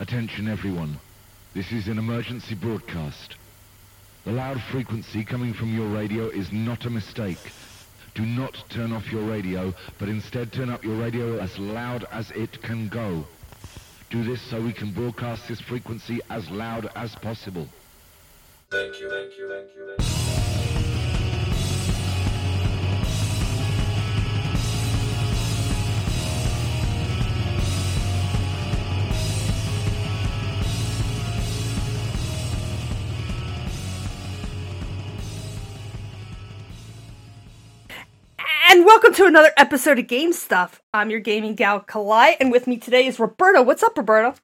Attention everyone. This is an emergency broadcast. The loud frequency coming from your radio is not a mistake. Do not turn off your radio, but instead turn up your radio as loud as it can go. Do this so we can broadcast this frequency as loud as possible. Thank you, thank you, thank you, thank you. Welcome to another episode of Game Stuff. I'm your gaming gal Kalai, and with me today is Roberto. What's up, Roberto?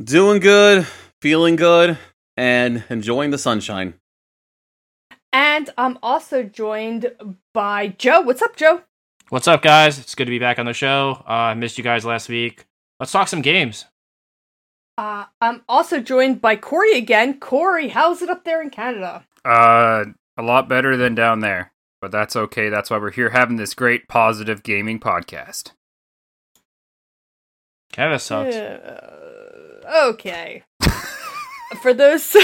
Doing good, feeling good, and enjoying the sunshine. And I'm also joined by Joe. What's up, Joe? What's up, guys? It's good to be back on the show. Uh, I missed you guys last week. Let's talk some games. Uh, I'm also joined by Corey again. Corey, how's it up there in Canada? Uh, a lot better than down there, but that's okay. That's why we're here having this great positive gaming podcast. Kind of sucks. Uh, okay. For those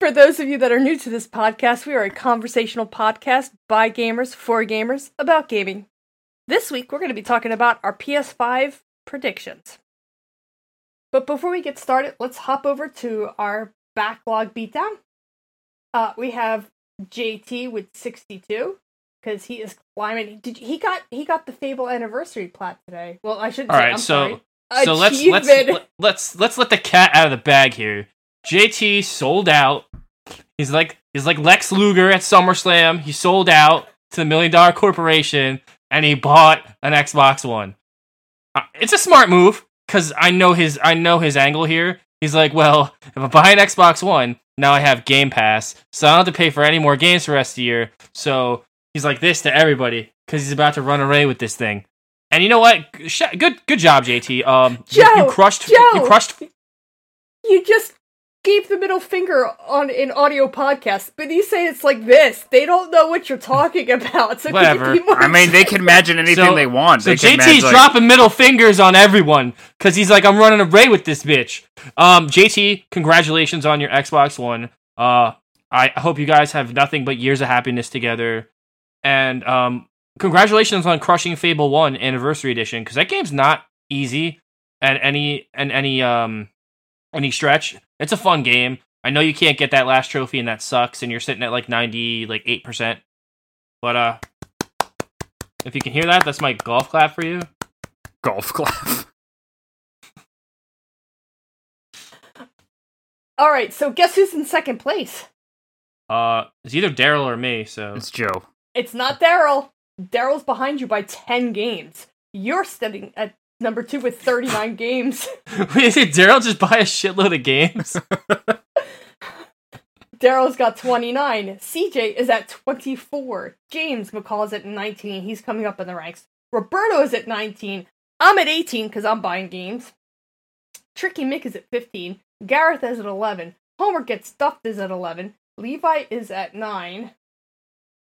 For those of you that are new to this podcast, we are a conversational podcast by gamers for gamers about gaming. This week we're going to be talking about our PS5 predictions. But before we get started, let's hop over to our backlog beatdown. Uh, we have JT with 62 because he is climbing. Did he got he got the Fable anniversary plat today? Well, I shouldn't. All say, right, I'm so sorry. so let's let's let- let's let's let the cat out of the bag here. JT sold out. He's like he's like Lex Luger at SummerSlam. He sold out to the Million Dollar Corporation, and he bought an Xbox One. Uh, it's a smart move because I know his I know his angle here. He's like, well, if I buy an Xbox One, now I have Game Pass, so I don't have to pay for any more games for the rest of the year. So he's like this to everybody because he's about to run away with this thing. And you know what? Good, good job, JT. Um, you- Joe, you, crushed. Joe. You crushed. you just gave the middle finger on an audio podcast, but you say it's like this. They don't know what you're talking about. So could you Whatever. be more I mean, they can imagine anything So- they want. So they JT's imagine, like, dropping middle fingers on everyone because he's like, I'm running away with this bitch. Um, JT, congratulations on your Xbox One. Uh, I hope you guys have nothing but years of happiness together, and um, congratulations on crushing Fable One Anniversary Edition because that game's not easy at any and any um any stretch. It's a fun game. I know you can't get that last trophy and that sucks, and you're sitting at like ninety like eight percent. But uh, if you can hear that, that's my golf clap for you. golf clap. All right, so guess who's in second place? Uh, it's either Daryl or me. So It's Joe. It's not Daryl. Daryl's behind you by 10 games. You're sitting at number two with 39 games. Wait, did Daryl just buy a shitload of games? Daryl's got 29. CJ is at 24. James McCall is at 19. He's coming up in the ranks. Roberto is at 19. I'm at 18 because I'm buying games. Tricky Mick is at 15. Gareth is at 11. Homer gets stuffed is at 11. Levi is at 9.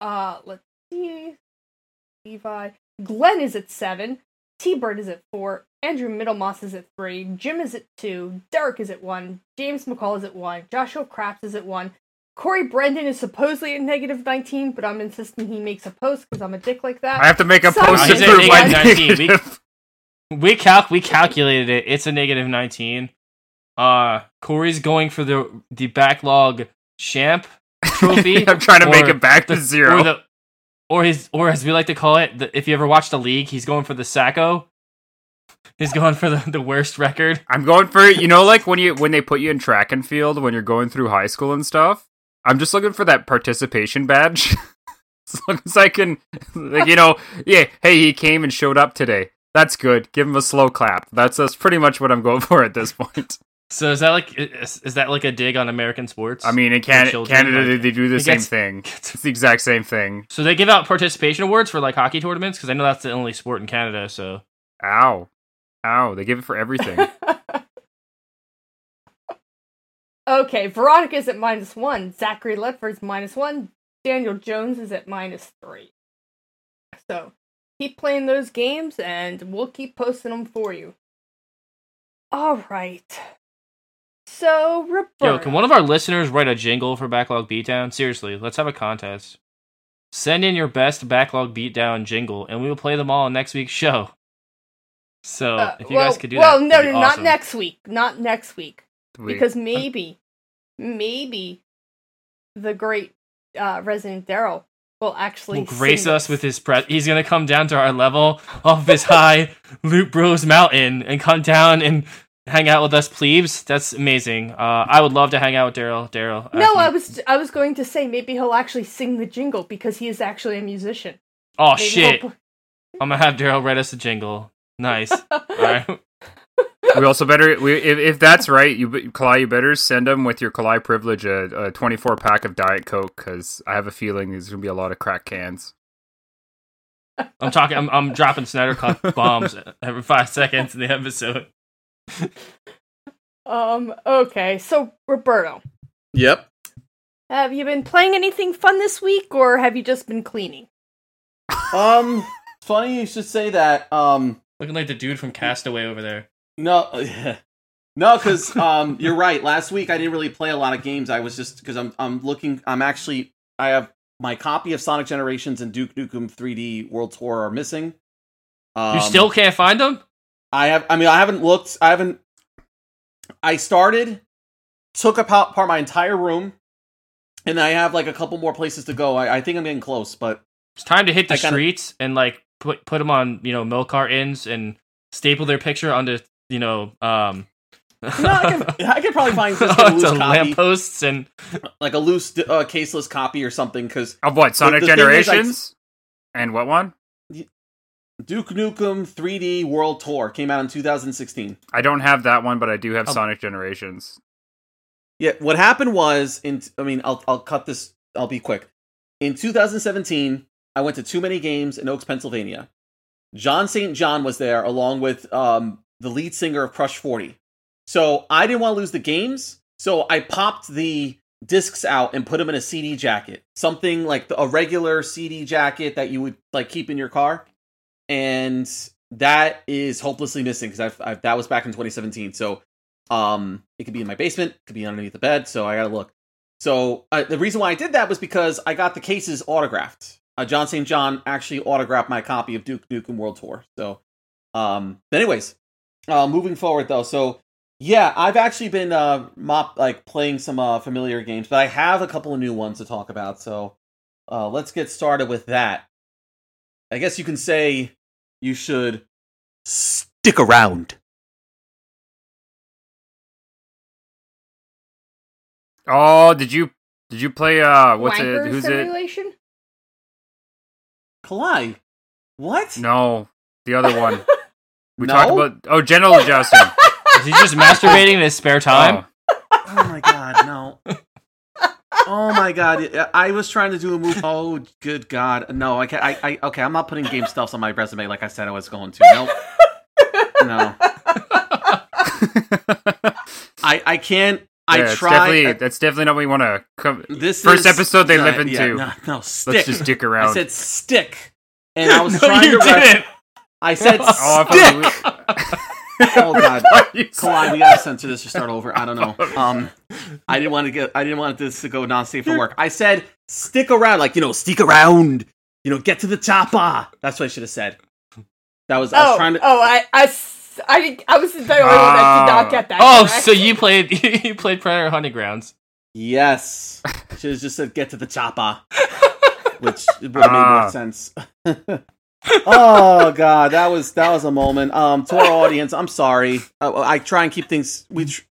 Uh, let's see. Levi. Glenn is at 7. T Bird is at 4. Andrew Middlemoss is at 3. Jim is at 2. Derek is at 1. James McCall is at 1. Joshua Craps is at 1. Corey Brendan is supposedly at negative 19, but I'm insisting he makes a post because I'm a dick like that. I have to make a Simon post to prove my negative 19. We- negative. we calc we calculated it. It's a negative nineteen. Uh, Corey's going for the the backlog champ trophy. I'm trying to make it back to zero. Or the or his or as we like to call it, the, if you ever watched the league, he's going for the Sacko. He's going for the, the worst record. I'm going for you know like when you when they put you in track and field when you're going through high school and stuff. I'm just looking for that participation badge. as long as I can, like you know, yeah. Hey, he came and showed up today. That's good. Give him a slow clap. That's that's pretty much what I'm going for at this point. So is that like is, is that like a dig on American sports? I mean, in Can- children, Canada, like, they, they do the same gets- thing. It's the exact same thing. so they give out participation awards for like hockey tournaments because I know that's the only sport in Canada. So Ow, ow! They give it for everything. okay, Veronica's at minus 1. Zachary Ledford's minus 1. Daniel Jones is at minus 3. So, keep playing those games, and we'll keep posting them for you. All right. So, Roberto. Yo, can one of our listeners write a jingle for Backlog Beatdown? Seriously, let's have a contest. Send in your best Backlog Beatdown jingle, and we will play them all on next week's show. So, Uh, if you well, guys could do well, that, no, that'd no, be not next week. Not next week. We- because maybe, maybe the great uh, Resident Daryl will actually will grace sing us this. with his pre- he's gonna come down to our level off his high loot bros mountain and come down and hang out with us plebes that's amazing. Uh i would love to hang out with daryl daryl No, after I was I was going to say maybe he'll actually sing the jingle because he is actually a musician. oh Maybe shit. he'll i'm gonna have daryl write us a jingle. Nice. All right we also better we, if, if that's right you be- Kalai, you better send them with your Kalai privilege a, a 24 pack of diet coke because i have a feeling there's gonna be a lot of crack cans. I'm talking i'm, I'm dropping snyder cut bombs every five seconds in the episode Um. Okay. So Roberto, Yep. have you been playing anything fun this week, or have you just been cleaning? Um, funny you should say that. Um, looking like the dude from castaway over there no, no, because um, you're right. Last week I didn't really play a lot of games. I was just because I'm I'm looking. I'm actually I have my copy of Sonic Generations and Duke Nukem 3D World Tour are missing. Um, you still can't find them I have. I mean, I haven't looked. I haven't. I started, took apart part my entire room, and I have like a couple more places to go. I, I think I'm getting close, but It's time to hit the I kinda- streets and like put put them on you know milk cartons and staple their picture onto you know um no, I can, I can probably find just get a loose copy, lampposts and like a loose uh, caseless copy or something. Because of what sonic the thing is, I- generations and what one Duke Nukem 3D World Tour came out in 2016. i don't have that one but i do have Oh. sonic generations Yeah, what happened was in I mean, I'll I'll cut this I'll be quick. In 2017, I went to too many games in Oaks, Pennsylvania. John St. John was there along with um the lead singer of Crush 40. So, I didn't want to lose the games, so I popped the discs out and put them in a CD jacket. Something like the, a regular CD jacket that you would like keep in your car. And that is hopelessly missing because I've, I've that was back in 2017. So, um, it could be in my basement, could be underneath the bed, so I gotta look. So uh, the reason why I did that was because I got the cases autographed. Uh, John St. John actually autographed my copy of Duke Nukem World Tour. So, um, but anyways, uh, moving forward though, so yeah, I've actually been uh mop like playing some uh familiar games, but I have a couple of new ones to talk about. So, uh, let's get started with that. I guess you can say you should stick around. oh did you did you play uh what's Wanker it who's it simulation? Kalai, what? no the other one we No? talked about oh general adjusting is he just masturbating in his spare time Oh. Oh my god, no. Oh my god, I was trying to do a move. Oh, good god, no! I can't. I, I okay. I'm not putting game stuffs on my resume like I said I was going to. No, no. I I can't. I Yeah, tried. definitely, that's definitely not what we want to come this first is- episode they no, live yeah, into. no, no, stick. let's just stick around I said stick, and I was no, trying you to. didn't I said Oh, stick. thought oh god. you Kalai, we gotta censor this or start over. I don't know. Um, I didn't want to get. I didn't want this to go non-safe for work. I said stick around, like you know, stick around. You know, get to the chopper. That's what I should have said. That was. I was Oh, trying to. oh, I, I, s- I, didn't- I was the only one that did Ah. not get that. oh correct. so you played you played predator hunting grounds Yes, should have just said get to the chopper, which would have made Ah. more sense. Oh god, that was that was a moment. Um, to our audience, I'm sorry. Uh, I try and keep things. We tr-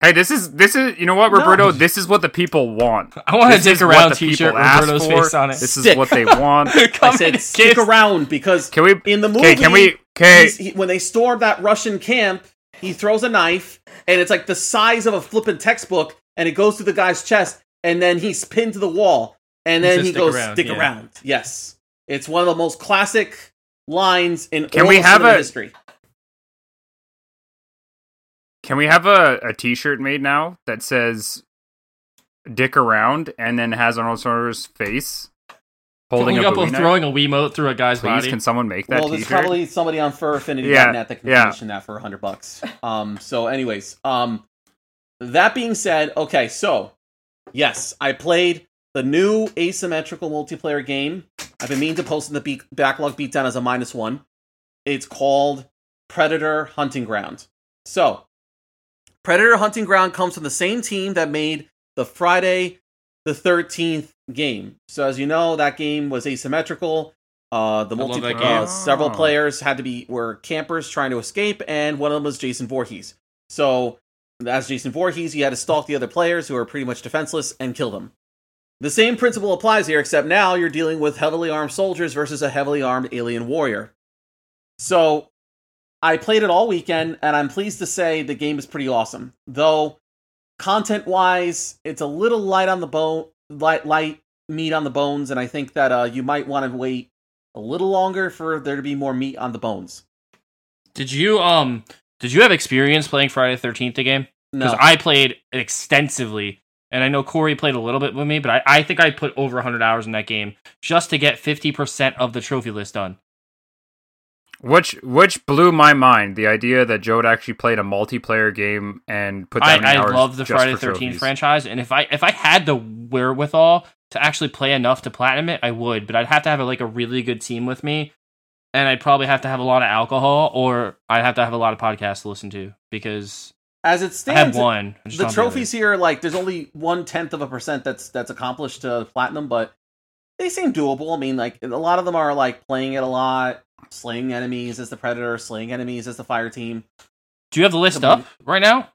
Hey, this is this is you know what, No. Roberto? This is what the people want. i want to This dick is what around the t-shirt people asked roberto's for. face on it This Stick. is what they want. I Come said stick kiss. around because Can we? in the movie, Okay, can we? Okay, he- when they storm that Russian camp, he throws a knife, and it's like the size of a flippin' textbook, and it goes through the guy's chest, and then he's pinned to the wall, and then says he goes, around, "Stick yeah. around." Yes, it's one of the most classic lines in Can all we of have cinema a- history. can we have a, a T-shirt made now that says "Dick around" and then has Arnold Schwarzenegger's face holding Going a up Bowie throwing a Wiimote through a guy's Please, body. can someone make that well, there's T-shirt? probably somebody on furaffinity.net Yeah, that can yeah. commission that for hundred bucks. Um. So, anyways, um, that being said, okay, so yes, I played the new asymmetrical multiplayer game. I've been meaning to post in the be- backlog beatdown as a minus one. It's called Predator Hunting Ground. So, Predator Hunting Ground comes from the same team that made the Friday the 13th game. So, as you know, that game was asymmetrical. Uh, the I love multi uh, several Oh. players had to be were campers trying to escape, and one of them was Jason Voorhees. So, as Jason Voorhees, you had to stalk the other players who are pretty much defenseless and kill them. The same principle applies here, except now you're dealing with heavily armed soldiers versus a heavily armed alien warrior. So, I played it all weekend, and I'm pleased to say the game is pretty awesome. Though, content wise, it's a little light on the bone, light, light meat on the bones, and I think that uh, you might want to wait a little longer for there to be more meat on the bones. Did you um did you have experience playing Friday the Thirteenth the game? No, Because I played extensively, and I know Corey played a little bit with me, but I, I think I put over hundred hours in that game just to get fifty percent of the trophy list done. Which which blew my mind. The idea that Joe had actually played a multiplayer game and put that I, I love the Friday the for Thirteenth franchise, and if I if I had the wherewithal to actually play enough to platinum it, I would. But I'd have to have like a really good team with me, and I'd probably have to have a lot of alcohol, or I'd have to have a lot of podcasts to listen to because as it I have stands, one. The don't have other. trophies here, like, there's only one tenth of a percent that's that's accomplished to platinum, but they seem doable. I mean, like, a lot of them are like playing it a lot, slaying enemies as the predator, slaying enemies as the fire team. Do you have the list up right now?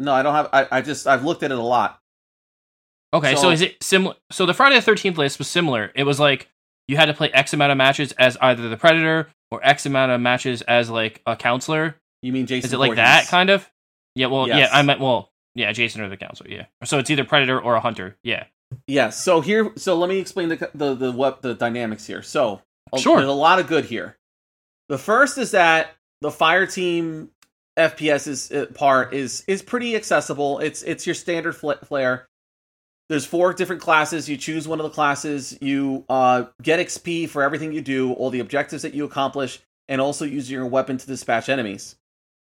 No, I don't have. I, I just I've looked at it a lot. Okay, so, So- is it similar? So the Friday the Thirteenth list was similar. It was like you had to play X amount of matches as either the Predator or X amount of matches as like a counselor. You mean Jason? Is it like that kind of? Yeah. Well, Yes. yeah. I meant well, yeah. Jason or the counselor. Yeah. So it's either Predator or a hunter. Yeah. Yeah. So here, so let me explain the the the what the dynamics here. So Sure. there's a lot of good here. The first is that the fire team FPS is uh, part is is pretty accessible. It's it's your standard fl- flare. There's four different classes. You choose one of the classes. You uh, get XP for everything you do, all the objectives that you accomplish, and also use your weapon to dispatch enemies.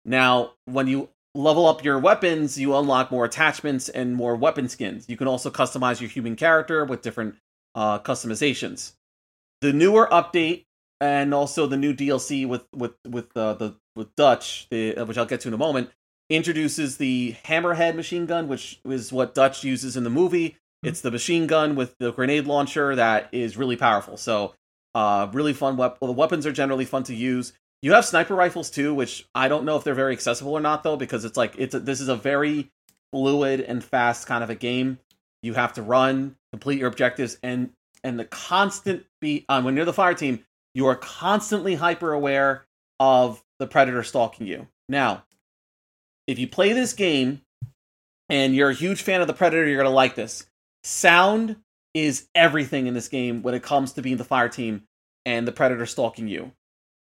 Now, when you level up your weapons, you unlock more attachments and more weapon skins. You can also customize your human character with different uh, customizations. The newer update and also the new DLC with with with uh, the with Dutch, the, uh, which I'll get to in a moment, introduces the hammerhead machine gun, which is what Dutch uses in the movie. It's the machine gun with the grenade launcher that is really powerful. So, uh, really fun. Wep- well, the weapons are generally fun to use. You have sniper rifles too, which I don't know if they're very accessible or not though, because it's like it's a, this is a very fluid and fast kind of a game. You have to run, complete your objectives, and and the constant be um, when you're the fire team, you are constantly hyper aware of the predator stalking you. Now, if you play this game and you're a huge fan of the predator, you're gonna like this. Sound is everything in this game when it comes to being the fire team and the predator stalking you.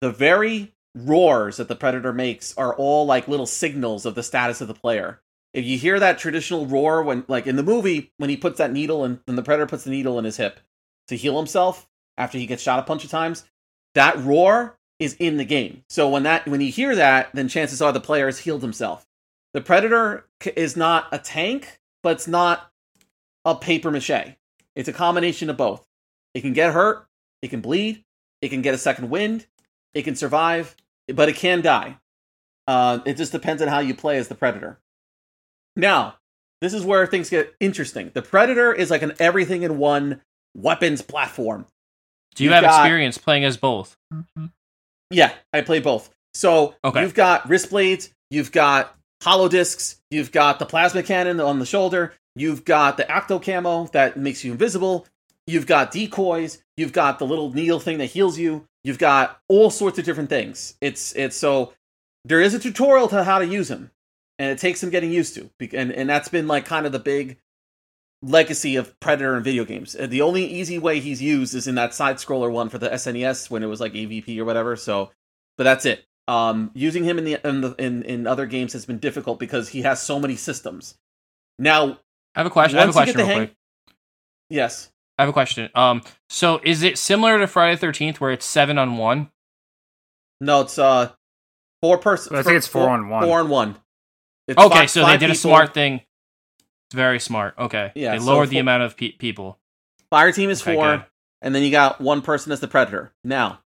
The very roars that the predator makes are all like little signals of the status of the player. If you hear that traditional roar when like in the movie when he puts that needle and when the predator puts the needle in his hip to heal himself after he gets shot a bunch of times, that roar is in the game. So when that when you hear that, then chances are the player has healed himself. The predator is not a tank, but it's not a paper mache. It's a combination of both. It can get hurt, it can bleed, it can get a second wind, it can survive, but it can die. Uh, it just depends on how you play as the predator. Now, this is where things get interesting. The predator is like an everything in one weapons platform. Do you You've have got- experience playing as both? Yeah, I play both. So Okay. you've got wrist blades, you've got hollow discs, you've got the plasma cannon on the shoulder, you've got the acto camo that makes you invisible, you've got decoys, you've got the little needle thing that heals you, you've got all sorts of different things. It's it's so there is a tutorial to how to use them, and it takes some getting used to. And and that's been like kind of the big legacy of Predator and video games. Uh, The only easy way he's used is in that side scroller one for the SNES when it was like AVP or whatever. So, but that's it. Um, using him in the in the in, in other games has been difficult because he has so many systems. Now, I have a question. I have a Once you get question real hang- quick. yes, I have a question. Um, so is it similar to Friday Thirteenth where it's seven on one? No, it's uh four person. I think it's four on one. Four on one. It's Okay, five- so they five did a smart thing. It's very smart. Okay, Yeah, they so lowered the for- amount of pe- people. Fire team is Okay, four, good. and then you got one person as the predator. Now,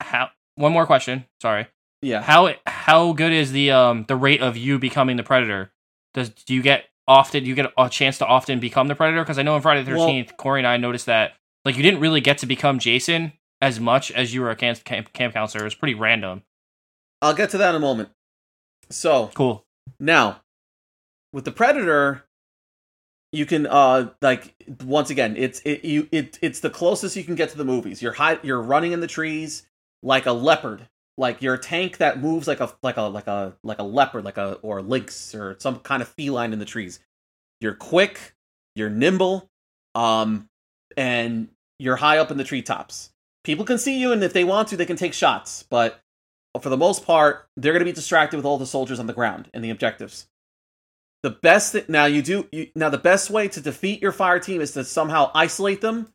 How? One more question. Sorry. yeah, How how good is the um the rate of you becoming the predator? Does do you get often you get a chance to often become the predator? Because I know in Friday the Well- Thirteenth, Corey and I noticed that like you didn't really get to become Jason as much as you were a camp camp, camp counselor. It was pretty random. I'll get to that in a moment. So Cool. now, with the predator, you can uh like once again, it's it you it it's the closest you can get to the movies. You're high, you're running in the trees like a leopard. Like you're a tank that moves like a like a like a like a leopard, like a or a lynx or some kind of feline in the trees. You're quick, you're nimble, um, and you're high up in the treetops. People can see you, and if they want to, they can take shots. But for the most part, they're going to be distracted with all the soldiers on the ground and the objectives. The best now you do you, now the best way to defeat your fire team is to somehow isolate them,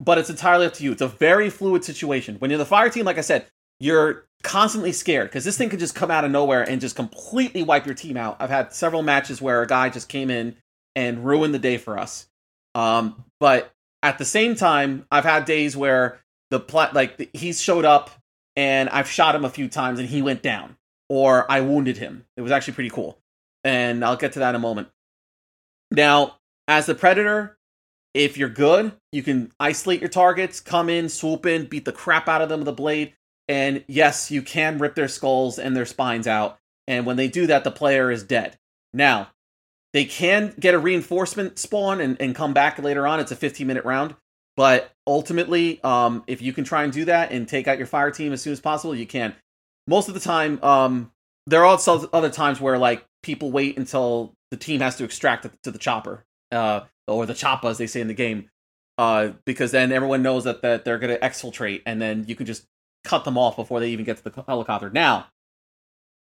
but it's entirely up to you. It's a very fluid situation. When you're the fire team, like I said, you're constantly scared because this thing could just come out of nowhere and just completely wipe your team out. I've had several matches where a guy just came in and ruined the day for us. Um, but at the same time, I've had days where the pla- like the, he's showed up and I've shot him a few times and he went down, or I wounded him. It was actually pretty cool, and I'll get to that in a moment. Now, as the predator, if you're good, you can isolate your targets, come in, swoop in, beat the crap out of them with a blade, and yes, you can rip their skulls and their spines out. And when they do that, the player is dead. Now, they can get a reinforcement spawn and, and come back later on. It's a 15 minute round. But ultimately, um, if you can try and do that and take out your fire team as soon as possible, you can. Most of the time, um, there are also other times where like people wait until the team has to extract to the chopper, uh, or the choppa as they say in the game, uh, because then everyone knows that, that they're going to exfiltrate, and then you can just cut them off before they even get to the helicopter. Now,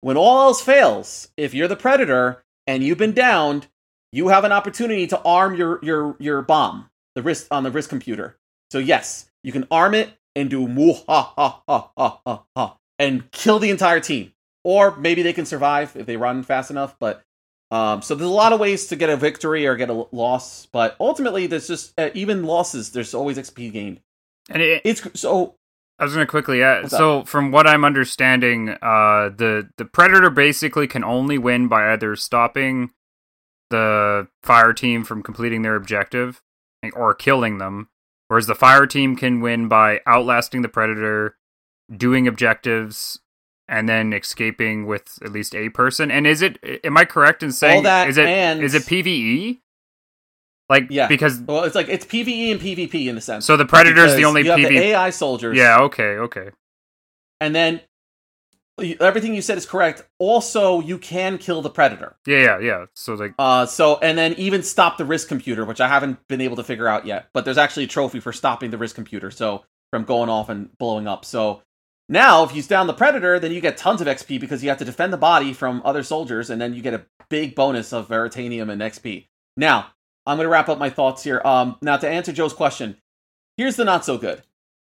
when all else fails, if you're the predator and you've been downed, you have an opportunity to arm your your your bomb, the wrist on the wrist computer. So yes, you can arm it and do moo ha ha ha ha ha ha and kill the entire team. Or maybe they can survive if they run fast enough. But um, so there's a lot of ways to get a victory or get a loss. But ultimately, there's just uh, even losses. There's always XP gained. And it, It's so I was gonna quickly add. What's up? So, from what I'm understanding, uh, the the predator basically can only win by either stopping the fire team from completing their objective or killing them, whereas the fire team can win by outlasting the predator, doing objectives, and then escaping with at least a person. And is it? Am I correct in saying that is it and- is it PVE? Like Yeah. because well, it's like it's PVE and PvP in a sense. so the predator's the Because only you have the PvE. AI soldiers. Yeah. Okay. Okay. and then everything you said is correct. Also, you can kill the predator. Yeah. Yeah. Yeah. So like. Uh, so and then even stop the wrist computer, which I haven't been able to figure out yet. But there's actually a trophy for stopping the wrist computer, so from going off and blowing up. So now, if you down the predator, then you get tons of XP because you have to defend the body from other soldiers, and then you get a big bonus of veritanium and XP. Now, I'm going to wrap up my thoughts here. Um, now to answer Joe's question, here's the not so good.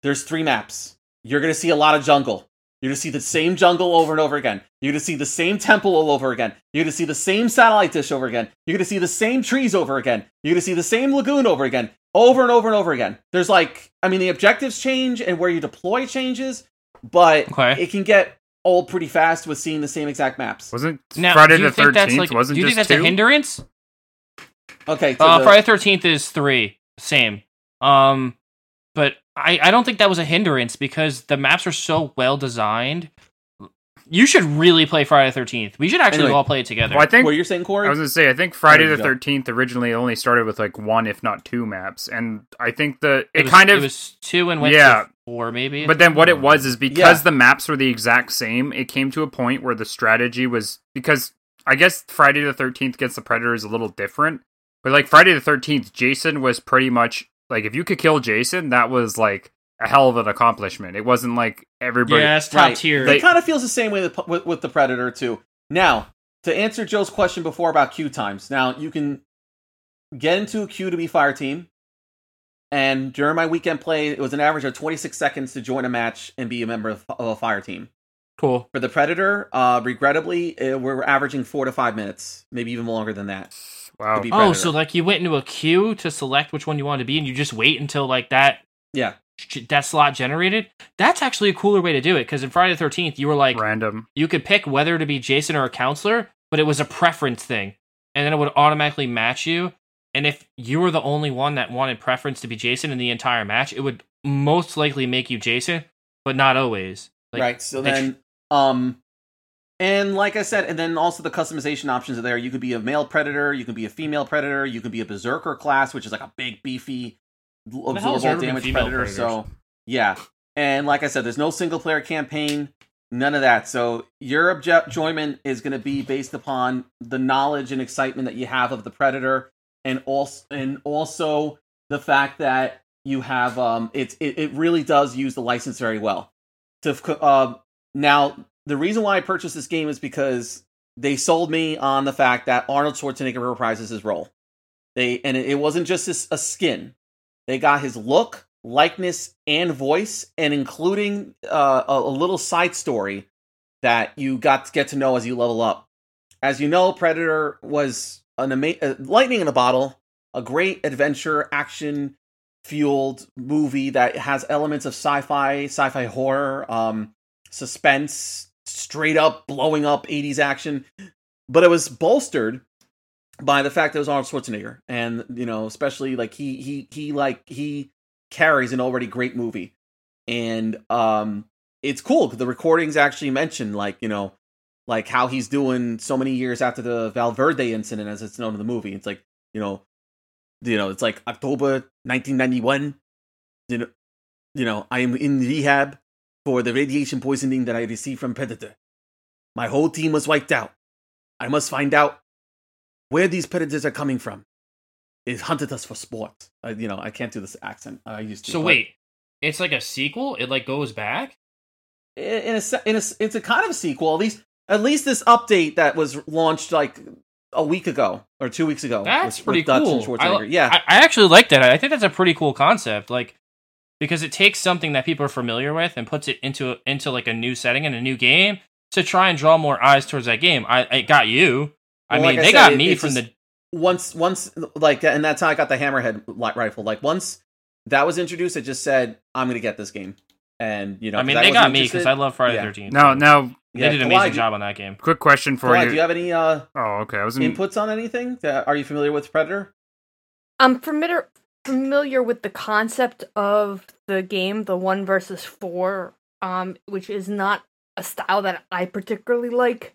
There's three maps. You're going to see a lot of jungle. You're going to see the same jungle over and over again. You're going to see the same temple all over again. You're going to see the same satellite dish over again. You're going to see the same trees over again. You're going to see the same lagoon over again, over and over and over again. There's like, I mean, the objectives change and where you deploy changes, but Okay. it can get old pretty fast with seeing the same exact maps. Wasn't Now, Friday you the think that's Thirteenth like? wasn't do you just think that's two? a hindrance? Okay, so Uh, the- Friday Thirteenth is three, same. Um, but I I don't think that was a hindrance because the maps are so well designed. You should really play Friday Thirteenth. We should actually Anyway. all play it together. Well, I think what you're saying, Corey? I was gonna say I think Friday the. Thirteenth originally only started with like one, if not two maps, and I think the it, was, kind of it was two and went Yeah. to four maybe. But then what it was is because Yeah. the maps were the exact same, it came to a point where the strategy was because I guess Friday the 13th against the Predator is a little different. But like Friday the 13th, Jason was pretty much like if you could kill Jason, that was like a hell of an accomplishment. It wasn't like everybody yeah, it's top Right. tier. They- it kind of feels the same way with, with, with the Predator too. Now, to answer Joe's question before about queue times, now you can get into a queue to be fire team. And during my weekend play, it was an average of 26 seconds to join a match and be a member of, of a fire team. Cool. For the Predator, uh, regrettably, uh, we're averaging four to five minutes, maybe even longer than that. Wow. be Oh, so like you went into a queue to select which one you wanted to be, and you just wait until like that Yeah, that slot generated. That's actually a cooler way to do it because in Friday the Thirteenth, you were like Random. you could pick whether to be Jason or a counselor, but it was a preference thing, and then it would automatically match you. And if you were the only one that wanted preference to be Jason in the entire match, it would most likely make you Jason, but not always. Like, right. So they tr- then, um, and like I said, and then also the customization options are there. You could be a male predator, you can be a female predator, you can be a berserker class, which is like a big, beefy, absorbable there ever been damage predator. predators? So yeah, and like I said, there's no single player campaign, none of that. So your enjoyment is going to be based upon the knowledge and excitement that you have of the predator, and also and also the fact that you have um, it's it, it really does use the license very well. To uh, now, the reason why I purchased this game is because they sold me on the fact that Arnold Schwarzenegger reprises his role. They and it, wasn't just a, a skin; they got his look, likeness, and voice, and including uh, a, a little side story that you got to get to know as you level up. As you know, Predator was an amazing uh, lightning in a bottle, a great adventure action fueled movie that has elements of sci-fi, sci-fi horror, um, suspense, straight up blowing up 80s action. But it was bolstered by the fact that it was Arnold Schwarzenegger. And, you know, especially like he he he like he carries an already great movie. And um it's cool because the recordings actually mention like, you know, like how he's doing so many years after the Val Verde incident as it's known in the movie. It's like, you know, you know, it's like October 1991. You know, you know, I am in rehab for the radiation poisoning that I received from Predator. My whole team was wiped out. I must find out where these predators are coming from. It hunted us for sport. Uh, you know, I can't do this accent. I used to. So wait, it's like a sequel. It like goes back. in a, in a, it's a kind of a sequel. At least, at least this update that was launched like a week ago or two weeks ago. That's with- pretty with Dutch and cool. I, yeah, I, I actually like that. I think that's a pretty cool concept. Like because it takes something that people are familiar with and puts it into into like a new setting and a new game to try and draw more eyes towards that game. I it got you. I Well, mean, like I they said, got it- me from just- the once once like and that's how I got the hammerhead rifle. Like once that was introduced, it just said I'm gonna get this game, and you know. I mean, they wasn't got me because I love Friday Yeah. the Thirteenth. Now, now, they Yeah, did an Kalai, amazing do- job on that game. quick question for Kalai, you. do you have any uh, oh, okay. I was in. inputs on anything? That, are you familiar with Predator? I'm familiar familiar with the concept of the game, the one versus four, um, which is not a style that I particularly like.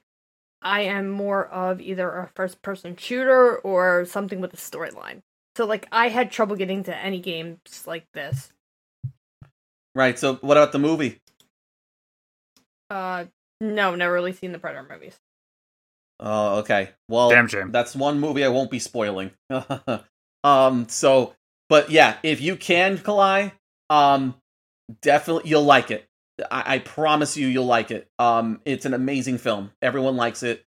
I am more of either a first person shooter or something with a storyline. So like I had trouble getting to any games like this. Right. So what about the movie? Uh no, never really seen the Predator movies. Oh, okay. Well, Damn shame. that's one movie I won't be spoiling. um. So, but yeah, if you can, Kalai, um, definitely you'll like it. I, I promise you, you'll like it. Um, it's an amazing film. Everyone likes it.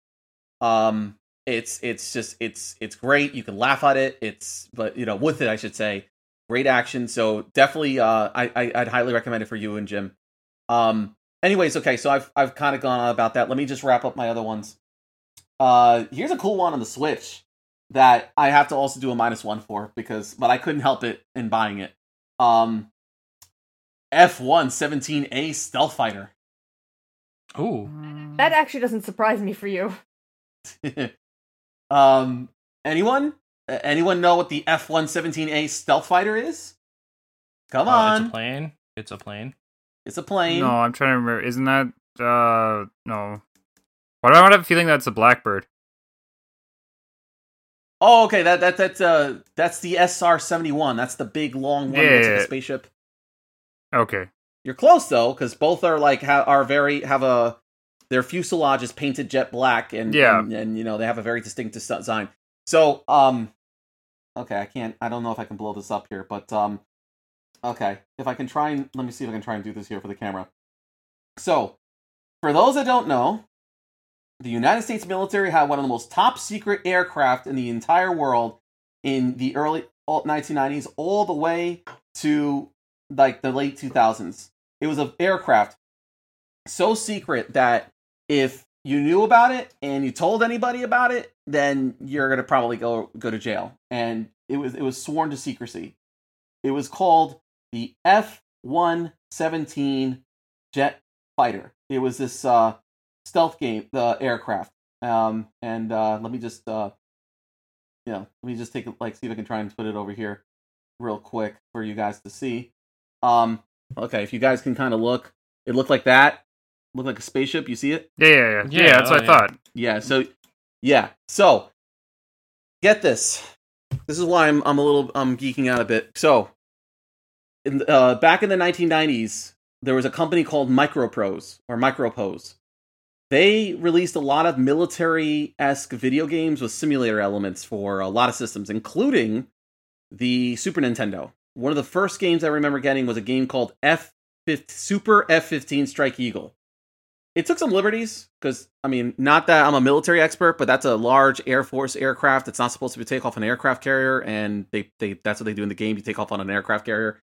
Um, it's it's just it's it's great. You can laugh at it. It's but you know with it, I should say, great action. So definitely, uh, I, I I'd highly recommend it for you and Jim. Um. Anyways, okay. So I've I've kind of gone on about that. Let me just wrap up my other ones. Uh, here's a cool one on the Switch that I have to also do a minus one for because, but I couldn't help it in buying it. Um, F-117A Stealth Fighter. Ooh, That actually doesn't surprise me for you. um, anyone? Uh, anyone know what the F-117A Stealth Fighter is? Come Uh, on, it's a plane. It's a plane. it's a plane. no, I'm trying to remember. Isn't that uh no? Why do I have a feeling that's a blackbird? Oh, okay. That that that's uh that's the SR seventy one. That's the big long one. that looks like Yeah. a spaceship. Okay. You're close though, because both are like ha- are very have a their fuselage is painted jet black, and Yeah. and, and, you know they have a very distinct design. So um, okay, I can't. I don't know if I can blow this up here, but um, okay, if I can try and let me see if I can try and do this here for the camera. So, for those that don't know, the United States military had one of the most top secret aircraft in the entire world in the early 1990s all the way to like the late 2000s. It was an aircraft so secret that if you knew about it and you told anybody about it, then you're gonna probably go go to jail. And it was it was sworn to secrecy. It was called the F one seventeen jet fighter. It was this uh, stealth game, the aircraft. Um, and uh, let me just uh, yeah, let me just take a, like see if I can try and put it over here real quick for you guys to see. Um, okay, if you guys can kind of look, it looked like that. Looked like a spaceship. You see it? Yeah, yeah, yeah. Yeah, Yeah, that's oh, what I yeah. thought. Yeah. So, yeah. So, get this. This is why I'm I'm a little I'm geeking out a bit. So, in uh, back in the 1990s, there was a company called Microprose or Micropose. They released a lot of military esque video games with simulator elements for a lot of systems, including the Super Nintendo. One of the first games I remember getting was a game called F Super F15 Strike Eagle it took some liberties because I mean, not that I'm a military expert, but that's a large Air Force aircraft. It's not supposed to be take off an aircraft carrier, and they they that's what they do in the game. You take off on an aircraft carrier.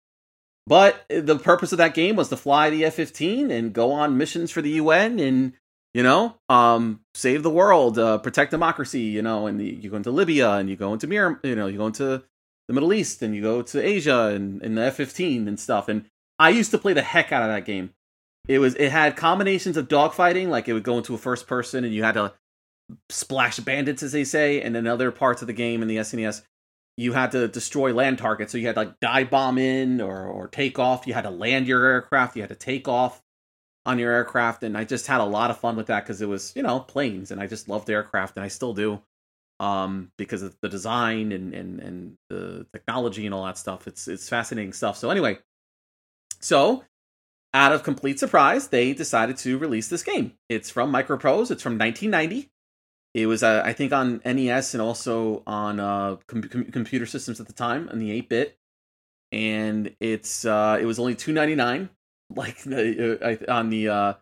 But eh, the purpose of that game was to fly the F-15 and go on missions for the UN and you know um, save the world, uh, protect democracy. You know, and the, you go into Libya and you go into Mir, you know, you go into the Middle East and you go to Asia and, and the F-15 and stuff. And I used to play the heck out of that game it was it had combinations of dogfighting like it would go into a first person and you had to splash bandits as they say and then other parts of the game in the SNES you had to destroy land targets so you had to like dive bomb in or or take off you had to land your aircraft you had to take off on your aircraft and I just had a lot of fun with that cuz it was you know planes and I just loved aircraft and I still do um because of the design and and and the technology and all that stuff it's it's fascinating stuff so anyway so out of complete surprise, they decided to release this game. It's from Microprose. It's from 1990. It was, uh, I think, on NES and also on uh, com- com- computer systems at the time, on the 8-bit. And it's uh, it was only 2.99, like uh, on the uh,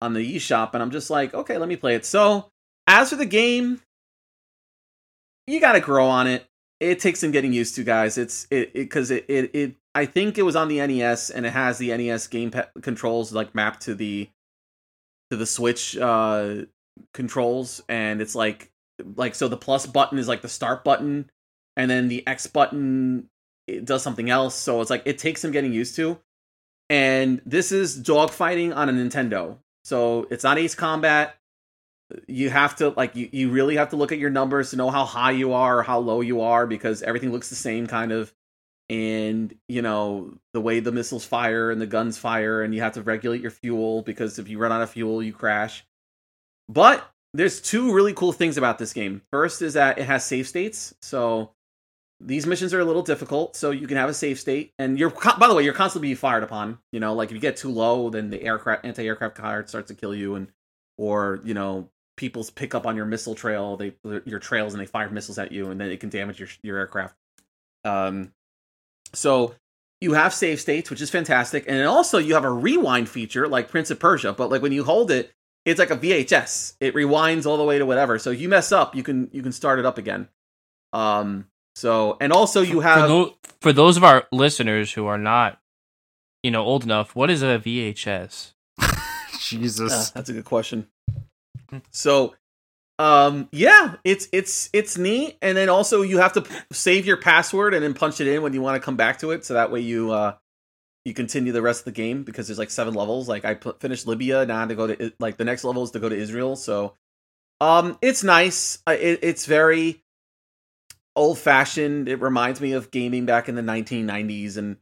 on the eShop. And I'm just like, okay, let me play it. So, as for the game, you got to grow on it. It takes some getting used to, guys. It's it because it, it it I think it was on the NES and it has the NES game controls like mapped to the to the Switch uh controls and it's like like so the plus button is like the start button and then the X button it does something else so it's like it takes some getting used to and this is dogfighting on a Nintendo. So it's not Ace Combat. You have to like you, you really have to look at your numbers to know how high you are or how low you are because everything looks the same kind of. And you know the way the missiles fire and the guns fire and you have to regulate your fuel because if you run out of fuel you crash. But there's two really cool things about this game. First is that it has save states. So these missions are a little difficult so you can have a save state and you're by the way you're constantly being fired upon you know like if you get too low then the aircraft anti-aircraft card starts to kill you and or you know people's pick up on your missile trail they your trails and they fire missiles at you and then it can damage your your aircraft um so you have save states, which is fantastic, and also you have a rewind feature like Prince of Persia. But like when you hold it, it's like a VHS. It rewinds all the way to whatever. So if you mess up, you can you can start it up again. Um. So and also you For, have for those of our listeners who are not, you know, old enough, what is a VHS? Jesus. Ah, that's a good question. So, um, yeah, it's it's it's neat, and then also you have to p- save your password and then punch it in when you want to come back to it, so that way you uh you continue the rest of the game because there's like seven levels. Like I put, finished Libya, now I have to go to like the next level is to go to Israel. So, um, it's nice. It, it's very old fashioned. It reminds me of gaming back in the 1990s and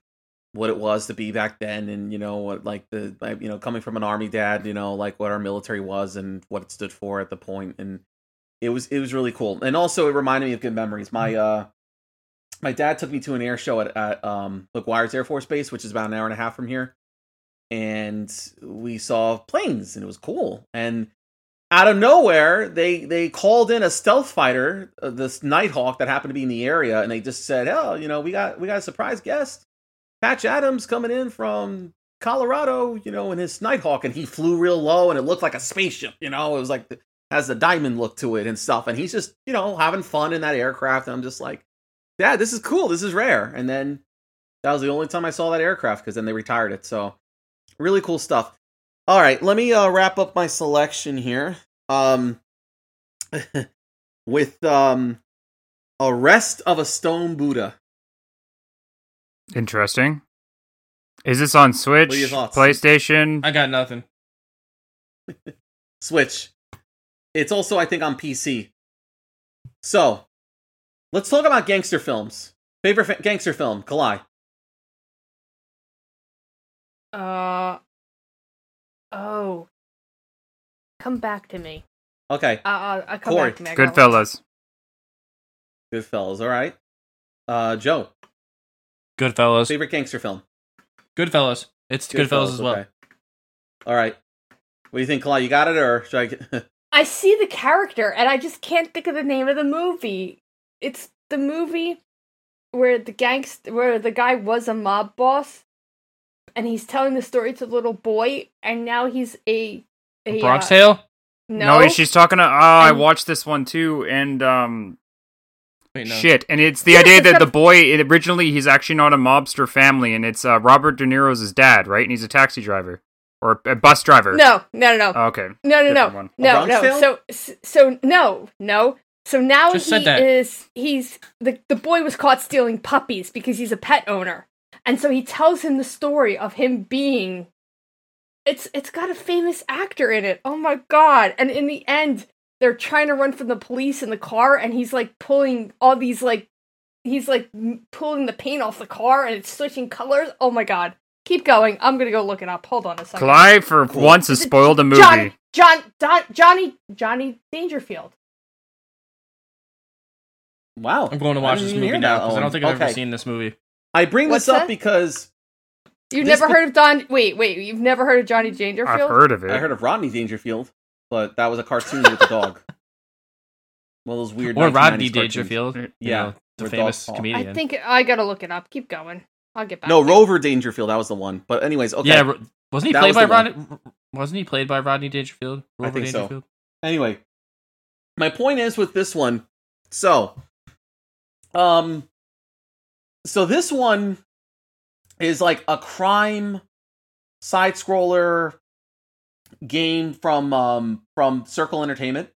what it was to be back then and you know what like the you know coming from an army dad you know like what our military was and what it stood for at the point and it was it was really cool. And also it reminded me of good memories. My uh my dad took me to an air show at, at um mcguire's air force base which is about an hour and a half from here and we saw planes and it was cool. And out of nowhere they they called in a stealth fighter uh, this nighthawk that happened to be in the area and they just said oh you know we got we got a surprise guest Patch Adams coming in from Colorado, you know, in his Nighthawk, and he flew real low, and it looked like a spaceship. You know, it was like has a diamond look to it and stuff. And he's just, you know, having fun in that aircraft. And I'm just like, yeah, this is cool. This is rare. And then that was the only time I saw that aircraft because then they retired it. So really cool stuff. All right, let me uh, wrap up my selection here. Um, with um, Arrest of a Stone Buddha. Interesting. Is this on Switch, What are your? PlayStation? I got nothing. Switch. It's also, I think, on PC. So, let's talk about gangster films. Favorite fa- gangster film, Kalai. Uh. Oh. Come back to me. Okay, Uh, uh, uh come Corey, back to me. I got one. Goodfellas. Goodfellas. All right. Uh, Joe, Goodfellas. favorite gangster film. Goodfellas. It's Goodfellas, as well. okay. All right. What do you think, Kalai? You got it, or should I? Get... I see the character and I just can't think of the name of the movie. It's the movie where the gangster, where the guy was a mob boss, and he's telling the story to the little boy, and now he's a, a Bronx uh, Tale. No, No, she's talking to. Oh, I watched this one too, and um, Wait, no. shit, and it's the Yeah, idea it's that the boy it, originally he's actually not a mobster family, and it's uh, Robert De Niro's his dad, right? And he's a taxi driver or a bus driver. no, no, no, no, Oh, okay. no, no, different no, one. no, no. Tale? So, so no, no. So now Just he is he's the the boy was caught stealing puppies because he's a pet owner, and so he tells him the story of him being. It's it's got a famous actor in it. Oh my god! And in the end, they're trying to run from the police in the car, and he's like pulling all these like, he's like m- pulling the paint off the car, and it's switching colors. Oh my god! Keep going. I'm gonna go look it up. Hold on a second. Clive for Cool. once has spoiled a movie. John, John, Don, Johnny, Johnny Dangerfield. Wow. I'm going to watch this movie now because I don't think I've Okay. ever seen this movie. I bring What's this up that? because You've This never pa- heard of Don? Wait, wait. You've never heard of Johnny Dangerfield? I've heard of it. I heard of Rodney Dangerfield, but that was a cartoon with a dog. Well, those weird. Or Rodney cartoons. Dangerfield. you Yeah, know, the famous comedian. I think I gotta look it up. Keep going. I'll get back. No. Rover Dangerfield. That was the one. But anyways, okay. Yeah, wasn't he That played was by. Rodney? Wasn't he played by Rodney Dangerfield? I Robert think so. Dangerfield. Anyway, my point is with this one. So, um, so this one is like a crime side scroller game from um from Circle Entertainment.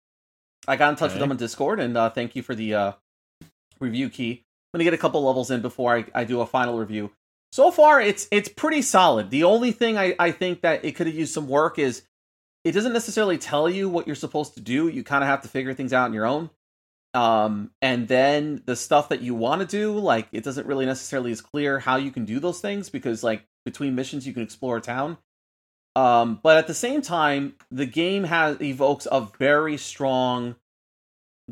I got in touch with them on Discord, and uh, thank you for the uh, review key. I'm gonna get a couple levels in before I, I do a final review. So far, it's it's pretty solid. The only thing I, I think that it could have used some work is it doesn't necessarily tell you what you're supposed to do. You kind of have to figure things out on your own. Um, and then the stuff that you want to do, like it doesn't really necessarily is clear how you can do those things because like between missions you can explore a town. Um, but at the same time, the game has evokes a very strong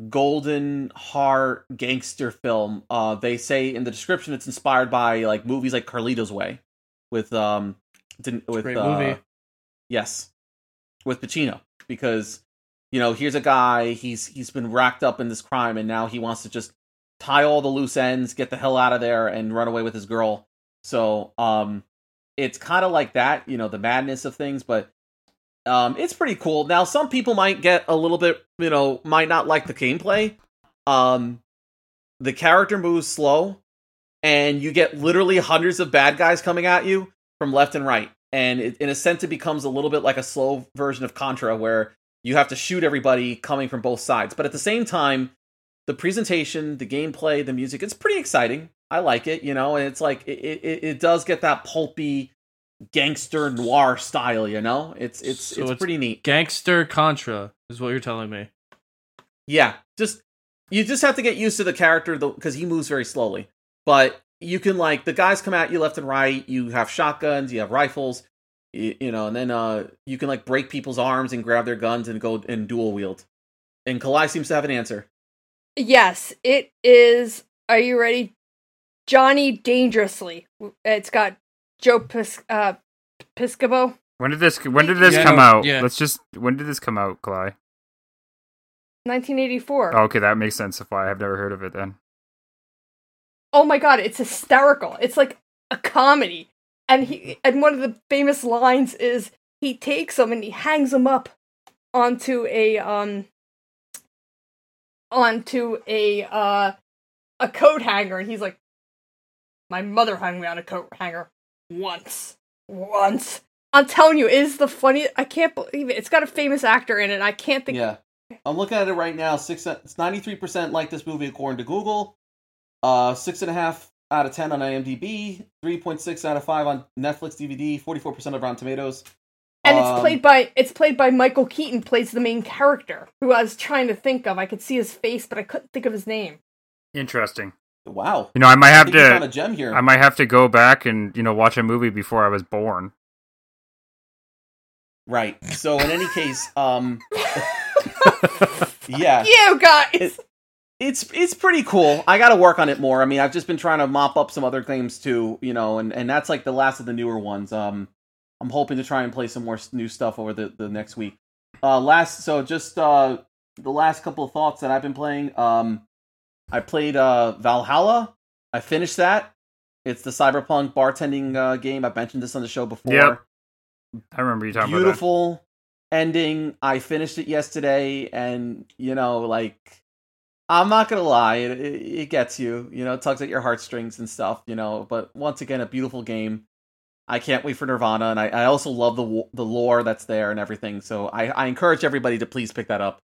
golden heart gangster film. Uh, they say in the description it's inspired by like movies like Carlito's Way with um with Great uh, movie. yes with Pacino because you know here's a guy he's he's been racked up in this crime and now he wants to just tie all the loose ends, get the hell out of there, and run away with his girl. So um, it's kind of like that, you know, the madness of things, but um, it's pretty cool. Now, some people might get a little bit, you know, might not like the gameplay. Um, the character moves slow, and you get literally hundreds of bad guys coming at you from left and right. And it, in a sense, it becomes a little bit like a slow version of Contra, where you have to shoot everybody coming from both sides. But at the same time, the presentation, the gameplay, the music, it's pretty exciting. I like it, you know, and it's like it, it, it does get that pulpy gangster noir style, you know? It's it's So it's, it's- pretty neat. Gangster Contra is what you're telling me. Yeah, just you just have to get used to the character because he moves very slowly. But you can like the guys come at you left and right. You have shotguns, you have rifles, you, you know, and then uh you can like break people's arms and grab their guns and go and dual wield. And Kalai seems to have an answer. Yes, it is. Are you ready? Johnny Dangerously. It's got Joe Pis- uh, Piscopo. When did this? When did this Yeah, come no, out? yeah. Let's just. When did this come out, Cly? 1984. Oh, okay, that makes sense. If I have never heard of it, then oh my god, it's hysterical. It's like a comedy. And he and one of the famous lines is he takes them and he hangs them up onto a um onto a uh a coat hanger, and he's like, "My mother hung me on a coat hanger once, once." I'm telling you, is the funny. I can't believe it. It's got a famous actor in it. I can't think. Yeah. I'm looking at it right now. Six, it's 93% like this movie according to Google. Uh, six and a half out of 10 on IMDb. 3.6 out of five on Netflix DVD. 44% of Rotten Tomatoes. And Um, it's played by it's played by Michael Keaton. Plays the main character, who I was trying to think of. I could see his face, but I couldn't think of his name. Interesting. Wow. You know, I might have think you found a to. gem here. I might have to go back and you know watch a movie before I was born. Right. So in any case, um, yeah, You guys. It- it's it's pretty cool. I got to work on it more. I mean, I've just been trying to mop up some other games too, you know, and and that's like the last of the newer ones. Um, I'm hoping to try and play some more new stuff over the the next week. Uh, last so just uh the last couple of thoughts that I've been playing. Um, I played uh Valhalla. I finished that. It's the cyberpunk bartending uh, game. I've mentioned this on the show before Yep. I remember you talking about beautiful ending. I finished it yesterday, and you know, like, I'm not gonna lie, it, it, it gets you. You know, it tugs at your heartstrings and stuff. You know, but once again, a beautiful game. I can't wait for Nirvana, and I, I also love the the lore that's there and everything. So I, I encourage everybody to please pick that up.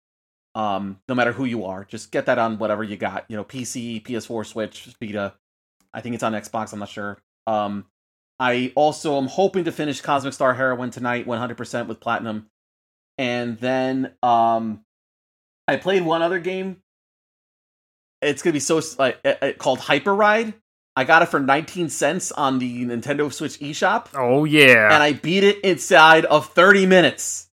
Um, no matter who you are, just get that on whatever you got. You know, PC, PS4, Switch, Vita. I think it's on Xbox. I'm not sure. Um, I also am hoping to finish Cosmic Star Heroine tonight, 100% with platinum, and then um, I played one other game. It's gonna be so like uh, uh, called Hyper Ride. I got it for 19 cents on the Nintendo Switch eShop. Oh yeah. and I beat it inside of 30 minutes.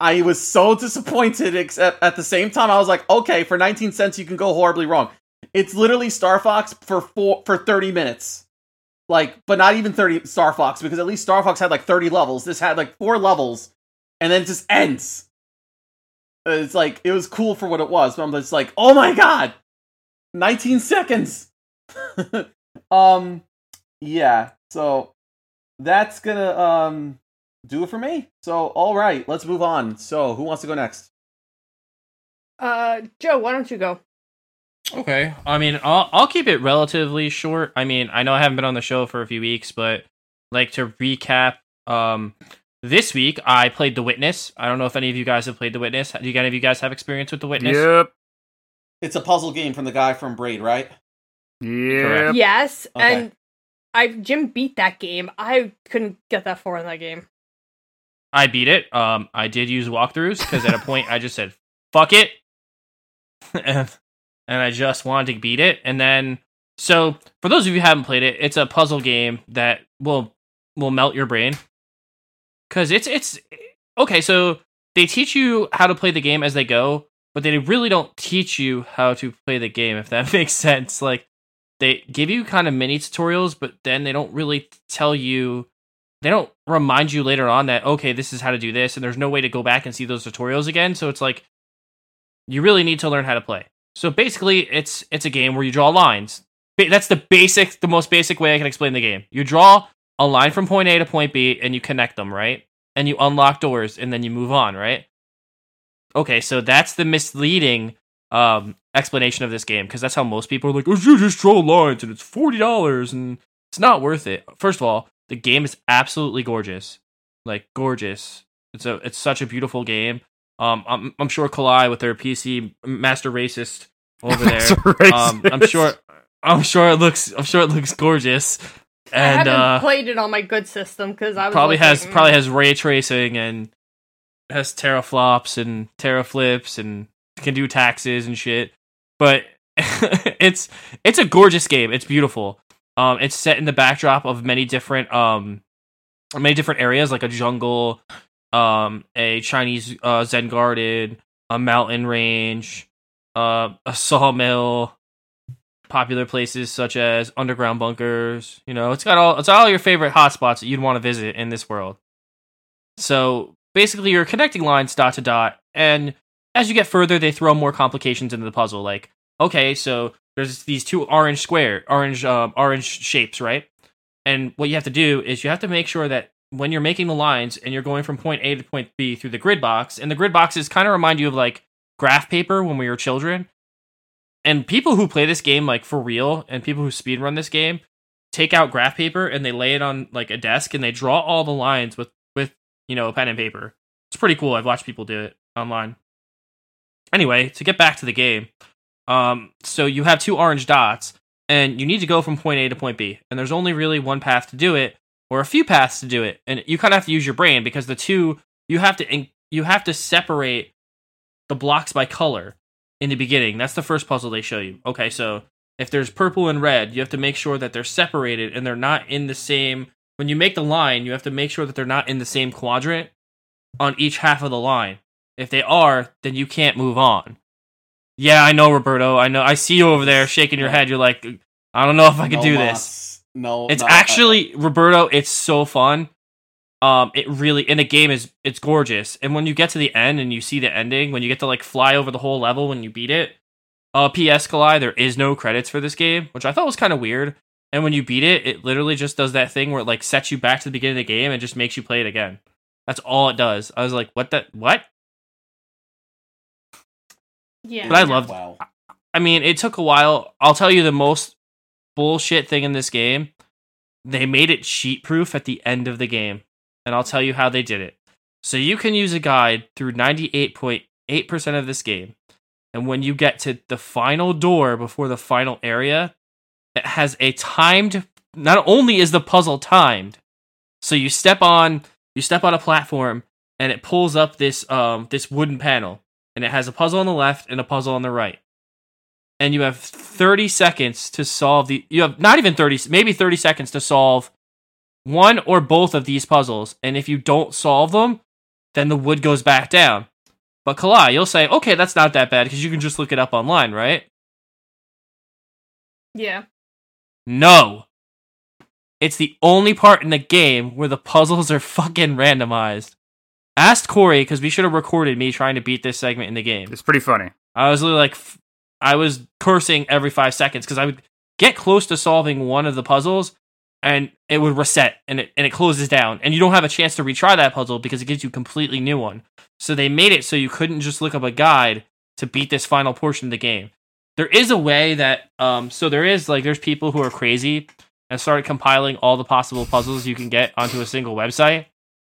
I was so disappointed, except at the same time, I was like, okay, for 19 cents, you can go horribly wrong. It's literally Star Fox for four, for 30 minutes. Like, but not even 30 Star Fox, because at least Star Fox had like 30 levels. This had like four levels, and then it just ends. It's like, it was cool for what it was, but I'm just like, oh my god! 19 seconds! um, yeah, so that's gonna, um, do it for me. So, all right, let's move on. So, who wants to go next? Uh, Joe, why don't you go? Okay. I mean, I'll I'll keep it relatively short. I mean, I know I haven't been on the show for a few weeks, but like to recap, um, this week I played The Witness. I don't know if any of you guys have played The Witness. Do you any of you guys have experience with The Witness? Yep. It's a puzzle game from the guy from Braid, right? Yeah. Yes, Okay. and I Jim beat that game. I couldn't get that far in that game. I beat it. Um, I did use walkthroughs because at a point I just said "fuck it," and and I just wanted to beat it. And then, so for those of you who haven't played it, it's a puzzle game that will will melt your brain because it's it's okay. So they teach you how to play the game as they go, but they really don't teach you how to play the game. If that makes sense, like they give you kind of mini tutorials, but then they don't really tell you they don't remind you later on that okay this is how to do this and there's no way to go back and see those tutorials again so it's like you really need to learn how to play so basically it's it's a game where you draw lines that's the basic the most basic way i can explain the game you draw a line from point a to point b and you connect them right and you unlock doors and then you move on right okay so that's the misleading um explanation of this game because that's how most people are like oh you just draw lines and it's $40 and it's not worth it first of all the game is absolutely gorgeous, like gorgeous. It's a it's such a beautiful game. Um, I'm I'm sure Kalai with their PC master racist over there. um, I'm sure I'm sure it looks I'm sure it looks gorgeous, I and haven't uh, played it on my good system because I was probably like, has mm. probably has ray tracing and has teraflops and teraflips and can do taxes and shit. But it's it's a gorgeous game. It's beautiful. Um, it's set in the backdrop of many different um many different areas like a jungle, um, a Chinese uh, Zen garden, a mountain range, uh, a sawmill, popular places such as underground bunkers. You know, it's got all it's all your favorite hotspots that you'd want to visit in this world. So basically, you're connecting lines dot to dot, and as you get further, they throw more complications into the puzzle. Like, okay, so there's these two orange square, orange, um, orange shapes, right? And what you have to do is you have to make sure that when you're making the lines and you're going from point A to point B through the grid box, and the grid boxes kind of remind you of like graph paper when we were children. And people who play this game like for real and people who speedrun this game take out graph paper and they lay it on like a desk and they draw all the lines with with you know pen and paper. It's pretty cool. I've watched people do it online. Anyway to get back to the game um so you have two orange dots and you need to go from point a to point b. And there's only really one path to do it or a few paths to do it. And you kind of have to use your brain because the two you have to you have to separate the blocks by color in the beginning. That's the first puzzle they show you. Okay, so if there's purple and red, you have to make sure that they're separated and they're not in the same. When you make the line, you have to make sure that they're not in the same quadrant on each half of the line. If they are, then you can't move on. Yeah, I know, Roberto. I know. I see you over there shaking your head. You're like, I don't know if I can No do this. No, It's no, I- actually Roberto. It's so fun. Um, it really and the game is it's gorgeous. And when you get to the end and you see the ending, when you get to like fly over the whole level when you beat it, uh, P.S. Kalai, there is no credits for this game, which I thought was kind of weird. And when you beat it, it literally just does that thing where it like sets you back to the beginning of the game and just makes you play it again. That's all it does. I was like, what the what? Yeah. But I loved Wow. I mean, it took a while. I'll tell you the most bullshit thing in this game. They made it cheat proof at the end of the game. And I'll tell you how they did it. So you can use a guide through 98.8% of this game. And when you get to the final door before the final area, it has a timed not only is the puzzle timed, so you step on you step on a platform and it pulls up this um this wooden panel and it has a puzzle on the left and a puzzle on the right and you have 30 seconds to solve the you have not even 30 maybe 30 seconds to solve one or both of these puzzles and if you don't solve them then the wood goes back down. But Kalai, you'll say okay that's not that bad because you can just look it up online right? Yeah. no. It's the only part in the game where the puzzles are fucking randomized. Asked corey because we should have recorded me trying to beat this segment in the game. It's pretty funny. I was literally like, f- I was cursing every five seconds because I would get close to solving one of the puzzles, and it would reset and it and it closes down, and you don't have a chance to retry that puzzle because it gives you a completely new one. So they made it so you couldn't just look up a guide to beat this final portion of the game. There is a way that, um, so there is like there's people who are crazy and started compiling all the possible puzzles you can get onto a single website,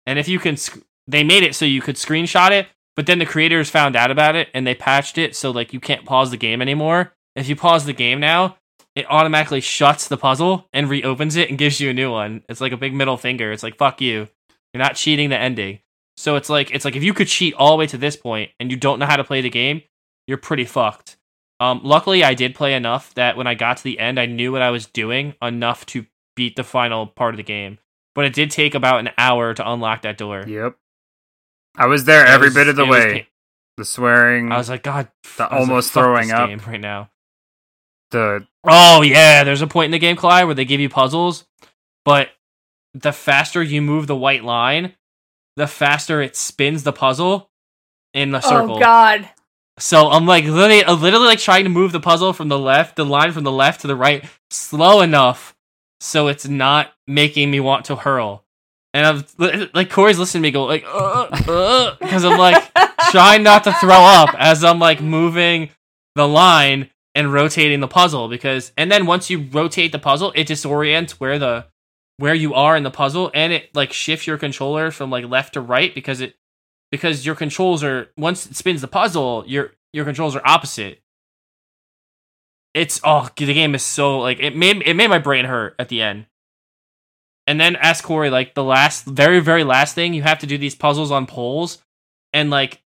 and if you can, sc- they made it so you could screenshot it but then the creators found out about it and they patched it so like you can't pause the game anymore. If you pause the game now, it automatically shuts the puzzle and reopens it and gives you a new one. It's like a big middle finger. It's like fuck you. You're not cheating the ending. So it's like it's like if you could cheat all the way to this point and you don't know how to play the game, you're pretty fucked. Um, luckily, I did play enough that when I got to the end, I knew what I was doing enough to beat the final part of the game. But it did take about an hour to unlock that door. Yep. I was there It every was- bit of the was way. The swearing, I was like, God, The was like, almost throwing up. game right now. The Oh yeah, there's a point in the game, Clyde, where they give you puzzles, but the faster you move the white line, the faster it spins the puzzle in the oh, circle. Oh God. So I'm like literally, literally like trying to move the puzzle from the left, the line from the left to the right, slow enough so it's not making me want to hurl. And I'm like Corey's listening to me go like, uh, uh, uh, because I'm like trying not to throw up as I'm like moving the line and rotating the puzzle because and then once you rotate the puzzle, it disorients where the where you are in the puzzle and it like shifts your controller from like left to right because it because your controls are once it spins the puzzle, your your controls are opposite. It's oh the game is so like it made it made my brain hurt at the end. And then ask Corey like the last very very last thing you have to do these puzzles on poles and like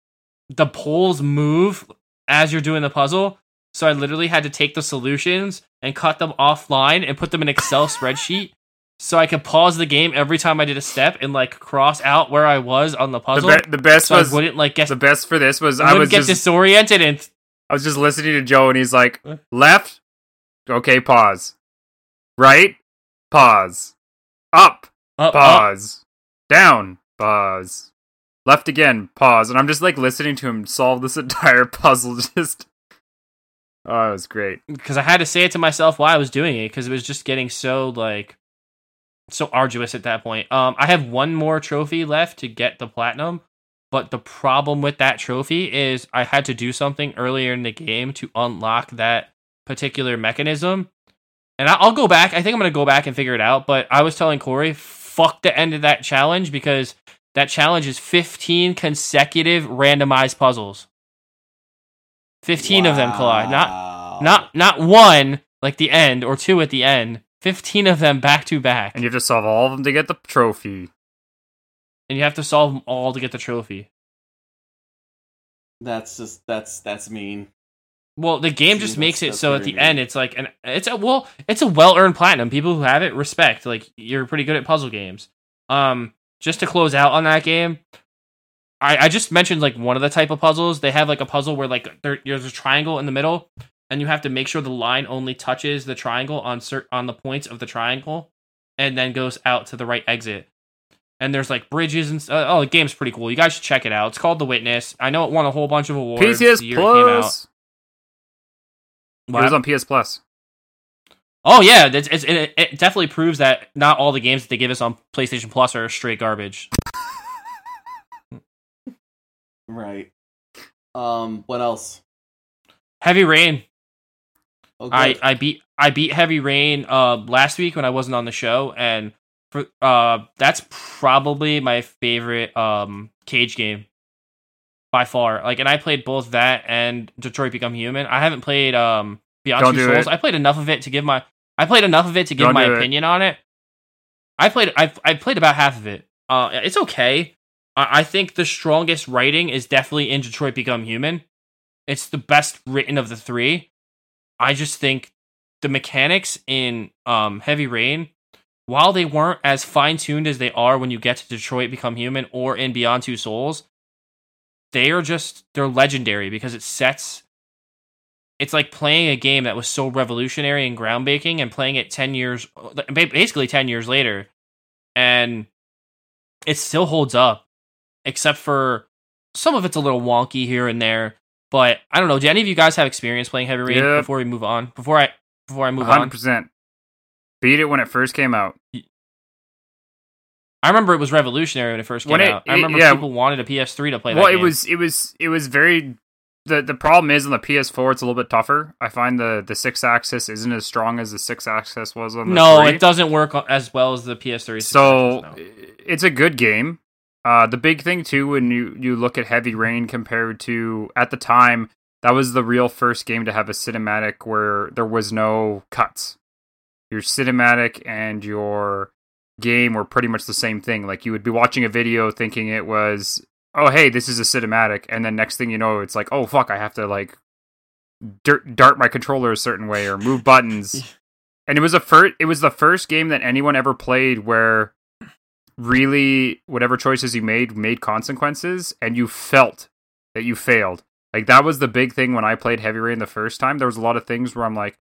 the poles move as you're doing the puzzle. So I literally had to take the solutions and cut them offline and put them in Excel spreadsheet so I could pause the game every time I did a step and like cross out where I was on the the, puzzle. be- the best so was I wouldn't like get the best for this was I I was get just disoriented and I was just listening to Joe and he's like left, okay, pause, right, pause, up, up, up. pause, down, pause, left again, pause, and I'm just like listening to him solve this entire puzzle. Just oh, it was great. because I had to say it to myself while I was doing it because it was just getting so like so arduous at that point. Um, I have one more trophy left to get the platinum, But the problem with that trophy is I had to do something earlier in the game to unlock that particular mechanism. And I'll go back. I think I'm to go back and figure it out. But I was telling Corey, fuck the end of that challenge because that challenge is 15 consecutive randomized puzzles. 15 of them Kalai. Not not not one like the end or two at the end. 15 of them back to back. And you have to solve all of them to get the trophy. and you have to solve them all to get the trophy. That's just that's that's mean. Well, the game just makes it so at the mean. end it's like an it's a well it's a well earned platinum. People who have it respect. Like you're pretty good at puzzle games. Um, just to close out on that game, I I just mentioned like one of the type of puzzles. They have like a puzzle where like there, there's a triangle in the middle, and you have to make sure the line only touches the triangle on cert- on the points of the triangle, and then goes out to the right exit. And there's like bridges and uh, oh, the game's pretty cool. You guys should check it out. It's called The Witness. I know it won a whole bunch of awards. PCS the year it. Plus. It What? was on PS Plus. Oh yeah, it's, it's, it, it definitely proves that not all the games that they give us on PlayStation Plus are straight garbage. Right. Um. What else? Heavy Rain, Oh, I. I beat I beat Heavy Rain uh last week when I wasn't on the show, and for uh that's probably my favorite um cage game by far. Like, and I played both that and Detroit Become Human. I haven't played um Beyond Don't Two do Souls. it. I played enough of it to give my I played enough of it to give Don't my do it. opinion on it. I played I I played about half of it. Uh, it's okay. I, I think the strongest writing is definitely in Detroit Become Human. It's the best written of the three. I just think the mechanics in um Heavy Rain, while they weren't as fine tuned as they are when you get to Detroit Become Human or in Beyond Two Souls, they are just they're legendary because it sets it's like playing a game that was so revolutionary and groundbreaking and playing it 10 years basically 10 years later and it still holds up except for some of it's a little wonky here and there but i don't know do any of you guys have experience playing heavy rain Yeah. before we move on before i before i move hundred on percent. Beat it when it first came out. i remember it was revolutionary when it first came it- out i it- remember yeah. people wanted a ps3 to play that Well, it was it was it was very. The, the problem is on the PS4 it's a little bit tougher. I find the the Sixaxis isn't as strong as the Sixaxis was on the no three. it doesn't work as well as the ps3 So no. it's a good game. Uh, the big thing too, when you you look at Heavy Rain compared to at the time, that was the real first game to have a cinematic where there was no cuts. Your cinematic and your game were pretty much the same thing. Like you would be watching a video thinking it was, oh hey, this is a cinematic, and then next thing you know, it's like, oh fuck, I have to like dirt, dart my controller a certain way or move buttons. and it was a first, it was the first game that anyone ever played where really whatever choices you made made consequences and you felt that you failed. Like that was the big thing when i played heavy rain the first time. There was a lot of things where i'm like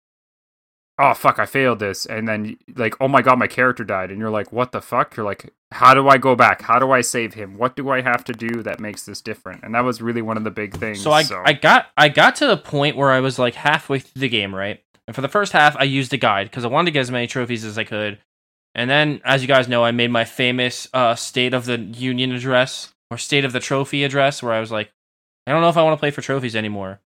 oh fuck i failed this. And then like oh my god my character died. And you're like what the fuck? You're like how do i go back? How do i save him? What do i have to do that makes this different? And that was really one of the big things So I I got I got to the point where I was like halfway through the game, right? And for the first half, I used a guide because I wanted to get as many trophies as I could. And then, as you guys know, I made my famous uh, State of the Union address or State of the Trophy address, where I was like, I don't know if I want to play for trophies anymore.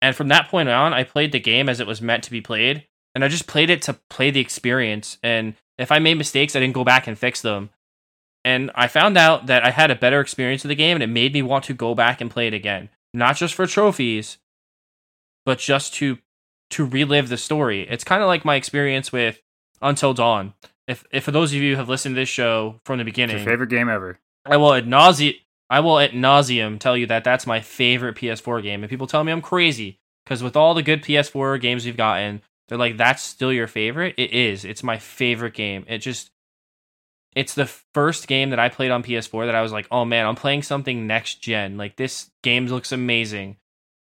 And from that point on, I played the game as it was meant to be played, and I just played it to play the experience. And if I made mistakes, I didn't go back and fix them. And I found out that I had a better experience of the game, and it made me want to go back and play it again not just for trophies, but just to to relive the story. It's kind of like my experience with Until Dawn. If if for those of you who have listened to this show from the It's beginning, your favorite game ever I will at nauseum I will at nauseum tell you that that's my favorite PS4 game, and people tell me I'm crazy because with all the good PS4 games we've gotten, they're like, "That's still your favorite." It is. It's my favorite game. It just, it's the first game that I played on PS4 that I was like, "Oh man, I'm playing something next gen. Like this game looks amazing."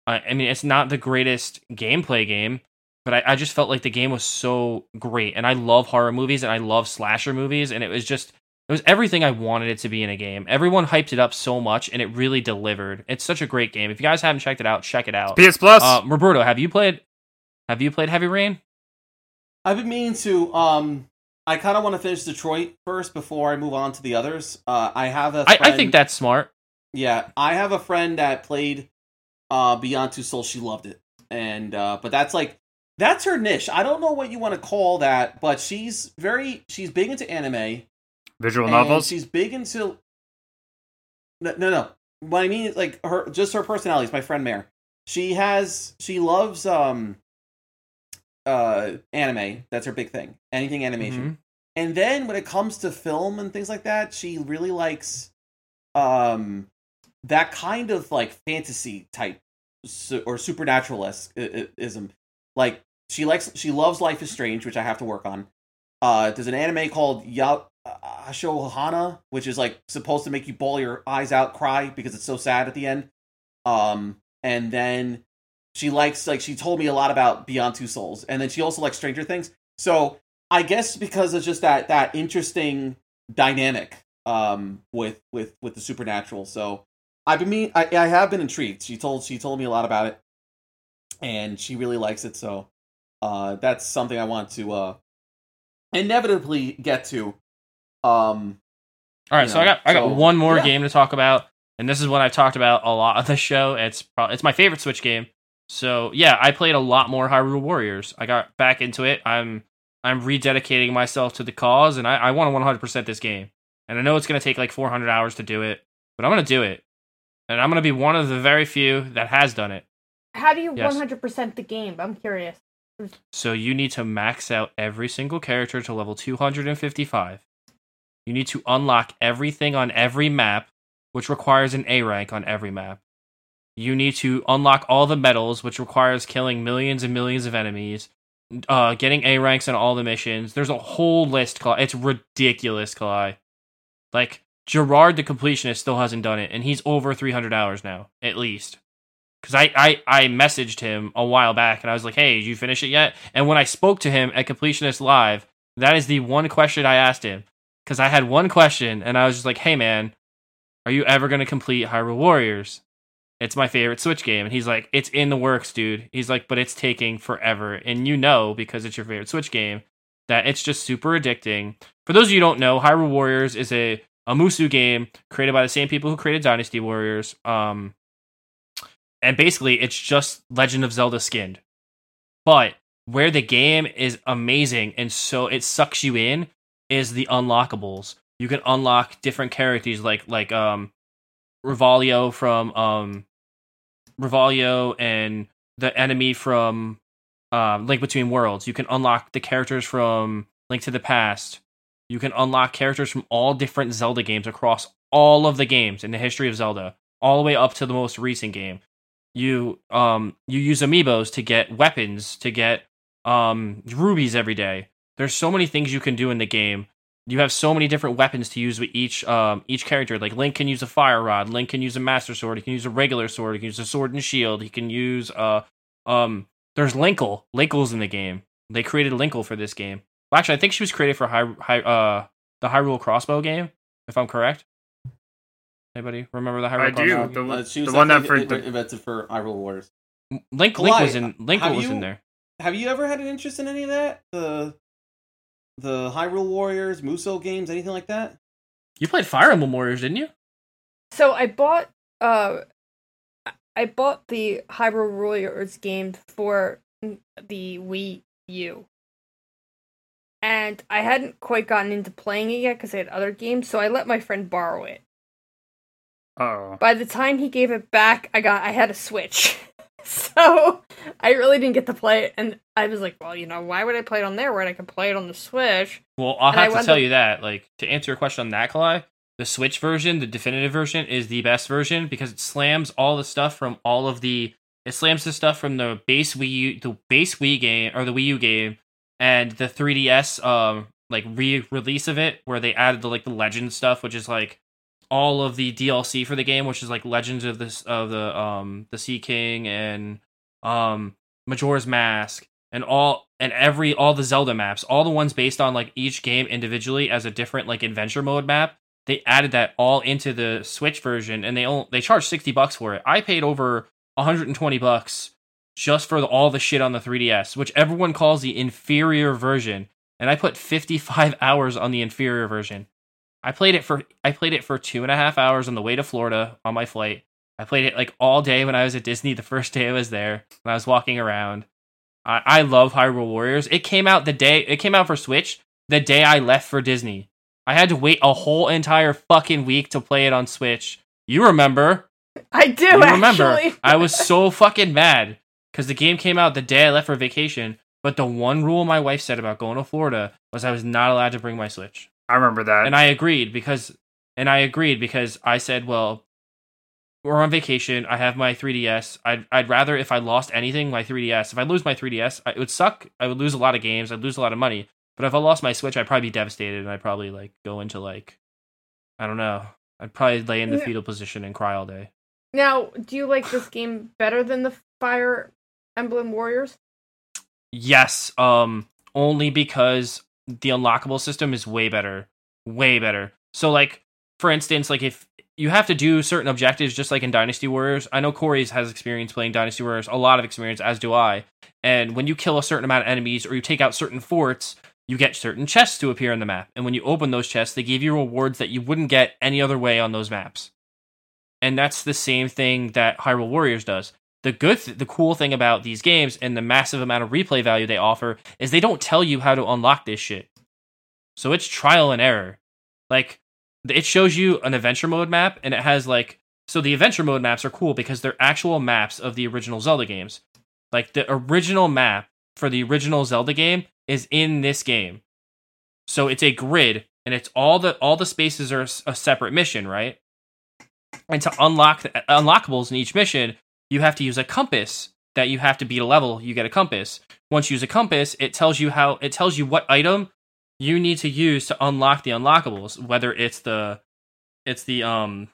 I I mean, it's not the greatest gameplay game, but I, I just felt like the game was so great, and I love horror movies and I love slasher movies, and it was just it was everything I wanted it to be in a game. Everyone hyped it up so much, and it really delivered. It's such a great game. If you guys haven't checked it out, check it out. ps plus Uh, Roberto, have you played? Have you played Heavy Rain? I've been meaning to. Um, I kind of want to finish Detroit first before I move on to the others. Uh, I have a. I, I friend- think that's smart. Yeah, I have a friend that played uh Beyond Two Souls. She loved it, and uh but that's like that's her niche. I don't know what you want to call that, but she's very she's big into anime. Visual novels. She's big into. No, no, no. What I mean is like her, just her personality. Is my friend Mare. She has, she loves um, uh, anime. That's her big thing. Anything animation. Mhm. And then when it comes to film and things like that, she really likes, um, that kind of like fantasy type or supernaturalism. Like she likes, she loves Life is Strange, which I have to work on. Uh, there's an anime called Ya Asho Hana, which is like supposed to make you bawl your eyes out, cry because it's so sad at the end. Um, and then she likes like she told me a lot about Beyond Two Souls, and then she also likes Stranger Things. So I guess because it's just that that interesting dynamic um with with with the supernatural. So I've been mean I, I have been intrigued. She told she told me a lot about it, and she really likes it. So uh that's something I want to uh inevitably get to. Um All right, you so I got I got so- one more yeah. game to talk about, and this is what I've talked about a lot on the show. It's pro- it's my favorite Switch game. So yeah, I played a lot more Hyrule Warriors. I got back into it. I'm I'm rededicating myself to the cause, and I, I want to 100 percent this game. And I know it's gonna take like 400 hours to do it, but I'm gonna do it, and I'm gonna be one of the very few that has done it. How do you Yes. 100% the game? I'm curious. So you need to max out every single character to level 255. You need to unlock everything on every map, which requires an A rank on every map. You need to unlock all the medals, which requires killing millions and millions of enemies, uh, getting A ranks on all the missions. There's a whole list. Kal- It's ridiculous, Kalai. Like Jirard, the completionist, still hasn't done it, and he's over 300 hours now, at least. Because I, I, I messaged him a while back, and I was like, "Hey, did you finish it yet?" And when I spoke to him at Completionist Live, that is the one question I asked him. Because I had one question, and I was just like, "Hey, man, are you ever going to complete Hyrule Warriors? It's my favorite Switch game." And he's like, "It's in the works, dude." He's like, "But it's taking forever." And you know, because it's your favorite Switch game, that it's just super addicting. For those of you who don't know, Hyrule Warriors is a a Musou game created by the same people who created Dynasty Warriors. Um, and basically, it's just Legend of Zelda skinned. But where the game is amazing and so it sucks you in is the unlockables. You can unlock different characters like like um Rivalio from um Rivalio and the enemy from um Link Between Worlds. You can unlock the characters from Link to the Past. You can unlock characters from all different Zelda games across all of the games in the history of Zelda, all the way up to the most recent game. You um you use amiibos to get weapons, to get um rubies every day. There's so many things you can do in the game. You have so many different weapons to use with each um each character. Like Link can use a fire rod, Link can use a master sword, he can use a regular sword, he can use a sword and shield, he can use uh um there's Linkle. Linkle's in the game. They created Linkle for this game. Well, actually, I think she was created for Hy- Hy- uh the Hyrule Crossbow game, if I'm correct. Anybody remember the Hyrule I do. Crossbow? The one- uh, she was the one that for in- the- invented for Hyrule Warriors. Link Link Kalai, was in Link have was in there. Have you ever had an interest in any of that? The the Hyrule Warriors, Musou games, anything like that? You played Fire Emblem Warriors, didn't you? So I bought uh I bought the Hyrule Warriors game for the Wii U. And I hadn't quite gotten into playing it yet because I had other games, so I let my friend borrow it. Oh. By the time he gave it back, I got I had a Switch. so I really didn't get to play it and I was like, well, you know, why would I play it on there when I can play it on the Switch? Well, I'll And I have to tell up- you that. Like to answer your question on that, Kalai, the Switch version, the definitive version, is the best version because it slams all the stuff from all of the. It slams the stuff from the base Wii U, the base Wii game or the Wii U game, and the 3DS um like re-release of it, where they added the like the Legend stuff, which is like all of the DLC for the game, which is like Legends of this of the um the Sea King and um Majora's Mask and all and every all the Zelda maps, all the ones based on like each game individually as a different like adventure mode map. They added that all into the Switch version, and they only, they charged sixty bucks for it. I paid over one hundred and twenty bucks just for the, all the shit on the 3DS, which everyone calls the inferior version, and I put fifty five hours on the inferior version. I played it for I played it for two and a half hours on the way to Florida on my flight. I played it like all day when I was at Disney the first day I was there when I was walking around. I, I love Hyrule Warriors. It came out the day it came out for Switch the day I left for Disney. I had to wait a whole entire fucking week to play it on Switch. You remember? I do You remember? actually. I was so fucking mad because the game came out the day I left for vacation. But the one rule my wife said about going to Florida was I was not allowed to bring my Switch I remember that. and I agreed because and I agreed because I said, well, we're on vacation. I have my 3DS. I'd I'd rather if I lost anything, my 3DS. If I lose my 3DS, I, it would suck. I would lose a lot of games. I'd lose a lot of money. But if I lost my Switch, I'd probably be devastated, and I'd probably like go into like, I don't know. I'd probably lay in the fetal position and cry all day. Now, do you like this game better than the Fire Emblem Warriors? Yes, um, only because the unlockable system is way better, way better. So, like, for instance, like if you have to do certain objectives, just like in Dynasty Warriors, I know Corey's has experience playing Dynasty Warriors, a lot of experience, as do I. And when you kill a certain amount of enemies or you take out certain forts, you get certain chests to appear in the map. And when you open those chests, they give you rewards that you wouldn't get any other way on those maps. And that's the same thing that Hyrule Warriors does the good th- the cool thing about these games and the massive amount of replay value they offer is they don't tell you how to unlock this shit. So it's trial and error. Like it shows you an adventure mode map and it has like so the adventure mode maps are cool because they're actual maps of the original zelda games. Like the original map for the original zelda game is in this game. So it's a grid and it's all the all the spaces are a separate mission right? And to unlock the unlockables in each mission you have to use a compass that you have to beat a level you get a compass. Once you use a compass it tells you how it tells you what item you need to use to unlock the unlockables whether it's the it's the um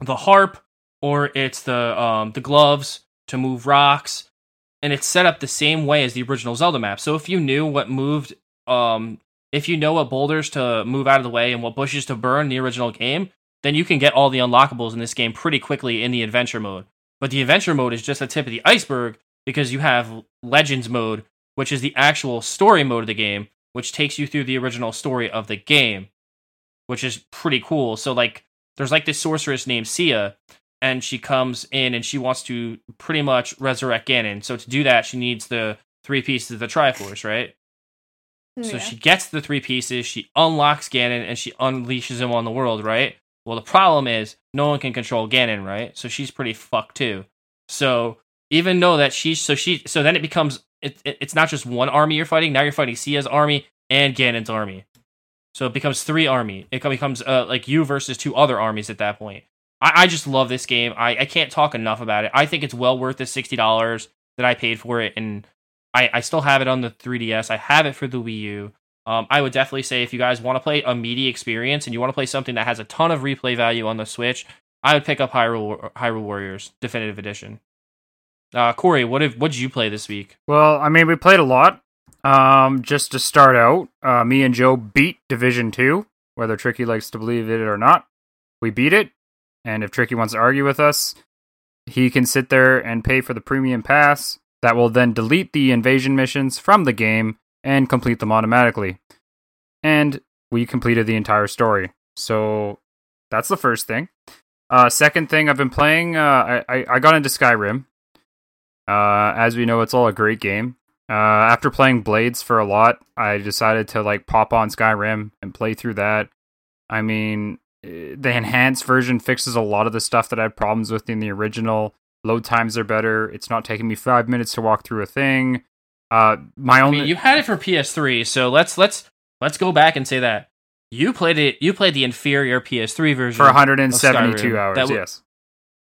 the harp or it's the um the gloves to move rocks. And it's set up the same way as the original Zelda map. So if you knew what moved um if you know what boulders to move out of the way and what bushes to burn in the original game then you can get all the unlockables in this game pretty quickly in the adventure mode. But the adventure mode is just the tip of the iceberg because you have Legends mode, which is the actual story mode of the game, which takes you through the original story of the game, which is pretty cool. So like there's like this sorceress named Cia and she comes in and she wants to pretty much resurrect Ganon. So to do that, she needs the three pieces of the Triforce, right? Hmm, so Yeah. she gets the three pieces, she unlocks Ganon, and she unleashes him on the world, right? Well, the problem is no one can control Ganon, right? So she's pretty fucked too. So even though that she's so she so then it becomes it, it- it's not just one army you're fighting. Now you're fighting Cia's army and Ganon's army. So it becomes three army. It becomes uh, like you versus two other armies at that point. I, I just love this game. I, I can't talk enough about it. I think it's well worth the sixty dollars that I paid for it, and I, I still have it on the 3DS. I have it for the Wii U. Um, I would definitely say if you guys want to play a meaty experience and you want to play something that has a ton of replay value on the Switch, I would pick up Hyrule, Hyrule Warriors Definitive Edition. Uh, Corey, what what did you play this week? Well, I mean, we played a lot. Um, just to start out, uh, me and Joe beat Division Two. Whether Tricky likes to believe it or not, we beat it. And if Tricky wants to argue with us, he can sit there and pay for the premium pass. That will then delete the invasion missions from the game and complete them automatically. And we completed the entire story. So that's the first thing. Uh, second thing I've been playing, uh, I, I got into Skyrim. Uh, as we know, it's all a great game. Uh, after playing Blades for a lot, I decided to like pop on Skyrim and play through that. I mean, eh, the enhanced version fixes a lot of the stuff that I had problems with in the original. Load times are better. It's not taking me five minutes to walk through a thing. Uh, my I only mean, you had it for PS3, so let's let's let's go back and say that you played it. You played the inferior PS3 version for 172 Skyrim. hours. That w- yes.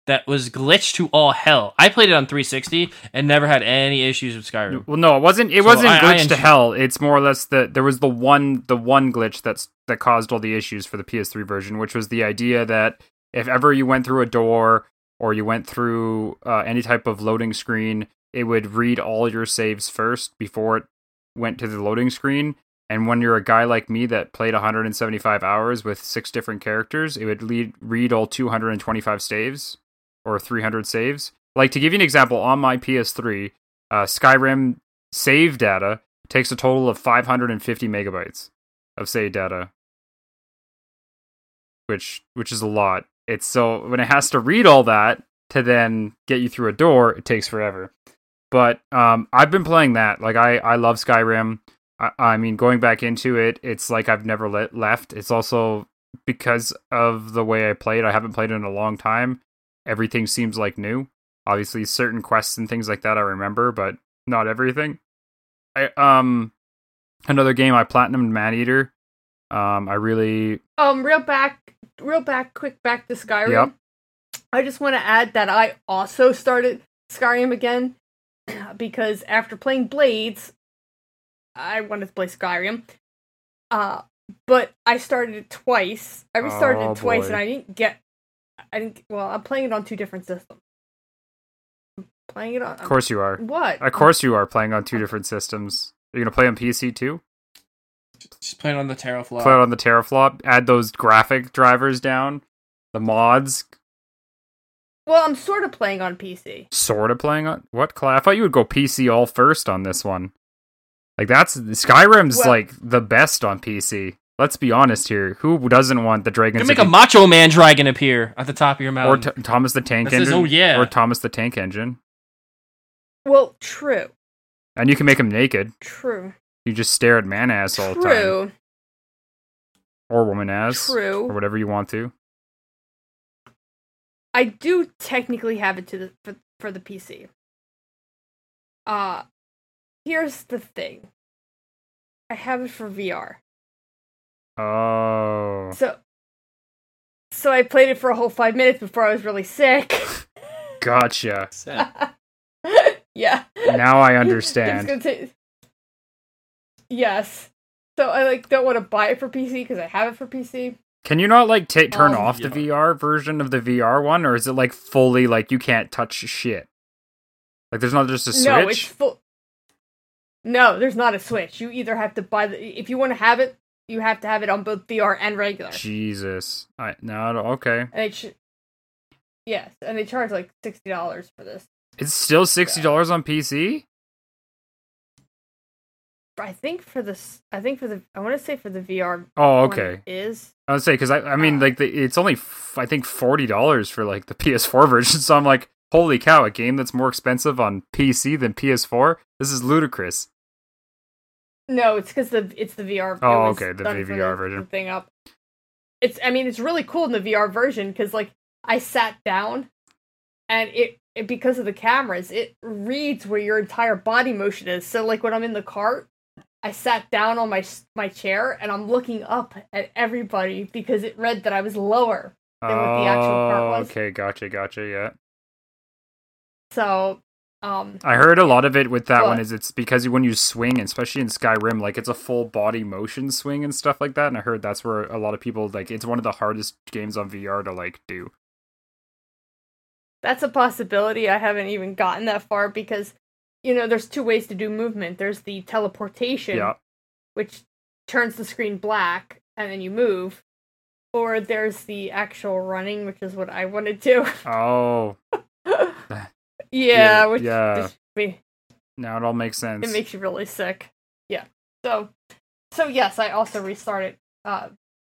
that was glitched to all hell. I played it on 360 and never had any issues with Skyrim. Well, no, it wasn't. It So wasn't I- I glitched to hell. It's more or less that there was the one, the one glitch that's that caused all the issues for the PS3 version, which was the idea that if ever you went through a door or you went through uh, any type of loading screen, it would read all your saves first before it went to the loading screen. And when you're a guy like me that played 175 hours with six different characters, it would lead, read all 225 saves or 300 saves. Like to give you an example, on my PS3, uh, Skyrim save data takes a total of 550 megabytes of save data. which which is a lot. It's so when it has to read all that to then get you through a door, it takes forever. But um, I've been playing that. Like I I love Skyrim. I, I mean, going back into it, it's like I've never let, left. It's also because of the way I played. I haven't played it in a long time. Everything seems like new. Obviously, certain quests and things like that I remember, but not everything. I um another game I platinumed Maneater. Um, I really Um, real back, real back, quick back to Skyrim. Yep. I just want to add that I also started Skyrim again because after playing Blades, I wanted to play Skyrim. Uh, but I started it twice. I restarted Oh, it twice, boy. and I didn't get. I didn't. Well, I'm playing it on two different systems. I'm playing it on. of course you are. What? Of course you are playing on two different systems. Are you gonna play on PC too? Just playing on the teraflop. Play it on the teraflop. Add those graphic drivers down. The mods. Well, I'm sort of playing on PC. Sort of playing on what? Cla- I thought you would go PC all first on this one. Like that's Skyrim's Well- like the best on PC. Let's be honest here. Who doesn't want the You dragons? can make a Macho Man dragon appear at the top of your mouth? or. T- Thomas the Tank That says, Engine. "Oh, yeah." Or Thomas the Tank Engine. Well, true, And you can make him naked. true, You just stare at man ass all the time. true, Or woman ass. true. Or whatever you want to. I do technically have it to the for, for the PC. Uh here's the thing. I have it for VR. Oh. So so I played it for a whole 5 minutes before I was really sick. Gotcha. yeah. Now I It's understand. gonna take Yes. So I like don't want to buy it for PC because I have it for PC. Can you not like ta turn Um, off the VR. Version of the VR one, or is it like fully like you can't touch shit? Like there's not just a switch. No, it's full. No, there's not a switch. You either have to buy the if you want to have it, you have to have it on both VR and regular. Jesus. I no okay. And they ch- yes, and they charge like sixty dollars for this. It's still sixty dollars on PC. I think for this, I think for the, I want to say for the VR. Oh, okay. Is I would say because I I mean Uh, like the, it's only f- I think forty dollars for like the PS4 version. So I'm like, holy cow, a game that's more expensive on PC than PS4. This is ludicrous. no, it's because the it's the VR. Oh, okay, the VR version. thing up. It's, I mean, it's really cool in the VR version because like I sat down, and it, it because of the cameras, it reads where your entire body motion is. So like when I'm in the cart, I sat down on my my chair and I'm looking up at everybody because it read that I was lower. Than what the actual part Oh, was. okay, gotcha, gotcha. Yeah. So, um, I heard a lot of it with that one is it's because when you swing, especially in Skyrim, like it's a full body motion swing and stuff like that. And I heard that's where a lot of people like it's one of the hardest games on VR to like do. that's a possibility. I haven't even gotten that far because, you know, there's two ways to do movement. There's the teleportation, Yeah. which turns the screen black and then you move, or there's the actual running, which is what I want to do. Oh, yeah, Yeah, which yeah. now it all makes sense. it makes you really sick. Yeah. So, so yes, I also restarted uh,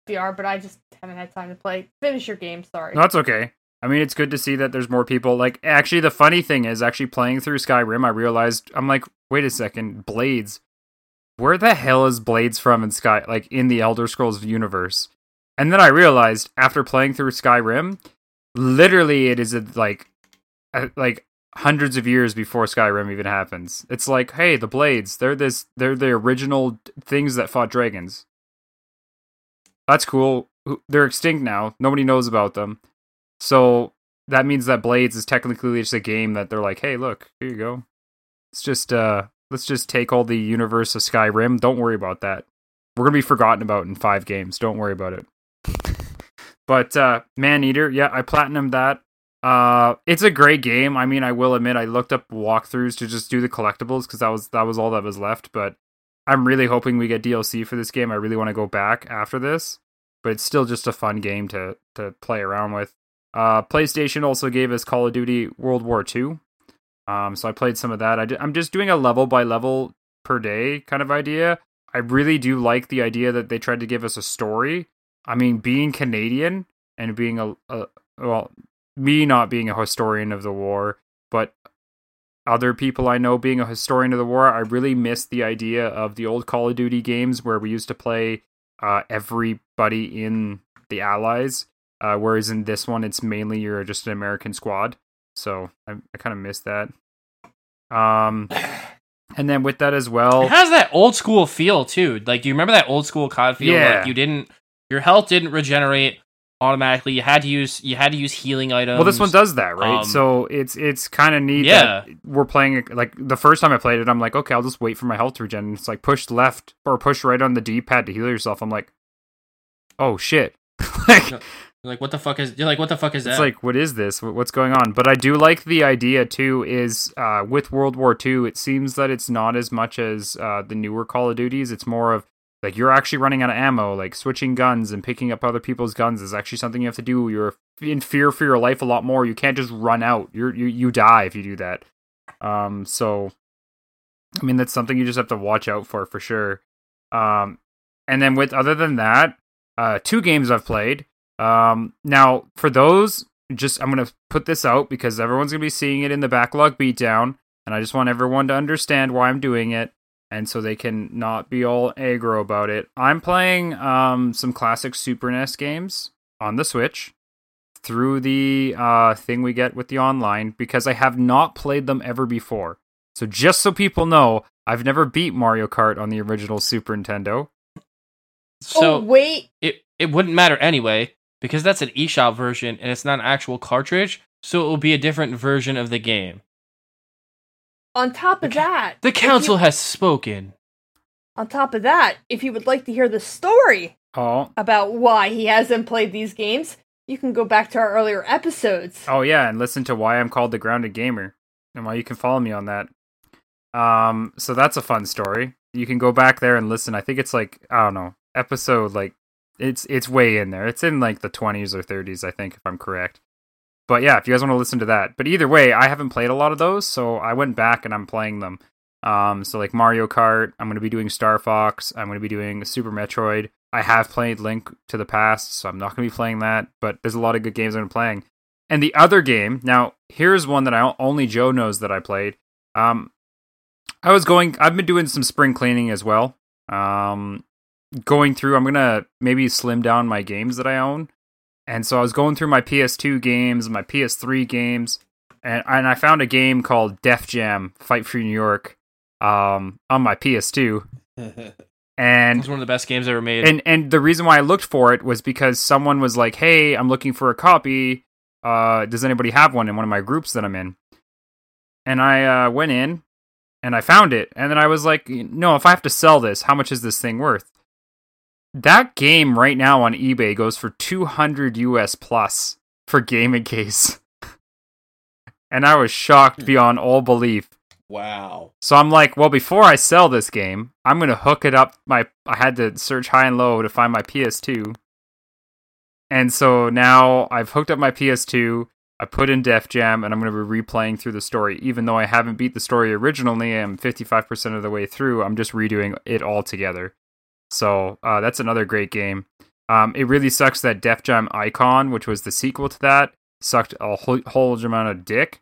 VR, but I just haven't had time to play. Finish your game. Sorry. No, that's okay. I mean, it's good to see that there's more people. Like, actually, the funny thing is, actually playing through Skyrim, I realized I'm like, wait a second, Blades. Where the hell is Blades from in Sky? Like in the Elder Scrolls universe? And then I realized after playing through Skyrim, literally, it is a, like, a, like hundreds of years before Skyrim even happens. It's like, hey, the Blades, they're this, they're the original things that fought dragons. That's cool. They're extinct now. Nobody knows about them. So that means that Blades is technically just a game that they're like, hey, look, here you go. It's just uh let's just take all the universe of Skyrim. Don't worry about that. We're gonna be forgotten about in five games. Don't worry about it. but uh Maneater, yeah, I platinumed that. Uh it's a great game. I mean, I will admit I looked up walkthroughs to just do the collectibles because that was that was all that was left, but I'm really hoping we get DLC for this game. I really want to go back after this, but it's still just a fun game to to play around with. Uh, PlayStation also gave us Call of Duty World War II. Um, so I played some of that. I am just doing a level by level per day kind of idea. I really do like the idea that they tried to give us a story. I mean, being Canadian and being a, a well, me not being a historian of the war, but other people I know being a historian of the war, I really miss the idea of the old Call of Duty games where we used to play uh, everybody in the Allies. Uh, whereas in this one, it's mainly you're just an American squad. So I, I kind of miss that. Um, and then with that as well, It has that old school feel too. Like, do you remember that old school COD feel? Yeah. Like you didn't, your health didn't regenerate automatically. You had to use, you had to use healing items. well, this one does that, right? um, so it's it's kind of neat. Yeah. we're playing like the first time I played it. I'm like, okay, I'll just wait for my health to regen. It's like push left or push right on the D-pad to heal yourself. I'm like, oh shit. like, You're like, what the fuck is? You're like, what the fuck is that? It's like, what is this? What's going on? But I do like the idea too. Is uh, with World War II, it seems that it's not as much as uh, the newer Call of Duties. It's more of like you're actually running out of ammo. Like switching guns and picking up other people's guns is actually something you have to do. You're in fear for your life a lot more. You can't just run out. You're you you die if you do that. Um. So, I mean, that's something you just have to watch out for for sure. Um. And then with other than that, uh, two games I've played. Um, now for those, just I'm gonna put this out because everyone's gonna be seeing it in the backlog beatdown, and I just want everyone to understand why I'm doing it, and so they can not be all aggro about it. I'm playing um some classic Super NES games on the Switch through the uh thing we get with the online because I have not played them ever before. So just so people know, I've never beat Mario Kart on the original Super Nintendo. so oh wait, it it wouldn't matter anyway because that's an eShop version and it's not an actual cartridge. So it will be a different version of the game. on top of that, The if you- council has spoken. on top of that, if you would like to hear the story Oh, about why he hasn't played these games, you can go back to our earlier episodes. Oh yeah, and listen to why I'm called the grounded gamer and why you can follow me on that. Um, so that's a fun story. You can go back there and listen. I think it's like I don't know episode like it's it's way in there. It's in like the 20s or 30s, I think, if I'm correct. But yeah, if you guys want to listen to that. But either way, I haven't played a lot of those, so I went back and I'm playing them. Um, so like Mario Kart, I'm going to be doing Star Fox. I'm going to be doing Super Metroid. I have played Link to the Past, so I'm not going to be playing that. But there's a lot of good games I'm playing. And the other game, now here's one that I only Joe knows that I played. Um, I was going. I've been doing some spring cleaning as well. Um, going through. I'm gonna maybe slim down my games that I own. And so I was going through my PS2 games, my PS3 games, and and I found a game called Def Jam Fight for New York um, on my PS2. And It's one of the best games ever made. and and the reason why I looked for it was because someone was like, "Hey, I'm looking for a copy. Uh, does anybody have one in one of my groups that I'm in?" And I uh, went in and I found it, and then I was like, "No, if I have to sell this, how much is this thing worth?" That game right now on eBay goes for 200 US plus for gaming case. and I was shocked hmm. beyond all belief. Wow. So I'm like, well, before I sell this game, I'm gonna hook it up. My I had to search high and low to find my PS2, and so now I've hooked up my PS2. I put in Def Jam, and I'm gonna be replaying through the story. Even though I haven't beat the story originally, I'm 55% of the way through. I'm just redoing it all together. So uh, that's another great game. Um, it really sucks that Def Jam Icon, which was the sequel to that, sucked a whole, whole amount of dick.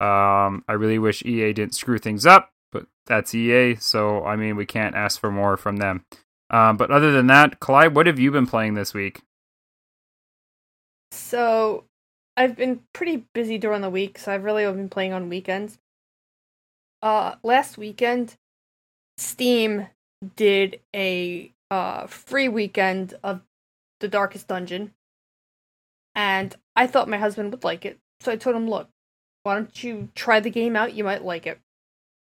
Um, I really wish EA didn't screw things up, but that's EA, so I mean we can't ask for more from them. Um, but other than that, Clyde, what have you been playing this week? So I've been pretty busy during the week, so I've really been playing on weekends. Uh last weekend Steam did a uh free weekend of The Darkest Dungeon. And I thought my husband would like it. So I told him, "Look, why don't you try the game out? You might like it."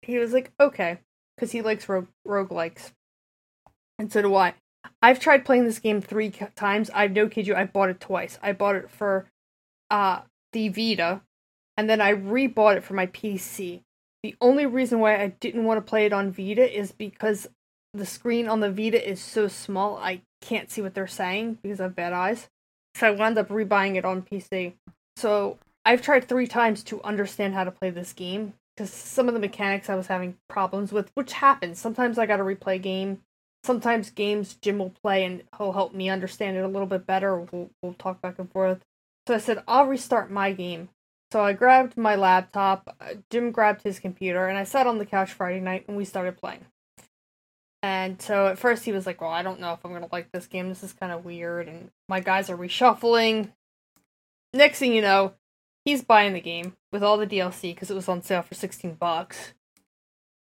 He was like, "Okay," cuz he likes rogue roguelikes. And so do I. I've tried playing this game three times. I've no kid you, I bought it twice. I bought it for uh the Vita, and then I rebought it for my PC. The only reason why I didn't want to play it on Vita is because the screen on the Vita is so small I can't see what they're saying because I have bad eyes. So I wound up rebuying it on PC. So I've tried three times to understand how to play this game because some of the mechanics I was having problems with, which happens. Sometimes I got to replay a game sometimes games Jim will play and he'll help me understand it a little bit better. We'll we'll talk back and forth. So I said I'll restart my game. So I grabbed my laptop. Jim grabbed his computer, and I sat on the couch Friday night and we started playing. And so at first he was like, "Well, I don't know if I'm gonna like this game. This is kind of weird." And my guys are reshuffling. Next thing you know, he's buying the game with all the DLC because it was on sale for 16 bucks.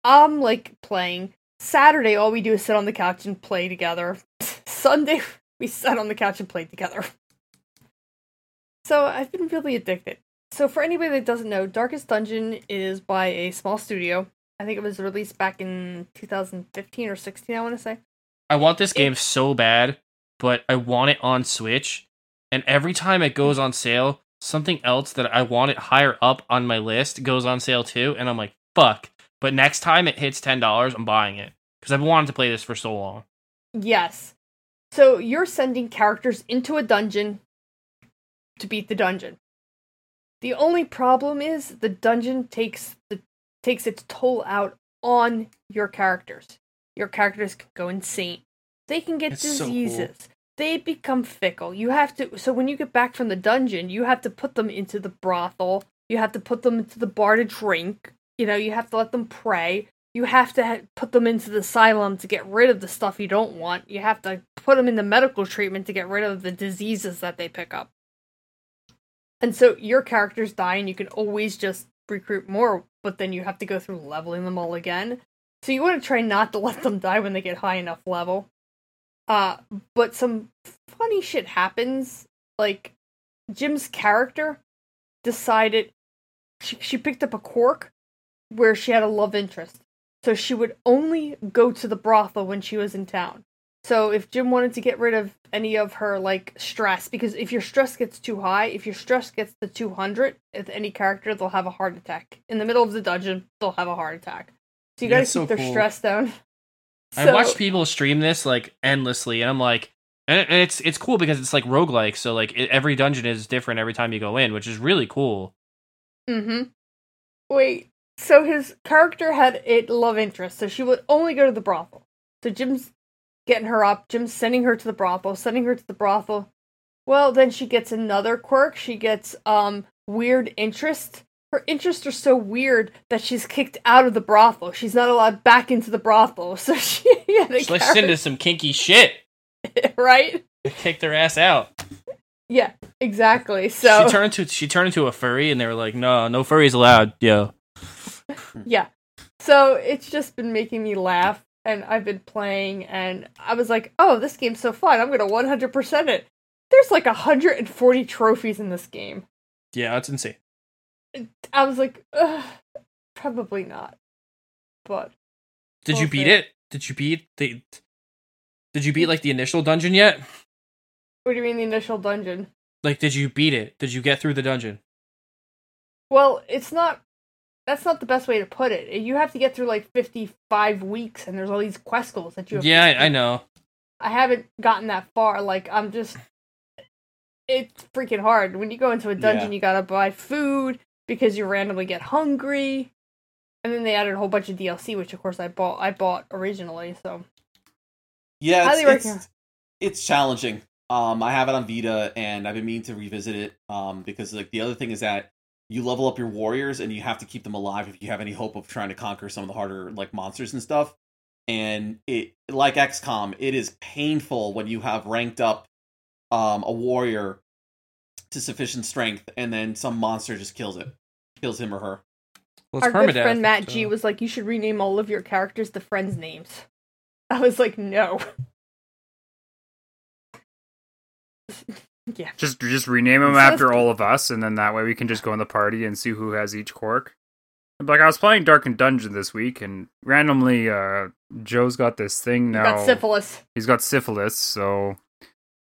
I'm like playing. Saturday, all we do is sit on the couch and play together. Sunday, we sat on the couch and played together. So I've been really addicted. So for anybody that doesn't know, Darkest Dungeon is by a small studio. I think it was released back in 2015 or 16, I want to say. I want this game so bad, but I want it on Switch. And every time it goes on sale, something else that I want it higher up on my list goes on sale too. And I'm like, fuck. But next time it hits $10, I'm buying it. Because I've wanted to play this for so long. Yes. So you're sending characters into a dungeon to beat the dungeon. The only problem is the dungeon takes takes its toll out on your characters. Your characters can go insane. They can get It's so cool. diseases. They become fickle. You have to so when you get back from the dungeon, you have to put them into the brothel. You have to put them into the bar to drink. You know, you have to let them pray. You have to ha- put them into the asylum to get rid of the stuff you don't want. You have to put them in the medical treatment to get rid of the diseases that they pick up. And so your characters die, and you can always just recruit more, but then you have to go through leveling them all again. So you want to try not to let them die when they get high enough level. Uh, but some funny shit happens. Like Jim's character decided she she picked up a quirk where she had a love interest. So she would only go to the brothel when she was in town. So if Jim wanted to get rid of any of her like stress, because if your stress gets too high, if your stress gets to 200, if any character, they'll have a heart attack. In the middle of the dungeon, they'll have a heart attack. So you gotta That's keep so their cool. stress down. I watched people stream this like endlessly, and I'm like, and and it's it's cool because it's like roguelike, so like it, every dungeon is different every time you go in, which is really cool. Mm-hmm. Wait, so his character had a love interest, so she would only go to the brothel. So Jim's getting her up, Jim's sending her to the brothel, sending her to the brothel. Well, then she gets another quirk. She gets um weird interest. Her interests are so weird that she's kicked out of the brothel. She's not allowed back into the brothel. So she had So let's into some kinky shit. right? Kicked their ass out. Yeah, exactly. So she turned to she turned into a furry, and they were like, "No, no furries allowed." Yo, Yeah. So it's just been making me laugh and I've been playing and I was like, "Oh, this game's so fun. I'm going to 100% it." There's like 140 trophies in this game. yeah, that's insane. I was like, Ugh, probably not. But Did you beat see. it? Did you beat the? Did you beat like the initial dungeon yet? what do you mean the initial dungeon? Like, did you beat it? Did you get through the dungeon? Well, it's not that's not the best way to put it. You have to get through like 55 weeks and there's all these quest goals that you have to Yeah, I, I know. I haven't gotten that far. Like I'm just it's freaking hard. When you go into a dungeon, Yeah. you gotta buy food because you randomly get hungry. And then they added a whole bunch of DLC, which of course I bought I bought originally, so Yeah, it's, it's, it's challenging. Um, I have it on Vita, and I've been meaning to revisit it. Um, because like the other thing is that you level up your warriors, and you have to keep them alive if you have any hope of trying to conquer some of the harder like monsters and stuff. And it like XCOM, it is painful when you have ranked up um a warrior to sufficient strength, and then some monster just kills it, kills him or her. Well, our good friend Matt G was like, You should rename all of your characters the friends' names. I was like, No. yeah. Just just rename them So after all of us, and then that way we can just go in the party and see who has each quirk. Like I was playing Darkened Dungeon this week, and randomly, uh, Joe's got this thing You now. got syphilis. He's got syphilis, so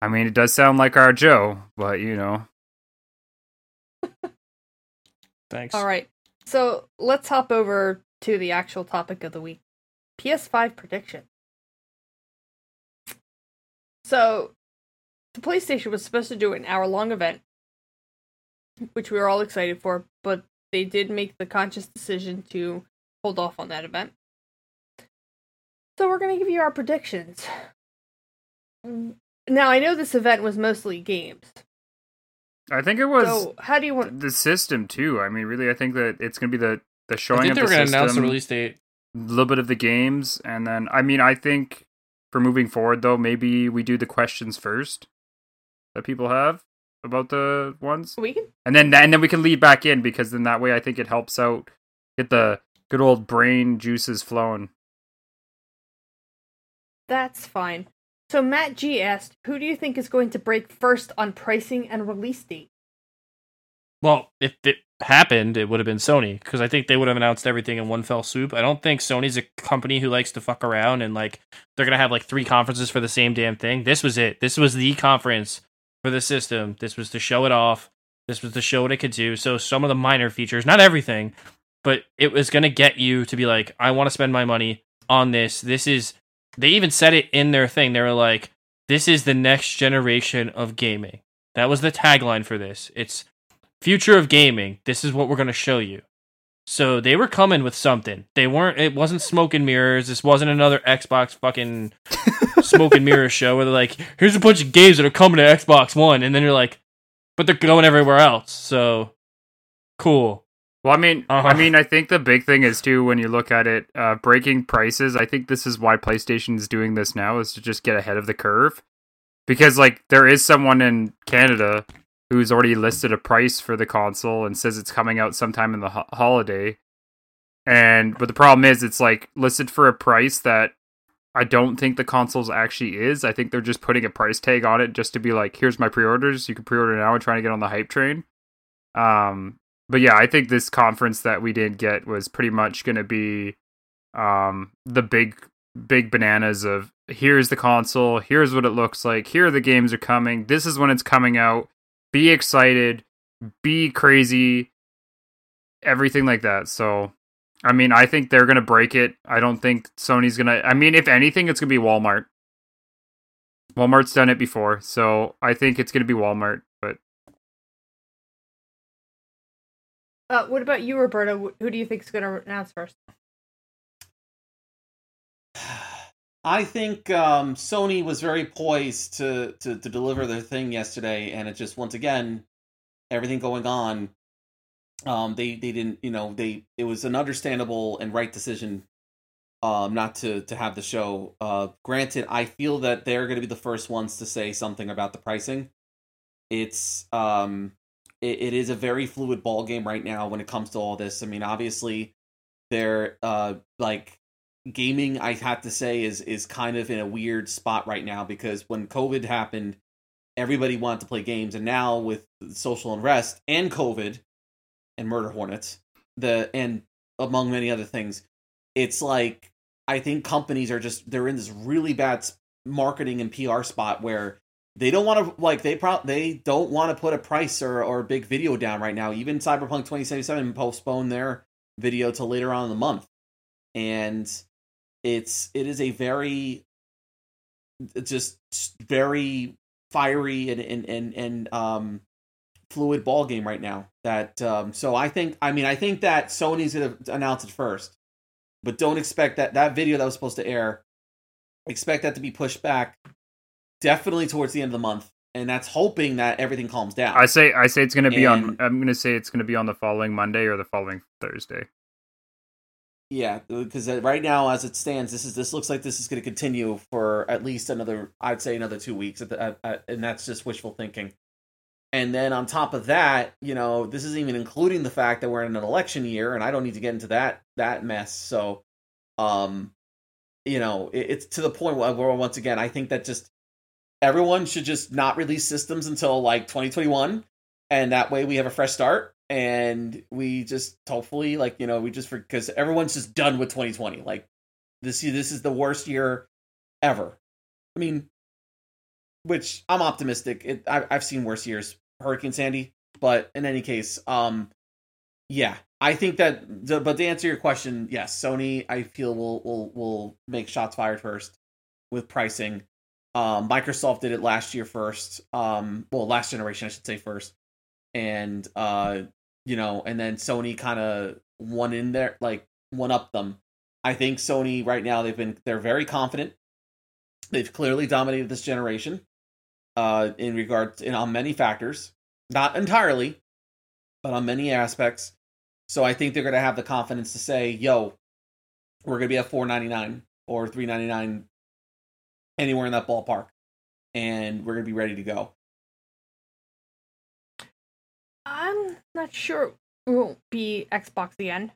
I mean, it does sound like our Joe, but you know, Thanks. All right. So let's hop over to the actual topic of the week PS5 prediction. So, the PlayStation was supposed to do an hour long event, which we were all excited for, but they did make the conscious decision to hold off on that event. So we're gonna give you our predictions. Now I know this event was mostly games. I think it was So how do you want? the system too. I mean, really, I think that it's going to be the the I showing think of they the were going to system, announce the release date. a little bit of the games, and then I mean, I think for moving forward though, maybe we do the questions first that people have about the ones, We can. and then and then we can lead back in because then that way I think it helps out get the good old brain juices flowing. That's fine. So Matt G asked, "Who do you think is going to break first on pricing and release date?" Well, if it happened, it would have been Sony because I think they would have announced everything in one fell swoop. I don't think Sony's a company who likes to fuck around and like they're gonna have like three conferences for the same damn thing. This was it. This was the conference for the system. This was to show it off. This was to show what it could do. So some of the minor features, not everything, but it was gonna get you to be like, I want to spend my money on this. This is. They even said it in their thing. They were like, "This is the next generation of gaming." That was the tagline for this. It's future of gaming. This is what we're going to show you. So they were coming with something. They weren't. It wasn't smoke and mirrors. This wasn't another Xbox fucking smoke and mirror show where they're like, "Here's a bunch of games that are coming to Xbox One," and then you're like, "But they're going everywhere else." So cool. Well, I mean, Uh-huh. I mean, I think the big thing is too when you look at it, uh, breaking prices. I think this is why PlayStation is doing this now is to just get ahead of the curve, because like there is someone in Canada who's already listed a price for the console and says it's coming out sometime in the ho- holiday, and but the problem is it's like listed for a price that I don't think the console's actually is. I think they're just putting a price tag on it just to be like, here's my pre-orders. You can pre-order now and trying to get on the hype train. Um, but yeah, I think this conference that we didn't get was pretty much going to be um, the big big bananas of here's the console, here's what it looks like, here the games are coming, this is when it's coming out. Be excited, be crazy, everything like that. So, I mean, I think they're going to break it. I don't think Sony's going to I mean, if anything it's going to be Walmart. Walmart's done it before, so I think it's going to be Walmart, but Uh, what about you, Roberto? Who do you think is going to announce first? I think um, Sony was very poised to, to to deliver their thing yesterday, and it just once again everything going on. Um, they they didn't you know they it was an understandable and right decision, um, not to to have the show. Uh, granted, I feel that they're going to be the first ones to say something about the pricing. It's um, it, it is a very fluid ball game right now when it comes to all this. I mean, obviously, they're uh like gaming i have to say is is kind of in a weird spot right now because when covid happened everybody wanted to play games and now with social unrest and covid and murder hornets the and among many other things it's like i think companies are just they're in this really bad marketing and pr spot where they don't want to like they pro- they don't want to put a price or or a big video down right now. Even cyberpunk 2077 postponed their video till later on in the month. And it's it is a very just very fiery and and and, and um fluid ball game right now that um so i think i mean i think that sony's gonna announce it first but don't expect that that video that was supposed to air expect that to be pushed back definitely towards the end of the month and that's hoping that everything calms down I say I say it's to be on. I'm going to say it's going to be on the following Monday or the following Thursday. Yeah, because right now, as it stands, this is this looks like this is going to continue for at least another, I'd say another two weeks, at the, at, at, and that's just wishful thinking. And then on top of that, you know, this isn't even including the fact that we're in an election year, and I don't need to get into that that mess. So, um, you know, it, it's to the point where, where once again, I think that just everyone should just not release systems until like 2021, and that way we have a fresh start and we just hopefully like you know we just because everyone's just done with 2020 like this this is the worst year ever i mean which i'm optimistic. It, I, i've seen worse years hurricane sandy but in any case um yeah i think that the, but to answer your question yes sony i feel will will will make shots fired first with pricing. Um microsoft did it last year first um well last generation i should say first. And uh you know, and then Sony kind of won in there, like one up them. I think Sony right now they've been they're very confident. They've clearly dominated this generation uh, in regards in on many factors, not entirely, but on many aspects. So I think they're going to have the confidence to say, "Yo, we're going to be at 4.99 or 3.99 anywhere in that ballpark and we're going to be ready to go." I'm not sure it won't be Xbox again.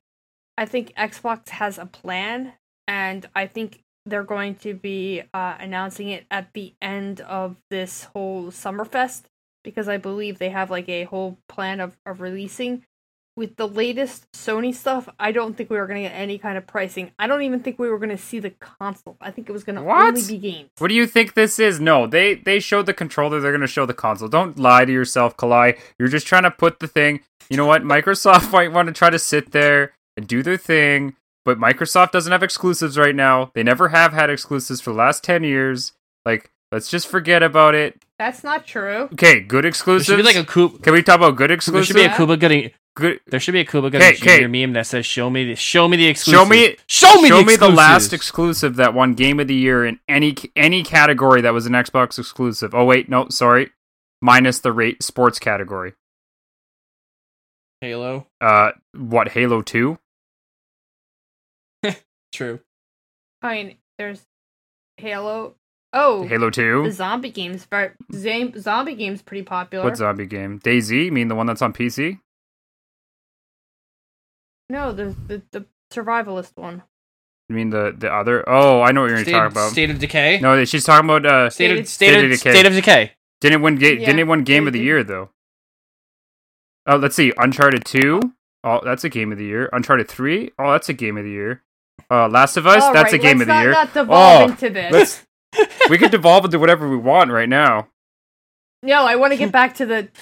I think Xbox has a plan, and I think they're going to be uh, announcing it at the end of this whole Summerfest because I believe they have like a whole plan of, of releasing. With the latest Sony stuff, I don't think we were going to get any kind of pricing. I don't even think we were going to see the console. I think it was going to only be games. What do you think this is? No, they they showed the controller. They're gonna show the console. Don't lie to yourself, Kalai. You're just trying to put the thing. You know what? Microsoft might want to try to sit there and do their thing, but Microsoft doesn't have exclusives right now. They never have had exclusives for the last ten years. Like, let's just forget about it. That's not true. Okay, good There exclusives. should be like a Cuba. Can we talk about good There exclusives? should be a Cuba Gooding. good. There should be a Cuba Okay, getting okay. meme that says "Show me, the, show me the exclusive." Show me, show me, show the, me the last exclusive that won Game of the Year in any any category that was an Xbox exclusive. Oh wait, no, sorry, minus the rate sports category. Halo. Uh, what Halo Two? True. I mean, there's Halo. Oh, Halo Two. the zombie games. but zam- zombie games pretty popular. What zombie game? DayZ? You mean the one that's on PC? No, the, the the survivalist one. You mean the the other? Oh, I know what you're State, talking about. State of Decay. No, she's talking about. Uh, State of State State of of Decay. State of Decay. didn't win. Ga- Yeah, didn't win Game of the DayZ. Year though? Oh, let's see. Uncharted Two. Oh, that's a Game of the Year. Uncharted Three. Oh, that's a Game of the Year. Uh, Last of Us. All that's right, a Game let's of the not, Year. Not devolve Oh, into this. we could devolve into whatever we want right now. No, I want to get back to the.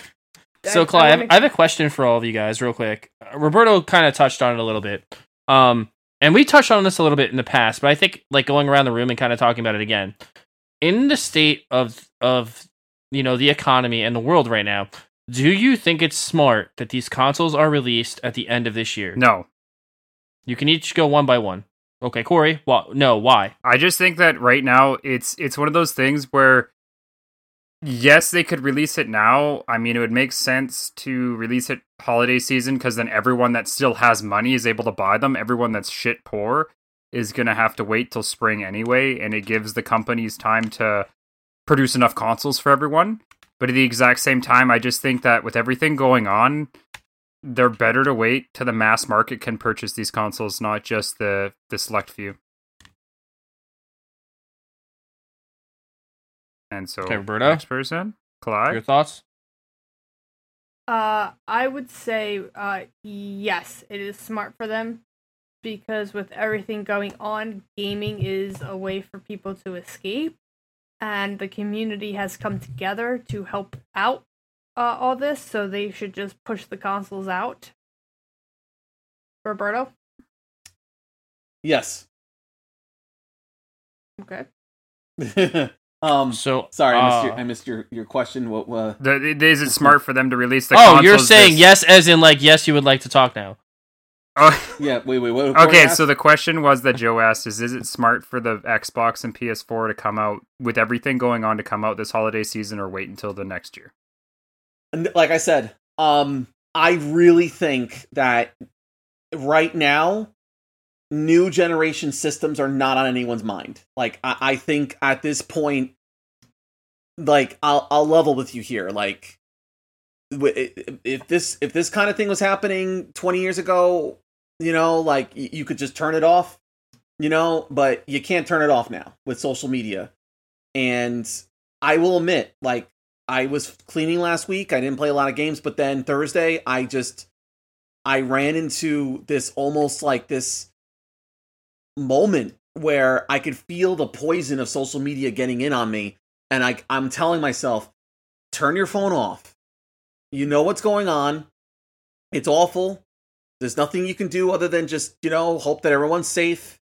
So, I- Clyde, I, I have, wanna- I have a question for all of you guys, real quick. Uh, Roberto kind of touched on it a little bit, um, and we touched on this a little bit in the past, but I think like going around the room and kind of talking about it again. In the state of of you know the economy and the world right now, do you think it's smart that these consoles are released at the end of this year? No, You can each go one by one. Okay, Corey. Well, no, why? I just think that right now it's it's one of those things where yes, they could release it now. I mean, it would make sense to release it holiday season because then everyone that still has money is able to buy them. Everyone that's shit poor is going to have to wait till spring anyway, and it gives the companies time to produce enough consoles for everyone. But at the exact same time, I just think that with everything going on, they're better to wait till the mass market can purchase these consoles, not just the the select few. And so, Okay, Roberto? next person, Clyde. Your thoughts? Uh, I would say, uh, yes, it is smart for them because with everything going on, gaming is a way for people to escape, and the community has come together to help out uh, all this. So they should just push the consoles out. Roberto, Yes. okay. um. So Sorry, I missed your uh, I missed your, your question. What? Uh, The, it- is it smart for them to release the? oh, you're saying this- yes, as in like yes, you would like to talk now. Oh, yeah. Wait. Wait. What, okay, so the question was that Joe asked is: Is it smart for the Xbox and PS4 to come out with everything going on to come out this holiday season, or wait until the next year? Like I said, um, I really think that right now, new generation systems are not on anyone's mind. Like I, I think at this point, like I'll I'll level with you here. Like if this if this kind of thing was happening 20 years ago, you know, like you could just turn it off, you know, but you can't turn it off now with social media. And I will admit, like I was cleaning last week. I didn't play a lot of games, but then Thursday I just I ran into this almost like this moment where I could feel the poison of social media getting in on me and I I'm telling myself turn your phone off. You know what's going on. It's awful. There's nothing you can do other than just, you know, hope that everyone's safe.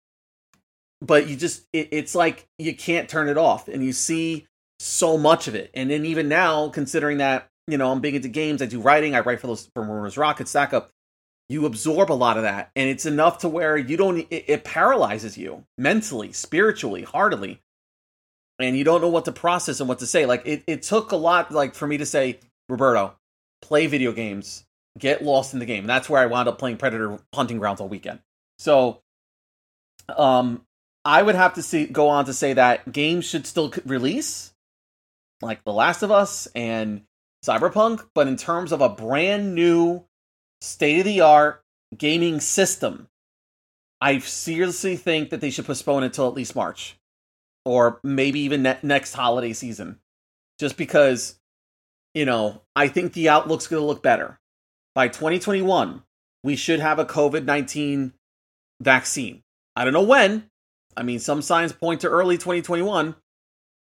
But you just it, it's like you can't turn it off and you see so much of it. And then even now, considering that, you know, I'm big into games, I do writing, I write for those for Rumors Rocket Stack Up. You absorb a lot of that, and it's enough to where you don't. It, it paralyzes you mentally, spiritually, heartily, and you don't know what to process and what to say. Like it, it took a lot, like for me to say, Roberto, play video games, get lost in the game. And that's where I wound up playing Predator Hunting Grounds all weekend. So, um, I would have to see go on to say that games should still release, like The Last of Us and Cyberpunk, but in terms of a brand new, state of the art gaming system, I seriously think that they should postpone it until at least March, or maybe even ne- next holiday season, just because, you know, I think the outlook's going to look better by 2021. We should have a COVID 19 vaccine. I don't know when. I mean, some signs point to early 2021,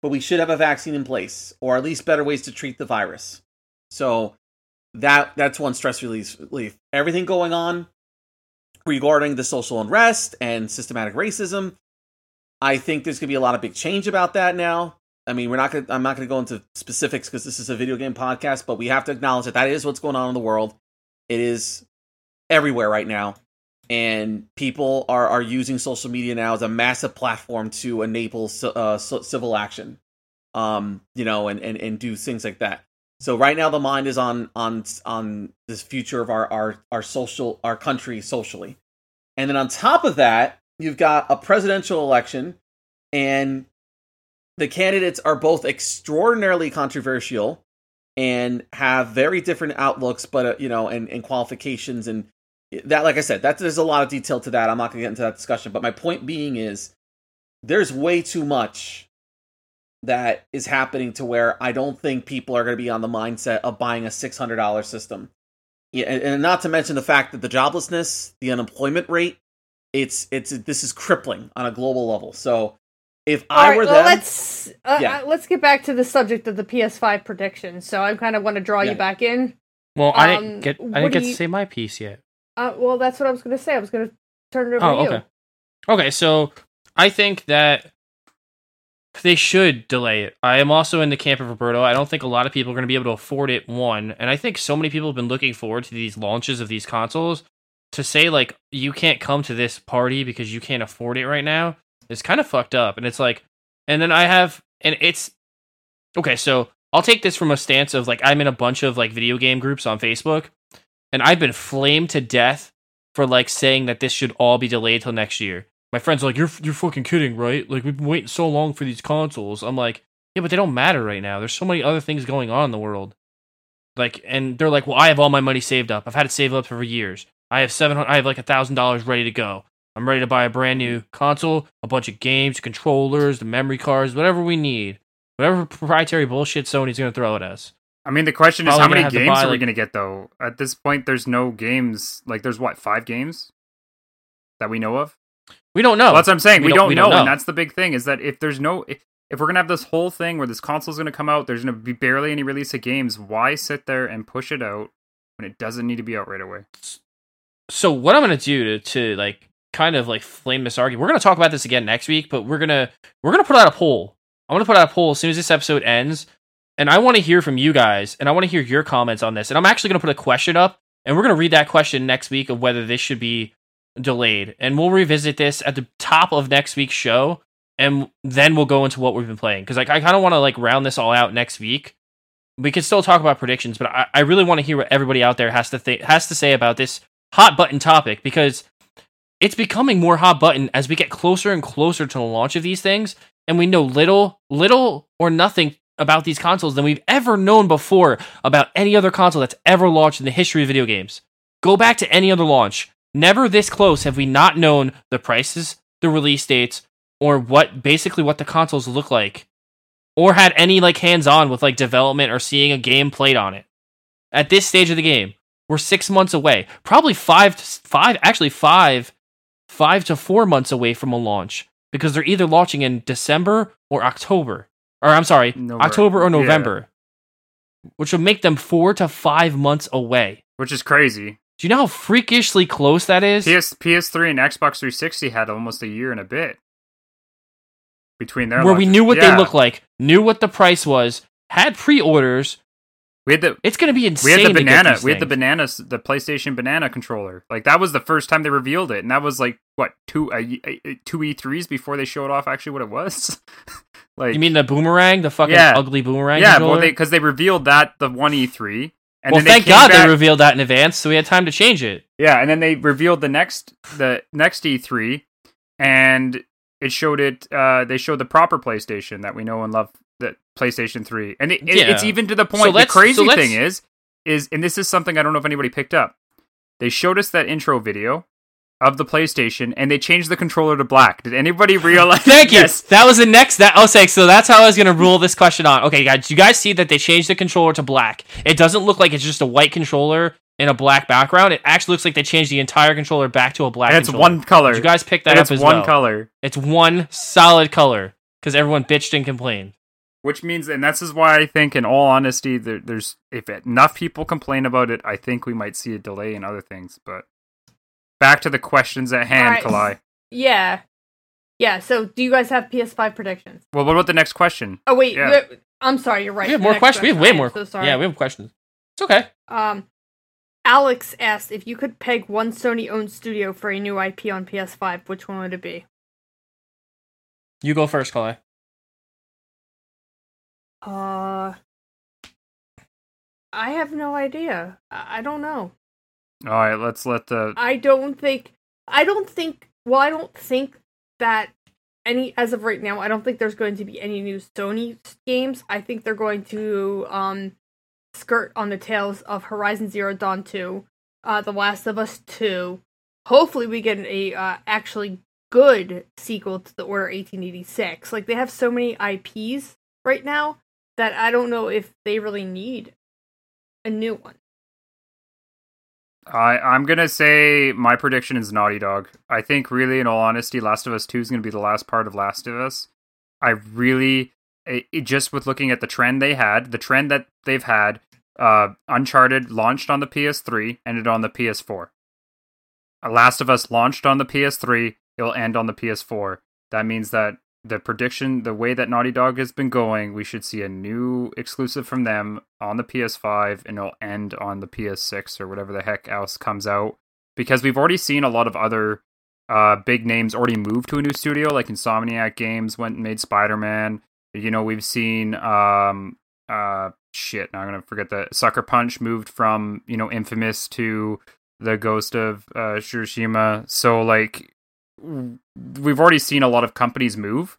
but we should have a vaccine in place, or at least better ways to treat the virus. So that that's one stress relief. Everything going on regarding the social unrest and systematic racism, I think there's gonna be a lot of big change about that now. I mean, we're not gonna I'm not gonna go into specifics because this is a video game podcast, but we have to acknowledge that that is what's going on in the world. It is everywhere right now and people are are using social media now as a massive platform to enable uh, civil action um you know and, and and do things like that. So right now the mind is on on on this future of our our our social our country socially. And then on top of that you've got a presidential election and the candidates are both extraordinarily controversial and have very different outlooks but uh, you know and, and qualifications and that like i said that there's a lot of detail to that i'm not going to get into that discussion but my point being is there's way too much that is happening to where i don't think people are going to be on the mindset of buying a $600 system yeah, and, and not to mention the fact that the joblessness the unemployment rate it's it's this is crippling on a global level so if All i right, were well, them let's uh, Yeah. uh, let's get back to the subject of the PS5 predictions. So I kind of want to draw Yeah. you back in. Well, I Um, didn't get I what didn't get you- to say my piece yet. Uh, well, that's what I was going to say. I was going to turn it over Oh, to you. okay. Okay, so I think that they should delay it. I am also in the camp of Roberto. I don't think a lot of people are going to be able to afford it. One, and I think so many people have been looking forward to these launches of these consoles. To say like you can't come to this party because you can't afford it right now is kind of fucked up. And it's like, and then I have, and it's okay. So I'll take this from a stance of like I'm in a bunch of like video game groups on Facebook, and I've been flamed to death for like saying that this should all be delayed till next year. My friends are like, "You're you're fucking kidding, right? Like we've been waiting so long for these consoles." I'm like, "Yeah, but they don't matter right now. There's so many other things going on in the world." Like, and they're like, "Well, I have all my money saved up. I've had it saved up for years. I have seven. I have like a thousand dollars ready to go. I'm ready to buy a brand new console, a bunch of games, controllers, the memory cards, whatever we need, whatever proprietary bullshit Sony's gonna throw at us." I mean, the question is, how many games buy, are we like- going to get though? At this point, there's no games. Like, there's what five games that we know of. We don't know. Well, that's what I'm saying. We, don't, we know, and that's the big thing. Is that if there's no, if, if we're gonna have this whole thing where this console is gonna come out, there's gonna be barely any release of games. Why sit there and push it out when it doesn't need to be out right away? so what I'm gonna do to, to like kind of like flame this argument, we're gonna talk about this again next week, but we're gonna we're gonna put out a poll. I'm gonna put out a poll as soon as this episode ends, and I want to hear from you guys, and I want to hear your comments on this. And I'm actually gonna put a question up, and we're gonna read that question next week of whether this should be delayed, and we'll revisit this at the top of next week's show, and then we'll go into what we've been playing because like I kind of want to like round this all out next week. We can still talk about predictions, but I, I really want to hear what everybody out there has to th- has to say about this hot button topic because it's becoming more hot button as we get closer and closer to the launch of these things and we know little little or nothing about these consoles than we've ever known before about any other console that's ever launched in the history of video games. Go back to any other launch. Never this close have we not known the prices the release dates or what basically what the consoles look like or had any like hands on with like development or seeing a game played on it. At this stage of the game we're six months away, probably five, five, actually five, five to four months away from a launch because they're either launching in December or October, or I'm sorry, November. October or Yeah. November, which would make them four to five months away. Which is crazy. Do you know how freakishly close that is? PS PS3 and Xbox 360 had almost a year and a bit between their where we knew what Yeah. they looked like, knew what the price was, had pre-orders, We had the It's gonna be insane. we had the banana. We had the things. banana, the PlayStation banana controller. Like that was the first time they revealed it, and that was like what two uh, two E threes before they showed off actually what it was. like You mean the boomerang, the fucking Yeah. ugly boomerang? yeah, controller? well because they revealed that the one E three. And well, thank God back- they revealed that in advance, so we had time to change it. Yeah, and then they revealed the next the next E3 and it showed it uh they showed the proper PlayStation that we know and love the PlayStation 3. And it, it- Yeah. it's even to the So point the crazy so thing is is and this is something I don't know if anybody picked up. They showed us that intro video of the PlayStation and they changed the controller to black. Did anybody realize Thank you. Yes. That was the next. That oh, say so. That's how I was gonna rule this question on. Okay, guys, you guys see that they changed the controller to black. It doesn't look like it's just a white controller in a black background. It actually looks like they changed the entire controller back to a black. And it's controller. one color. Did you guys pick that and up it's as one well? color. It's one solid color because everyone bitched and complained. Which means, and this is why I think, in all honesty, there, there's if enough people complain about it, I think we might see a delay in other things. But back to the questions at hand, Alright. Kalai. Yeah. Yeah, so do you guys have PS5 predictions? Well, what about the next question? Oh wait, Yeah. I'm sorry, you're right. we have The more next questions. We have way more. I'm so sorry. Yeah, we have questions. It's okay. Um, Alex asked if you could peg one Sony-owned studio for a new IP on PS5, which one would it be? You go first, Kalai. Uh, I have no idea. I, don't know. All right, let's let the. I don't think. I don't think. Well, I don't think that any as of right now. I don't think there's going to be any new Sony games. I think they're going to um skirt on the tails of Horizon Zero Dawn two, uh, The Last of Us two. Hopefully, we get a uh, actually good sequel to the Order 1886. Like they have so many IPs right now that I don't know if they really need a new one. I I'm gonna say my prediction is Naughty Dog. I think, really, in all honesty, Last of Us Two is gonna be the last part of Last of Us. I really, it, it- just with looking at the trend they had, the trend that they've had, uh, Uncharted launched on the PS3, ended on the PS4. Uh, Last of Us launched on the PS3, it'll end on the PS4. That means that the prediction, the way that Naughty Dog has been going, we should see a new exclusive from them on the PS5 and it'll end on the PS6 or whatever the heck else comes out. Because we've already seen a lot of other uh, big names already move to a new studio, like Insomniac Games went and made Spider Man. You know, we've seen um uh shit, now I'm gonna forget that Sucker Punch moved from, you know, Infamous to the Ghost of uh Tsushima. So like we've already seen a lot of companies move.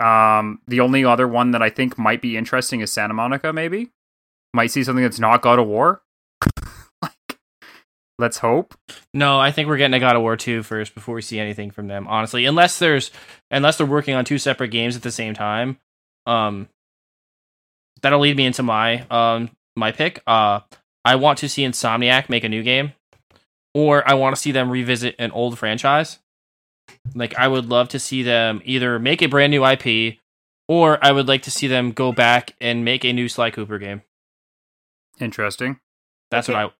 Um the only other one that I think might be interesting is Santa Monica, maybe. Might see something that's not God of War. like let's hope. No, I think we're getting a God of War 2 first before we see anything from them. Honestly, unless there's unless they're working on two separate games at the same time, um, that'll lead me into my um my pick. Uh, I want to see Insomniac make a new game, or I want to see them revisit an old franchise. Like I would love to see them either make a brand new IP, or I would like to see them go back and make a new Sly Cooper game. Interesting. That's Okay. what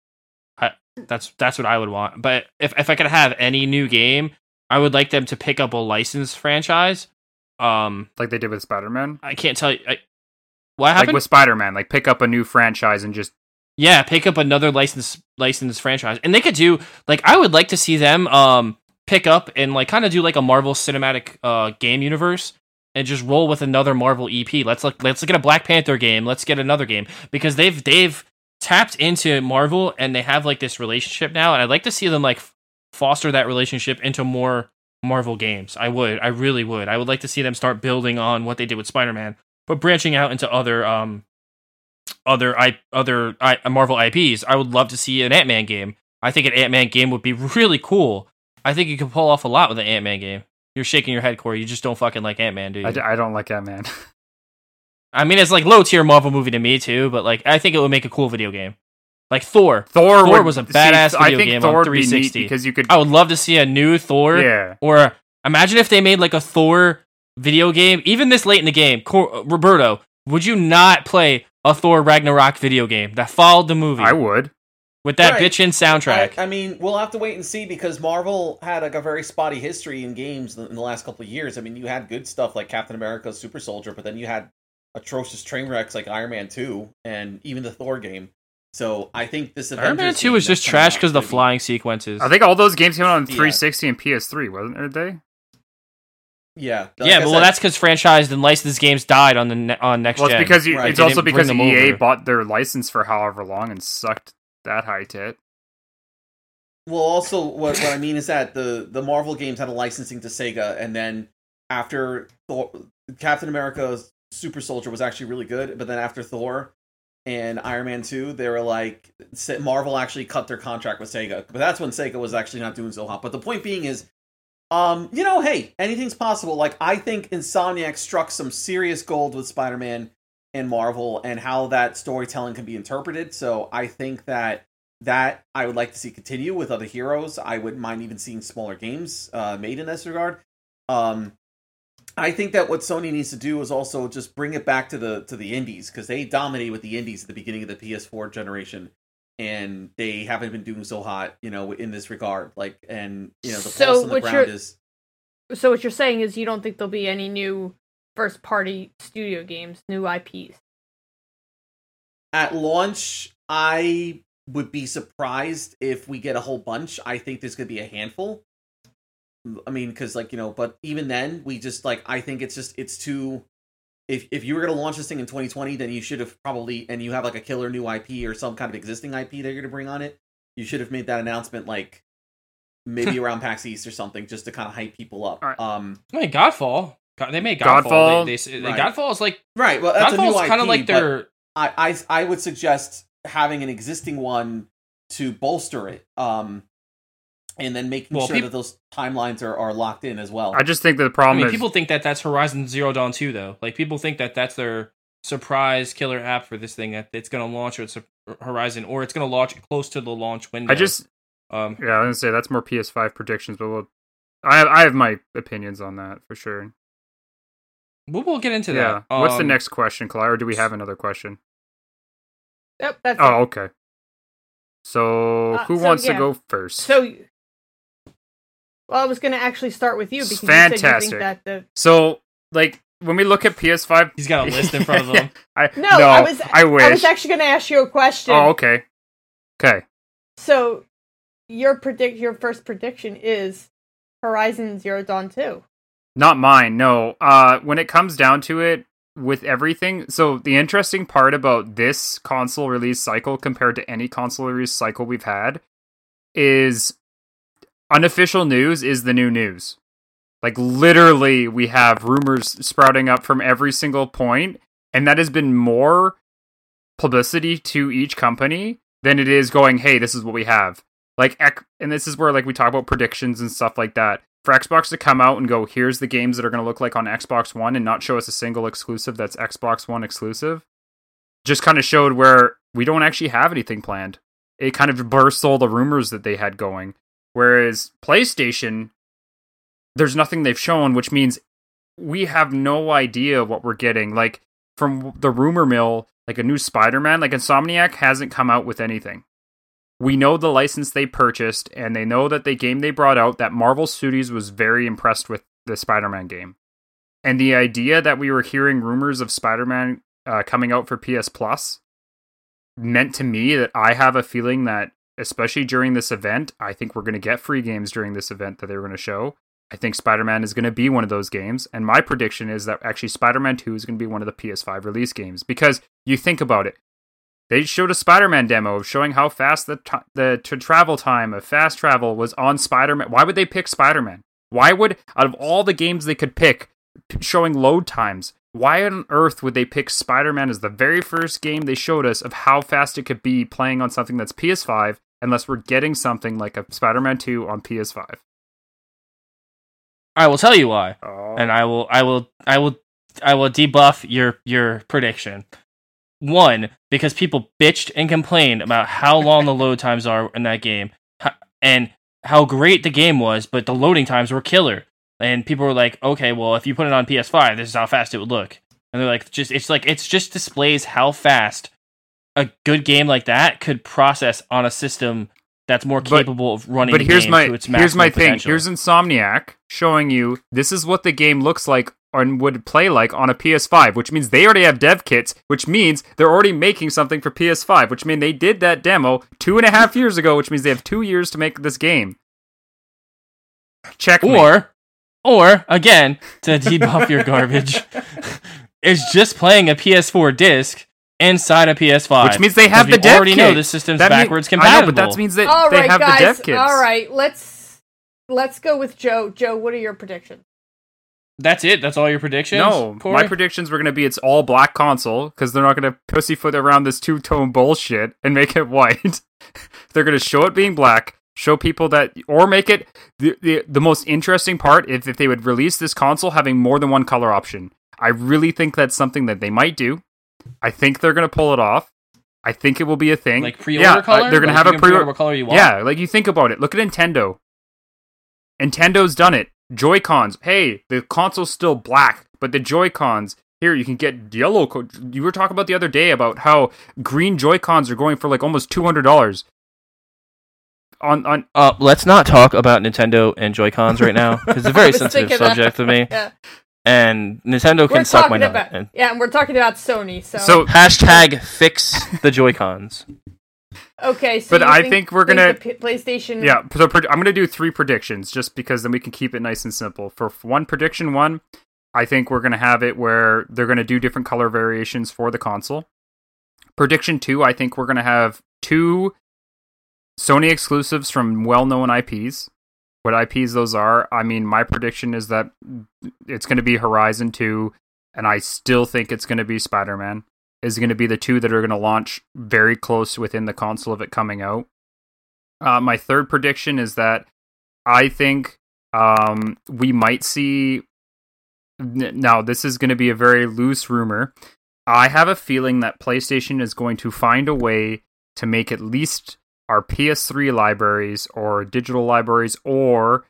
I, I that's that's what I would want. But if if I could have any new game, I would like them to pick up a licensed franchise. Um, Like they did with Spider Man. I can't tell you I, what Like happened. with Spider Man, like pick up a new franchise and just yeah, pick up another licensed licensed franchise, and they could do like I would like to see them um pick up and like kind of do like a Marvel cinematic uh game universe. And just roll with another Marvel EP. Let's look. Let's look at a Black Panther game. Let's get another game because they've they've tapped into Marvel and they have like this relationship now, and I'd like to see them like foster that relationship into more Marvel games. I would, I really would. I would like to see them start building on what they did with Spider Man, but branching out into other um other I other I, Marvel IPs. I would love to see an Ant Man game. I think an Ant Man game would be really cool. I think you can pull off a lot with an Ant Man game. You're shaking your head, Corey. You just don't fucking like Ant Man, do you? I, d- I don't like Ant Man. I mean, it's like low tier Marvel movie to me too, but like I think it would make a cool video game. Like Thor. Thor, Thor would, was a badass I video think game Thor on would be 360. because you could. I would love to see a new Thor. yeah, Or imagine if they made like a Thor video game, even this late in the game. Cor- uh, Roberto, would you not play a Thor Ragnarok video game that followed the movie I would. With that Right. bitchin' soundtrack? I, I mean, we'll have to wait and see because Marvel had like a very spotty history in games in the last couple of years. I mean, you had good stuff like Captain America, Super Soldier, but then you had atrocious train wrecks like Iron Man Two and even the Thor game. So I think this Iron Man Avengers Two game was just trash because the flying sequences. I think all those games came out on Yeah. 360 and PS3, wasn't they? Yeah, like yeah, but well, said, that's because franchised and licensed games died on the ne- on next Well, gen. it's because you, Right. it's also because EA over. bought their license for however long and sucked that high tit. Well, also what, what I mean is that the the Marvel games had a licensing to Sega, and then after Thor, Captain America Super Soldier was actually really good, but then after Thor and Iron Man Two, they were like Marvel actually cut their contract with Sega, but that's when Sega was actually not doing so hot. But the point being is, um, you know, hey, anything's possible. Like I think Insomniac struck some serious gold with Spider Man and Marvel, and how that storytelling can be interpreted. So I think that that I would like to see continue with other heroes. I wouldn't mind even seeing smaller games uh, made in this regard. Um, I think that what Sony needs to do is also just bring it back to the to the indies because they dominated with the indies at the beginning of the PS4 generation, and they haven't been doing so hot, you know, in this regard. Like, and you know, the So pulse on the ground is So what you're saying is you don't think there'll be any new first party studio games, new IPs. at launch. I would be surprised if we get a whole bunch. I think there's going to be a handful. I mean, because like you know, but even then, we just like I think it's just it's too. If if you were going to launch this thing in 2020, then you should have probably and you have like a killer new IP or some kind of existing IP that you're going to bring on it. You should have made that announcement like maybe around PAX East or something, just to kind of hype people up. Alright. Um, I mean, Godfall. God, they made Godfall. Godfall, They, they, right. Godfall is like right. Well, that's a new Godfall's IP, kind of like but- their. I, I I would suggest having an existing one to bolster it, um, and then making Well, sure peop- that those timelines are, are locked in as well. I just think that the I problem mean, is people think that that's Horizon Zero Dawn 2, though. Like, people think that that's their surprise killer app for this thing that it's going to launch or it's a Horizon or it's going to launch close to the launch window. I just um, yeah, I was gonna say that's more PS5 predictions, but we'll, I have, I have my opinions on that for sure. We'll, we'll get into Yeah. that. What's the Um, next question, Clyde? Or do we have another question? Yep, that's Oh, okay. So Uh, who so, wants yeah. to go first? So, well, I was going to actually start with you because you said you think that the So, like when we look at PS5, He's got a list in front of him. I, no, I was I wish. I was actually going to ask you a question. oh, okay. Okay. So, your predict your first prediction is Horizon Zero Dawn Two. Not mine. No. Uh, when it comes down to it, with everything, so the interesting part about this console release cycle compared to any console release cycle we've had is unofficial news is the new news. Like literally, we have rumors sprouting up from every single point, and that has been more publicity to each company than it is going, "Hey, this is what we have." Like, and this is where like we talk about predictions and stuff like that. For Xbox to come out and go, "Here's the games that are going to look like on Xbox One," and not show us a single exclusive that's Xbox One exclusive, just kind of showed where we don't actually have anything planned. It kind of burst all the rumors that they had going. Whereas PlayStation, there's nothing they've shown, which means we have no idea what we're getting. Like from the rumor mill, like a new Spider-Man, like Insomniac hasn't come out with anything. We know the license they purchased, and they know that the game they brought out, that Marvel Studios was very impressed with the Spider-Man game. And the idea that we were hearing rumors of Spider-Man uh, coming out for PS Plus meant to me that I have a feeling that, especially during this event, I think we're going to get free games during this event that they were going to show. I think Spider Man is going to be one of those games. And my prediction is that actually Spider Man 2 is going to be one of the PS5 release games. Because you think about it, they showed a Spider Man demo of showing how fast the, t- the t- travel time of fast travel was on Spider Man. Why would they pick Spider Man? Why would, out of all the games they could pick, p- showing load times, why on earth would they pick Spider Man as the very first game they showed us of how fast it could be playing on something that's PS5 unless we're getting something like a Spider Man 2 on PS5? I will tell you why. Oh. and I will, I will, I will, I will debuff your your prediction. One, because people bitched and complained about how long the load times are in that game, and how great the game was, but the loading times were killer. And people were like, "Okay, well, if you put it on PS5, this is how fast it would look." And they're like, "Just it's like it's just displays how fast a good game like that could process on a system that's more But- capable of running." but here's game my to its here's my maximum thing. Here's Insomniac showing you this is what the game looks like and would play like on a PS5, which means they already have dev kits, which means they're already making something for PS5, which means they did that demo two and a half years ago, which means they have two years to make this game. Check Or, or again, to debuff your garbage, is just playing a PS4 disc inside a PS5. Which means they have the we dev already kit. know the system's That mean- backwards I compatible. know, but that means that All they right, have guys. the dev kits. All right, let's let's go with Joe. Joe, what are your predictions? That's it. That's all your predictions. No, Corey? my predictions were going to be it's all black console because they're not going to pussyfoot around this two tone bullshit and make it white. they're going to show it being black, show people that, or make it the, the the most interesting part if if they would release this console having more than one color option. I really think that's something that they might do. I think they're going to pull it off. I think it will be a thing. like pre-order yeah, uh, color. they're going to have a pre-order what color you want. yeah, like you think about it. Look at Nintendo. Nintendo's done it. Joy Cons. Hey, the console's still black, but the Joy Cons here you can get yellow. Co- you were talking about the other day about how green Joy Cons are going for like almost two hundred dollars. On on Uh, let's not talk about Nintendo and Joy Cons right now because it's a very sensitive subject to me. Yeah, And Nintendo we're can suck my talking nut. And yeah, and we're talking about Sony. So, so hashtag fix the Joy Cons. Okay, so But I think we're gonna- PlayStation. yeah, so I'm going to do three predictions just because then we can keep it nice and simple. For one prediction, one, I think we're going to have it where they're going to do different color variations for the console. Prediction two, I think we're going to have two Sony exclusives from well-known IPs. What IPs those are? I mean, my prediction is that it's going to be Horizon 2 and I still think it's going to be Spider-Man. Is going to be the two that are going to launch very close within the console of it coming out. Uh, my third prediction is that I think um, we might see. Now, this is going to be a very loose rumor. I have a feeling that PlayStation is going to find a way to make at least our PS3 libraries or digital libraries, or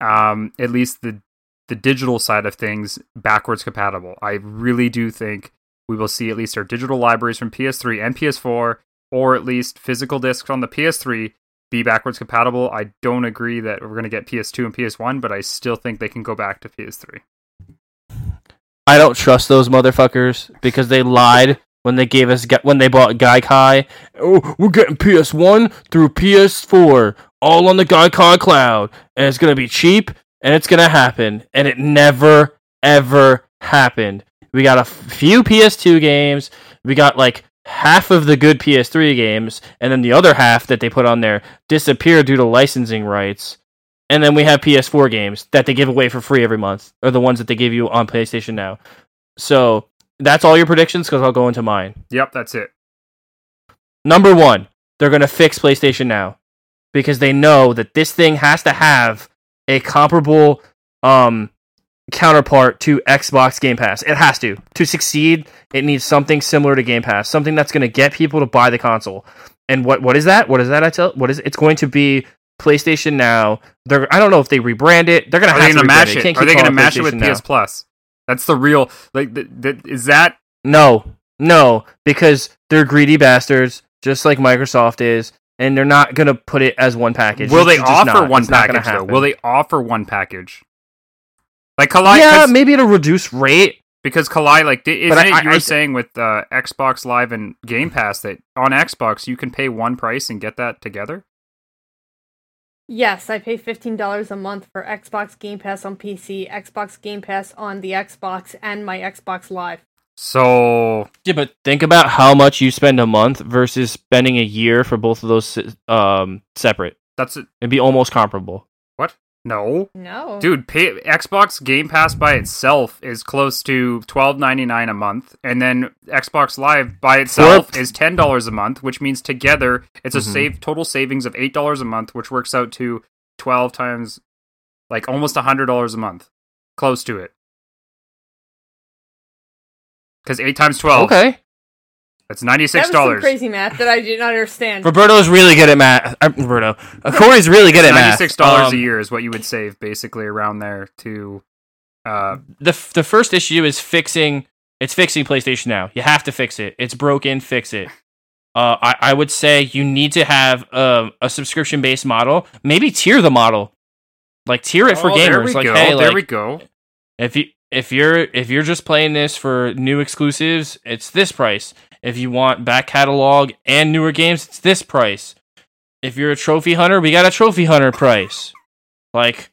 um, at least the the digital side of things, backwards compatible. I really do think we will see at least our digital libraries from PS3 and PS4, or at least physical discs on the PS3 be backwards compatible. I don't agree that we're going to get PS2 and PS1, but I still think they can go back to PS3. I don't trust those motherfuckers because they lied when they gave us when they bought Gaikai. Oh, we're getting PS1 through PS4 all on the Gaikai cloud, and it's gonna be cheap and it's gonna happen, and it never ever happened. We got a few PS2 games. We got like half of the good PS3 games, and then the other half that they put on there disappeared due to licensing rights. And then we have PS4 games that they give away for free every month, or the ones that they give you on PlayStation Now. So that's all your predictions, because I'll go into mine. Yep, that's it. Number one, they're going to fix PlayStation Now because they know that this thing has to have a comparable um, counterpart to Xbox Game Pass. It has to. To succeed, it needs something similar to Game Pass, something that's going to get people to buy the console. And what what is that? What is that? I tell. What is it? It's going to be PlayStation Now. They're I don't know if they rebrand it. They're going to have going to to mash it. it. Are they going to mash it with Now. PS Plus? That's the real like. Th- th- is that No, no, because they're greedy bastards, just like Microsoft is, and they're not gonna put it as one package. will It's they offer not. one package though? Will they offer one package? Like Kalai, yeah, 'cause- maybe at a reduced rate. because Kalai, like, isn't But I- it I- you were I- saying with uh, Xbox Live and Game Pass that on Xbox you can pay one price and get that together? Yes, I pay fifteen dollars a month for Xbox Game Pass on PC, Xbox Game Pass on the Xbox, and my Xbox Live. So Yeah, but think about how much you spend a month versus spending a year for both of those um separate. that's it. It'd be almost comparable. What? No, No, dude. Pay, Xbox Game Pass by itself is close to twelve ninety nine a month, and then Xbox Live by itself For- is ten dollars a month, which means together it's a Mhm. save total savings of eight dollars a month, which works out to twelve times, like almost a hundred dollars a month, close to it. Because eight times twelve, Okay, that's ninety that six was some dollars. crazy math that I did not understand. Roberto's really good at math. Uh, Roberto, uh, Corey's really good at Ninety math. six dollars Um, a year is what you would save basically around there to. Uh, the f- the first issue is fixing it's fixing PlayStation Now. You have to fix it. It's broken. Fix it. Uh, I I would say you need to have um, a subscription based model. Maybe tier the model, like tier it for oh, there gamers. we Like go. hey, there like we go. if you if you're if you're just playing this for new exclusives, it's this price. If you want back catalog and newer games, it's this price. If you're a trophy hunter, we got a trophy hunter price. Like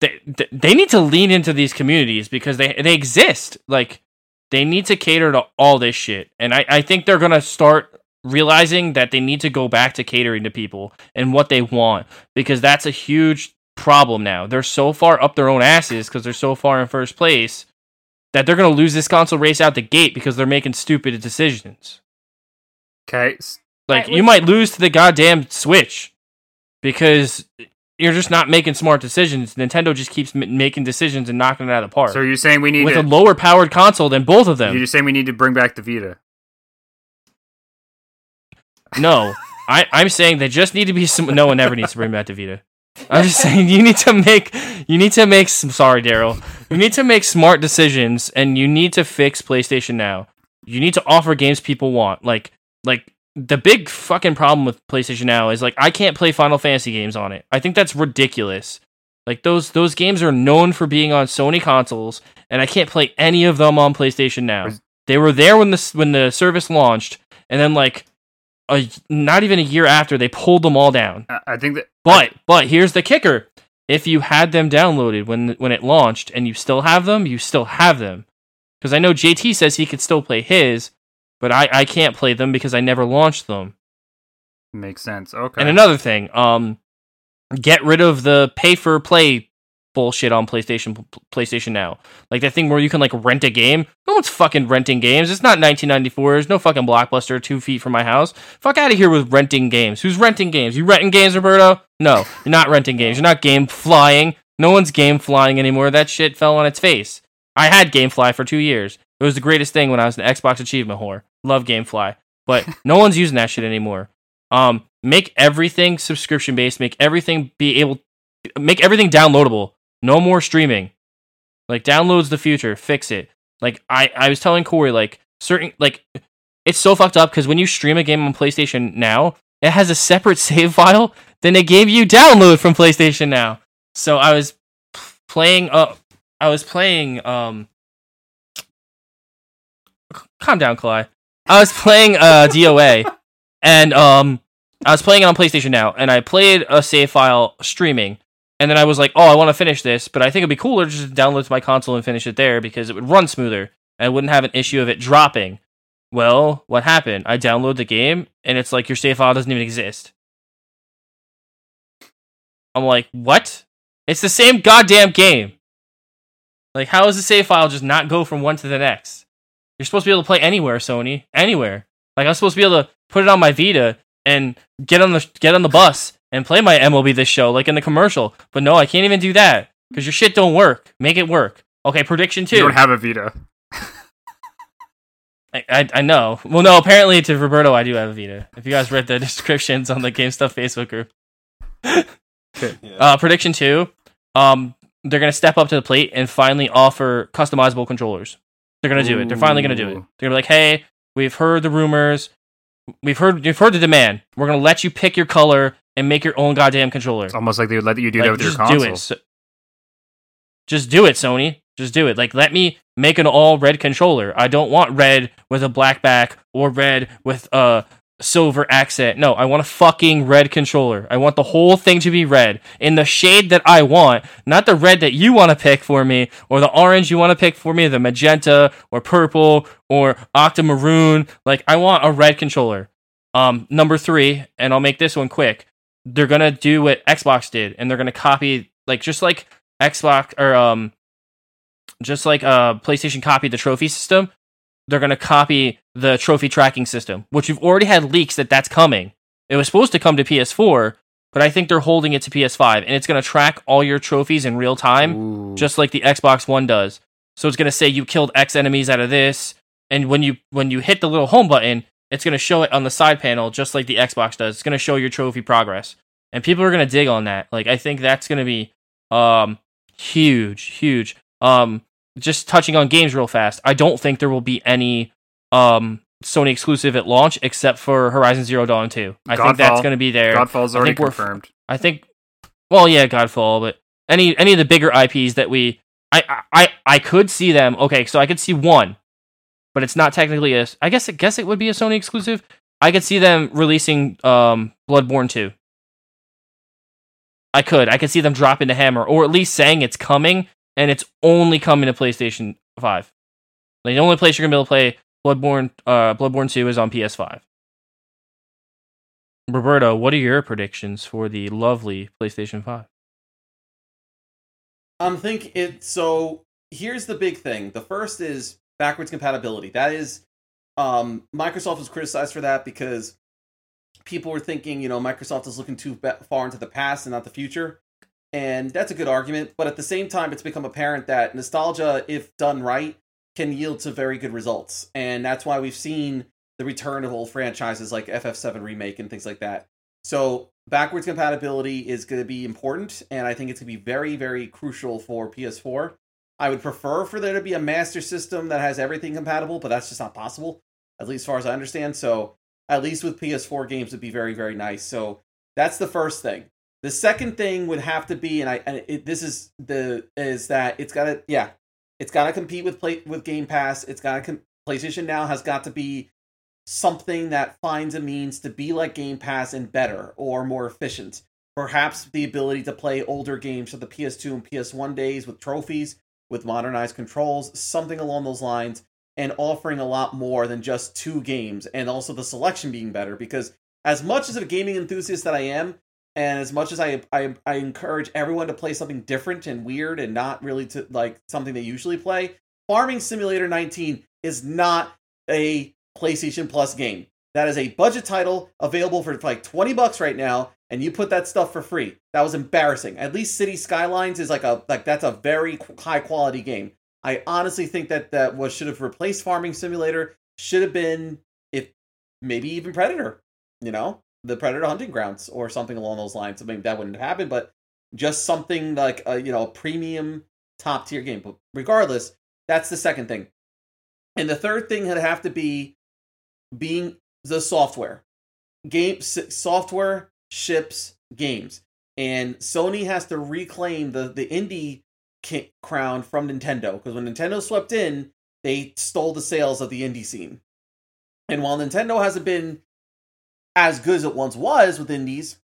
they they- need to lean into these communities because they they exist. Like they need to cater to all this shit. And I, I think they're gonna start realizing that they need to go back to catering to people and what they want because that's a huge problem now. They're so far up their own asses because they're so far in first place that they're gonna lose this console race out the gate because they're making stupid decisions. Okay. Like Right, you might lose to the goddamn Switch because you're just not making smart decisions. Nintendo just keeps m- making decisions and knocking it out of the park So you're saying we need with to, a lower powered console than both of them. you're saying we need to bring back the Vita. No, I, I'm saying they just need to be some. No one ever needs to bring back the Vita. I'm just saying you need to make you need to make some. Sorry, Daryl. You need to make smart decisions, and you need to fix PlayStation Now. You need to offer games people want. Like like the big fucking problem with PlayStation Now is like I can't play Final Fantasy games on it. I think that's ridiculous. Like those those games are known for being on Sony consoles, and I can't play any of them on PlayStation Now. They were there when the when the service launched, and then like a not even a year after they pulled them all down. I, I think that. But but here's the kicker: if you had them downloaded when when it launched and you still have them, you still have them. Because I know JT says he could still play his, but I I can't play them because I never launched them. Makes sense. Okay. And another thing, um, get rid of the pay for play bullshit on PlayStation PlayStation Now. Like that thing where you can like rent a game. No one's fucking renting games. It's not 1994. There's no fucking blockbuster two feet from my house. Fuck out of here with renting games. Who's renting games? You renting games, Roberto? No, you're not renting games. You're not game flying. No one's game flying anymore. That shit fell on its face. I had GameFly for two years. It was the greatest thing when I was an Xbox achievement whore. Love GameFly, but no one's using that shit anymore. Um, make everything subscription based. Make everything be able. Make everything downloadable. No more streaming. Like downloads the future. Fix it. Like I, I was telling Corey, like certain, like it's so fucked up because when you stream a game on PlayStation Now, it has a separate save file than it gave you download from PlayStation Now. So I was playing. Uh, I was playing. Um, calm down, Kalai. I was playing uh DOA, and um, I was playing it on PlayStation Now, and I played a save file streaming, and then I was like, oh, I want to finish this, but I think it'd be cooler just to download to my console and finish it there because it would run smoother, and I wouldn't have an issue of it dropping. Well, what happened? I download the game, and it's like your save file doesn't even exist. I'm like, what? It's the same goddamn game. Like, how does the save file just not go from one to the next? You're supposed to be able to play anywhere, Sony. Anywhere. Like I'm supposed to be able to put it on my Vita and get on the get on the bus and play my MLB The Show like in the commercial. But no, I can't even do that because your shit don't work. Make it work. Okay, prediction two. you don't have a Vita. I, I I know. Well, no. Apparently, to Roberto, I do have a Vita. If you guys read the descriptions on the Game Stuff Facebook group. Uh, prediction two. Um, they're gonna step up to the plate and finally offer customizable controllers. They're gonna do it. They're finally gonna do it. They're gonna be like, "Hey, we've heard the rumors. We've heard we've heard the demand. We're gonna let you pick your color and make your own goddamn controller. It's almost like they would let you do that Like, with your console. do it. So- just do it, Sony. Just do it. Like, let me make an all red controller. I don't want red with a black back or red with a silver accent. No, I want a fucking red controller. I want the whole thing to be red in the shade that I want, not the red that you want to pick for me or the orange you want to pick for me, the magenta or purple or octamaroon. Like, I want a red controller. Um, number three, and I'll make this one quick. They're gonna do what Xbox did, and they're gonna copy like just like Xbox or um, just like uh PlayStation copied the trophy system. They're gonna copy the trophy tracking system, which you've already had leaks that that's coming. It was supposed to come to PS4, but I think they're holding it to PS5, and it's gonna track all your trophies in real time Ooh. just like the Xbox One does. So it's gonna say you killed X enemies out of this, and when you when you hit the little home button, it's gonna show it on the side panel just like the Xbox does. It's gonna show your trophy progress, and people are gonna dig on that. Like I think that's gonna be um huge, huge. Um, just touching on games real fast. I don't think there will be any um Sony exclusive at launch except for Horizon Zero Dawn Two. I think that's gonna be there. Godfall's I already think we're f- confirmed. I think, well, yeah, Godfall, but any any of the bigger IPs that we I, I I could see them. Okay, so I could see one, but it's not technically a. I guess I guess it would be a Sony exclusive. I could see them releasing um Bloodborne two. I could. I could see them dropping the hammer, or at least saying it's coming, and it's only coming to PlayStation Five. Like, the only place you're gonna be able to play Bloodborne, uh, Bloodborne two is on PS Five. Roberto, what are your predictions for the lovely PlayStation Five? I'm thinking it. So here's the big thing. The first is backwards compatibility. That is, um, Microsoft was criticized for that because people were thinking, you know, Microsoft is looking too far into the past and not the future. And that's a good argument. But at the same time, it's become apparent that nostalgia, if done right, can yield to very good results. And that's why we've seen the return of old franchises like FF7 Remake and things like that. So backwards compatibility is going to be important, and I think it's going to be very, very crucial for PS4. I would prefer for there to be a master system that has everything compatible, but that's just not possible, at least as far as I understand. So at least with PS4 games, would be very, very nice. So that's the first thing. The second thing would have to be, and I, and it, this is the is that it's got to, yeah, it's got to compete with play with Game Pass. It's got to com- PlayStation Now has got to be something that finds a means to be like Game Pass and better or more efficient. Perhaps the ability to play older games from the PS2 and PS1 days with trophies, with modernized controls, something along those lines, and offering a lot more than just two games, and also the selection being better. Because as much as a gaming enthusiast that I am, and as much as I, I I encourage everyone to play something different and weird and not really to like something they usually play, Farming Simulator 19 is not a PlayStation Plus game. That is a budget title available for like 20 bucks right now and you put that stuff for free. That was embarrassing. At least City Skylines is like a like that's a very high quality game. I honestly think that that was should have replaced Farming Simulator. Should have been if maybe even Predator, you know, the Predator Hunting Grounds or something along those lines. I mean, that wouldn't happen, but just something like a you know a premium top tier game. But regardless, that's the second thing. And the third thing would have to be being the software. Game software ships games, and Sony has to reclaim the the indie crown from Nintendo because when Nintendo swept in, they stole the sales of the indie scene. And while Nintendo hasn't been as good as it once was with indies,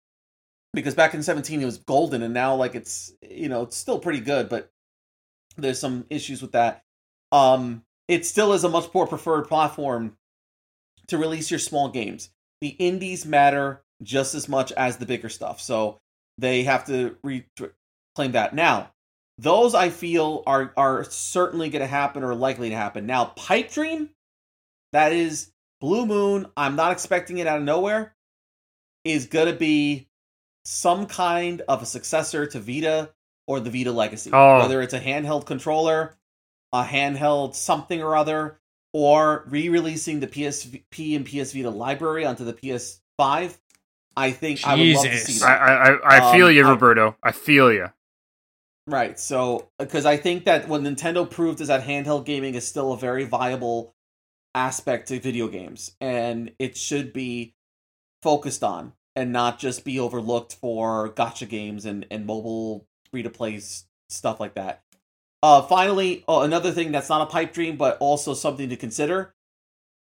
because back in 17 it was golden, and now like it's you know it's still pretty good, but there's some issues with that. Um, it still is a much more preferred platform to release your small games. The indies matter just as much as the bigger stuff. So they have to reclaim that. Now, those I feel are are certainly going to happen or likely to happen. Now, Pipe Dream, that is Blue Moon. I'm not expecting it out of nowhere. Is going to be some kind of a successor to Vita or the Vita Legacy. Oh. Whether it's a handheld controller, a handheld something or other, or re-releasing the PSP and PS Vita library onto the PS5. I think I would love to see that. I, I feel Um, you, I- Roberto. I feel you. Right. So, because I think that what Nintendo proved is that handheld gaming is still a very viable aspect to video games, and it should be focused on and not just be overlooked for gacha games and, and mobile free to play stuff like that. Uh, finally, oh, another thing that's not a pipe dream, but also something to consider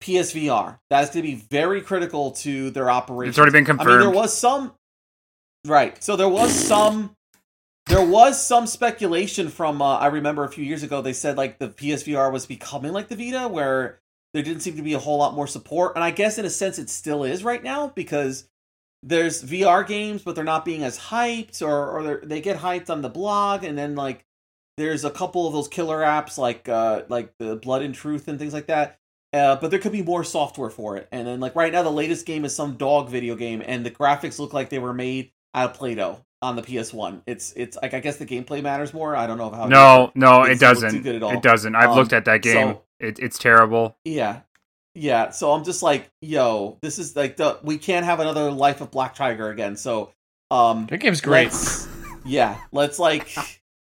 PSVR. That's going to be very critical to their operation. It's already been I mean, confirmed. there was some. Right. So there was some. There was some speculation from. Uh, I remember a few years ago they said like the PSVR was becoming like the Vita, where there didn't seem to be a whole lot more support, and I guess in a sense it still is right now because there's VR games, but they're not being as hyped, or or they get hyped on the blog, and then like there's a couple of those killer apps like uh like the Blood and Truth and things like that. Uh, but there could be more software for it. And then like right now the latest game is some dog video game and the graphics look like they were made out of Play-Doh on the PS1. It's it's like I guess the gameplay matters more. I don't know how no, no, it it doesn't too good at all. It doesn't. I've Um, looked at that game. so- it, it's terrible. Yeah. Yeah, so I'm just like, yo, this is like the we can't have another Life of Black Tiger again. So um That game's great. Let's, yeah, let's like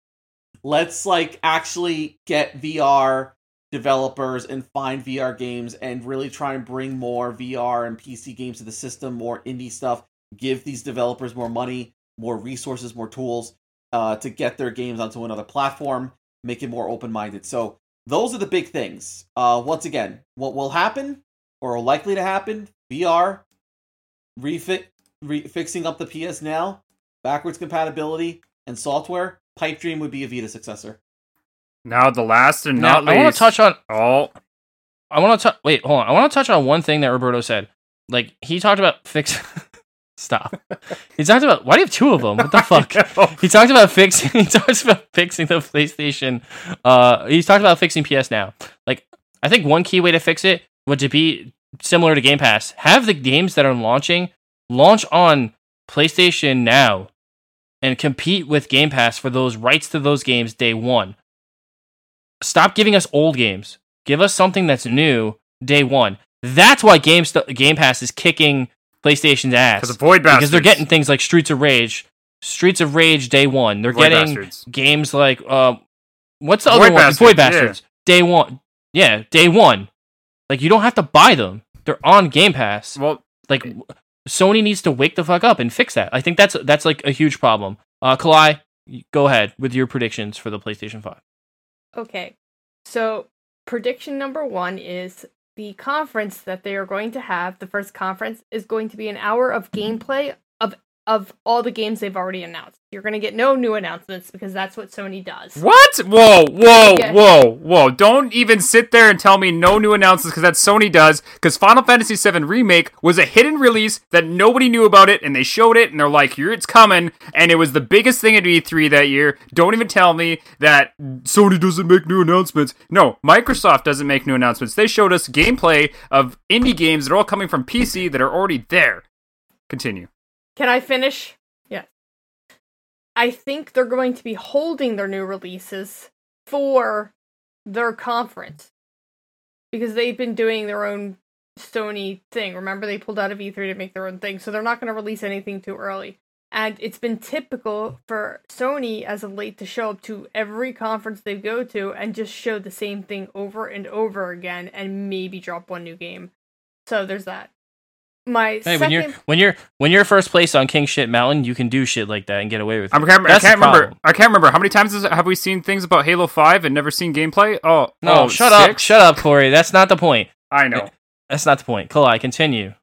let's like actually get VR developers and find VR games and really try and bring more VR and PC games to the system, more indie stuff, give these developers more money, more resources, more tools uh, to get their games onto another platform. make it more open minded. So those are the big things. Uh, once again, what will happen or are likely to happen? VR, refit, re- fixing up the PS Now, backwards compatibility, and software. Pipe Dream would be a Vita successor. Now the last and Now, not least. I want to touch on. Oh, I want to touch. Wait, hold on. I want to touch on one thing that Roberto said. Like he talked about fix. Stop. He talked about. Why do you have two of them? What the fuck? He talked about fixing. He talks about fixing the PlayStation. Uh, he's talked about fixing PS Now. Like, I think one key way to fix it would to be similar to Game Pass. Have the games that are launching launch on PlayStation Now, and compete with Game Pass for those rights to those games day one. Stop giving us old games. Give us something that's new day one. That's why Game St- Game Pass is kicking PlayStation's ass because Void Bastards. because they're getting things like Streets of Rage, Streets of Rage Day One. They're Void getting Bastards. games like uh, what's the Void other one? Bastards, Void yeah. Bastards Day One. Yeah, Day One. Like you don't have to buy them; they're on Game Pass. Well, Like Sony needs to wake the fuck up and fix that. I think that's that's like a huge problem. Uh, Kalai, go ahead with your predictions for the PlayStation Five. Okay. So, prediction number one is the conference that they are going to have, the first conference, is going to be an hour of gameplay of of all the games they've already announced. You're going to get no new announcements because that's what Sony does. what? Whoa, whoa, Yeah. whoa, whoa! Don't even sit there and tell me no new announcements because that's Sony does. Because Final Fantasy VII Remake was a hidden release that nobody knew about it, and they showed it, and they're like, "Here, it's coming!" And it was the biggest thing at E3 that year. Don't even tell me that Sony doesn't make new announcements. No, Microsoft doesn't make new announcements. They showed us gameplay of indie games that are all coming from PC that are already there. Continue. Can I finish? Yes. I think they're going to be holding their new releases for their conference because they've been doing their own Sony thing. Remember, they pulled out of E3 to make their own thing, so they're not going to release anything too early. And it's been typical for Sony as of late to show up to every conference they go to and just show the same thing over and over again and maybe drop one new game. So there's that. My Hey, second when you're when you're when you're first place on King Shit Mountain, you can do shit like that and get away with it. I can't, I That's the can't remember. I can't remember how many times is, have we seen things about Halo Five and never seen gameplay. Oh No, oh, shut up, shut up, Corey. That's not the point. I know. That's not the point. Kalai, continue.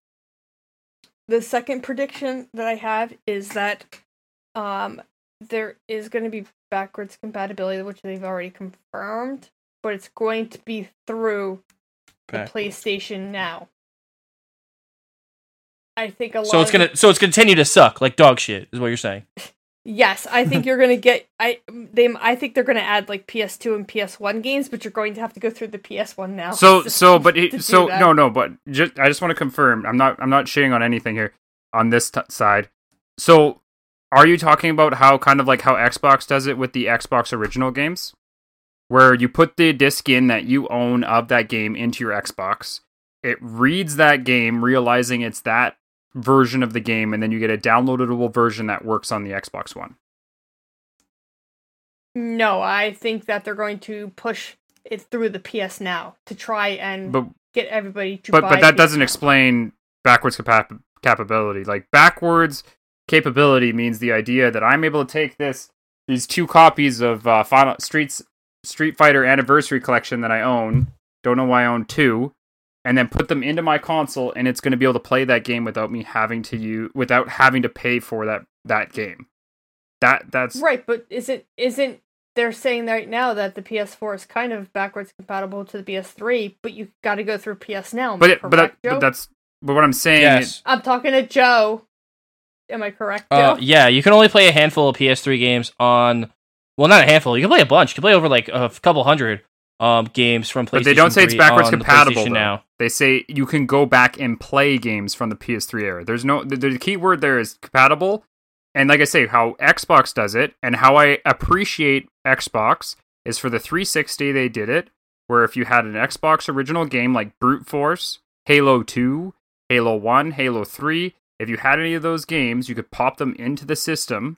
the second prediction that I have is that um there is going to be backwards compatibility, which they've already confirmed, but it's going to be through the PlayStation Now. I think a lot. So it's gonna so it's going to continue to suck like dog shit is what you're saying. Yes, I think you're gonna get. I they. I think they're gonna add like PS2 and PS1 games, but you're going to have to go through the PS1 now. So so but it, so that. no no but just I just want to confirm. I'm not I'm not shitting on anything here on this t- side. So are you talking about how kind of like how Xbox does it with the Xbox original games, where you put the disc in that you own of that game into your Xbox, it reads that game, realizing it's that version of the game, and then you get a downloadable version that works on the Xbox One. No, I think that they're going to push it through the PS Now to try and But get everybody to but buy but that PS doesn't Now. explain backwards capa- capability. Like backwards capability means the idea that I'm able to take this these two copies of uh, Final Streets Street Fighter Anniversary Collection that I own. Don't know why I own two, and then put them into my console, and it's going to be able to play that game without me having to use without having to pay for that that game. That that's Right, but isn't isn't they're saying right now that the PS4 is kind of backwards compatible to the PS3, but you got to go through PS Now. but it, correct, but that, but that's but what I'm saying. Yes. I'm talking to Joe. Am I correct, Joe? Uh, yeah, you can only play a handful of PS3 games on. Well, not a handful. You can play a bunch. You can play over like a couple hundred um games from PlayStation. But they don't say it's 3 backwards compatible. Now. They say you can go back and play games from the PS3 era. There's no the, the key word there is compatible. And like I say, how Xbox does it and how I appreciate Xbox is for the 360 they did it, where if you had an Xbox original game like Brute Force, Halo 2, Halo 1, Halo 3, if you had any of those games, you could pop them into the system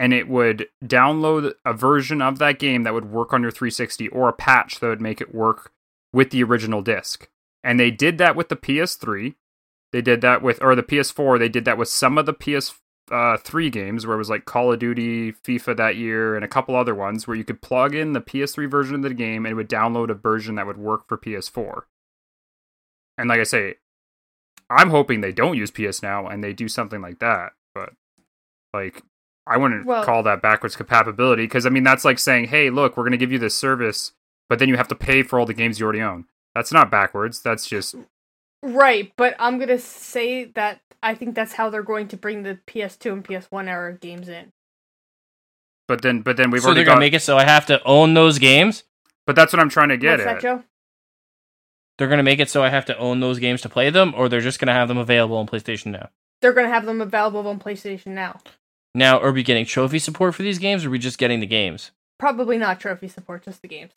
and it would download a version of that game that would work on your 360 or a patch that would make it work with the original disc. And they did that with the PS3. They did that with, or the PS4. They did that with some of the PS uh, three games where it was like Call of Duty, FIFA that year, and a couple other ones where you could plug in the PS3 version of the game and it would download a version that would work for PS4. And like I say, I'm hoping they don't use PS Now and they do something like that. But like, I wouldn't Well- call that backwards compatibility because I mean that's like saying, hey, look, we're going to give you this service, but then you have to pay for all the games you already own. That's not backwards. That's just Right, but I'm gonna say that I think that's how they're going to bring the PS2 and PS1 era games in. but then but then we've so already they're gonna make it so I have to own those games. but that's what I'm trying to get What's at. that, Joe? They're gonna make it so I have to own those games to play them, or they're just gonna have them available on PlayStation now. They're gonna have them available on PlayStation now. Now, are we getting trophy support for these games, or are we just getting the games? Probably not trophy support, just the games.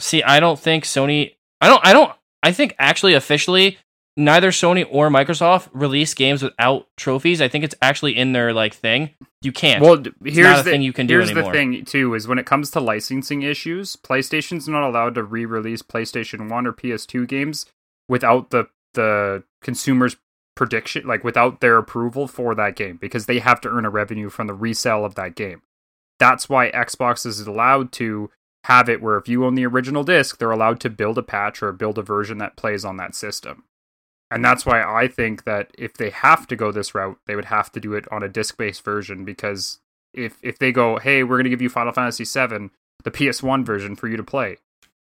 See, I don't think Sony. I don't. I don't. I think actually officially, neither Sony or Microsoft release games without trophies. I think it's actually in their like thing. You can't. Well, d- here's not a the thing you can do here's anymore. the thing too is when it comes to licensing issues, PlayStation's not allowed to re-release PlayStation One or PS2 games without the the consumer's prediction, like without their approval for that game, because they have to earn a revenue from the resale of that game. That's why Xbox is allowed to have it where if you own the original disc, they're allowed to build a patch or build a version that plays on that system. And that's why I think that if they have to go this route, they would have to do it on a disc-based version because if if they go, "Hey, we're going to give you Final Fantasy VII, the PS1 version for you to play."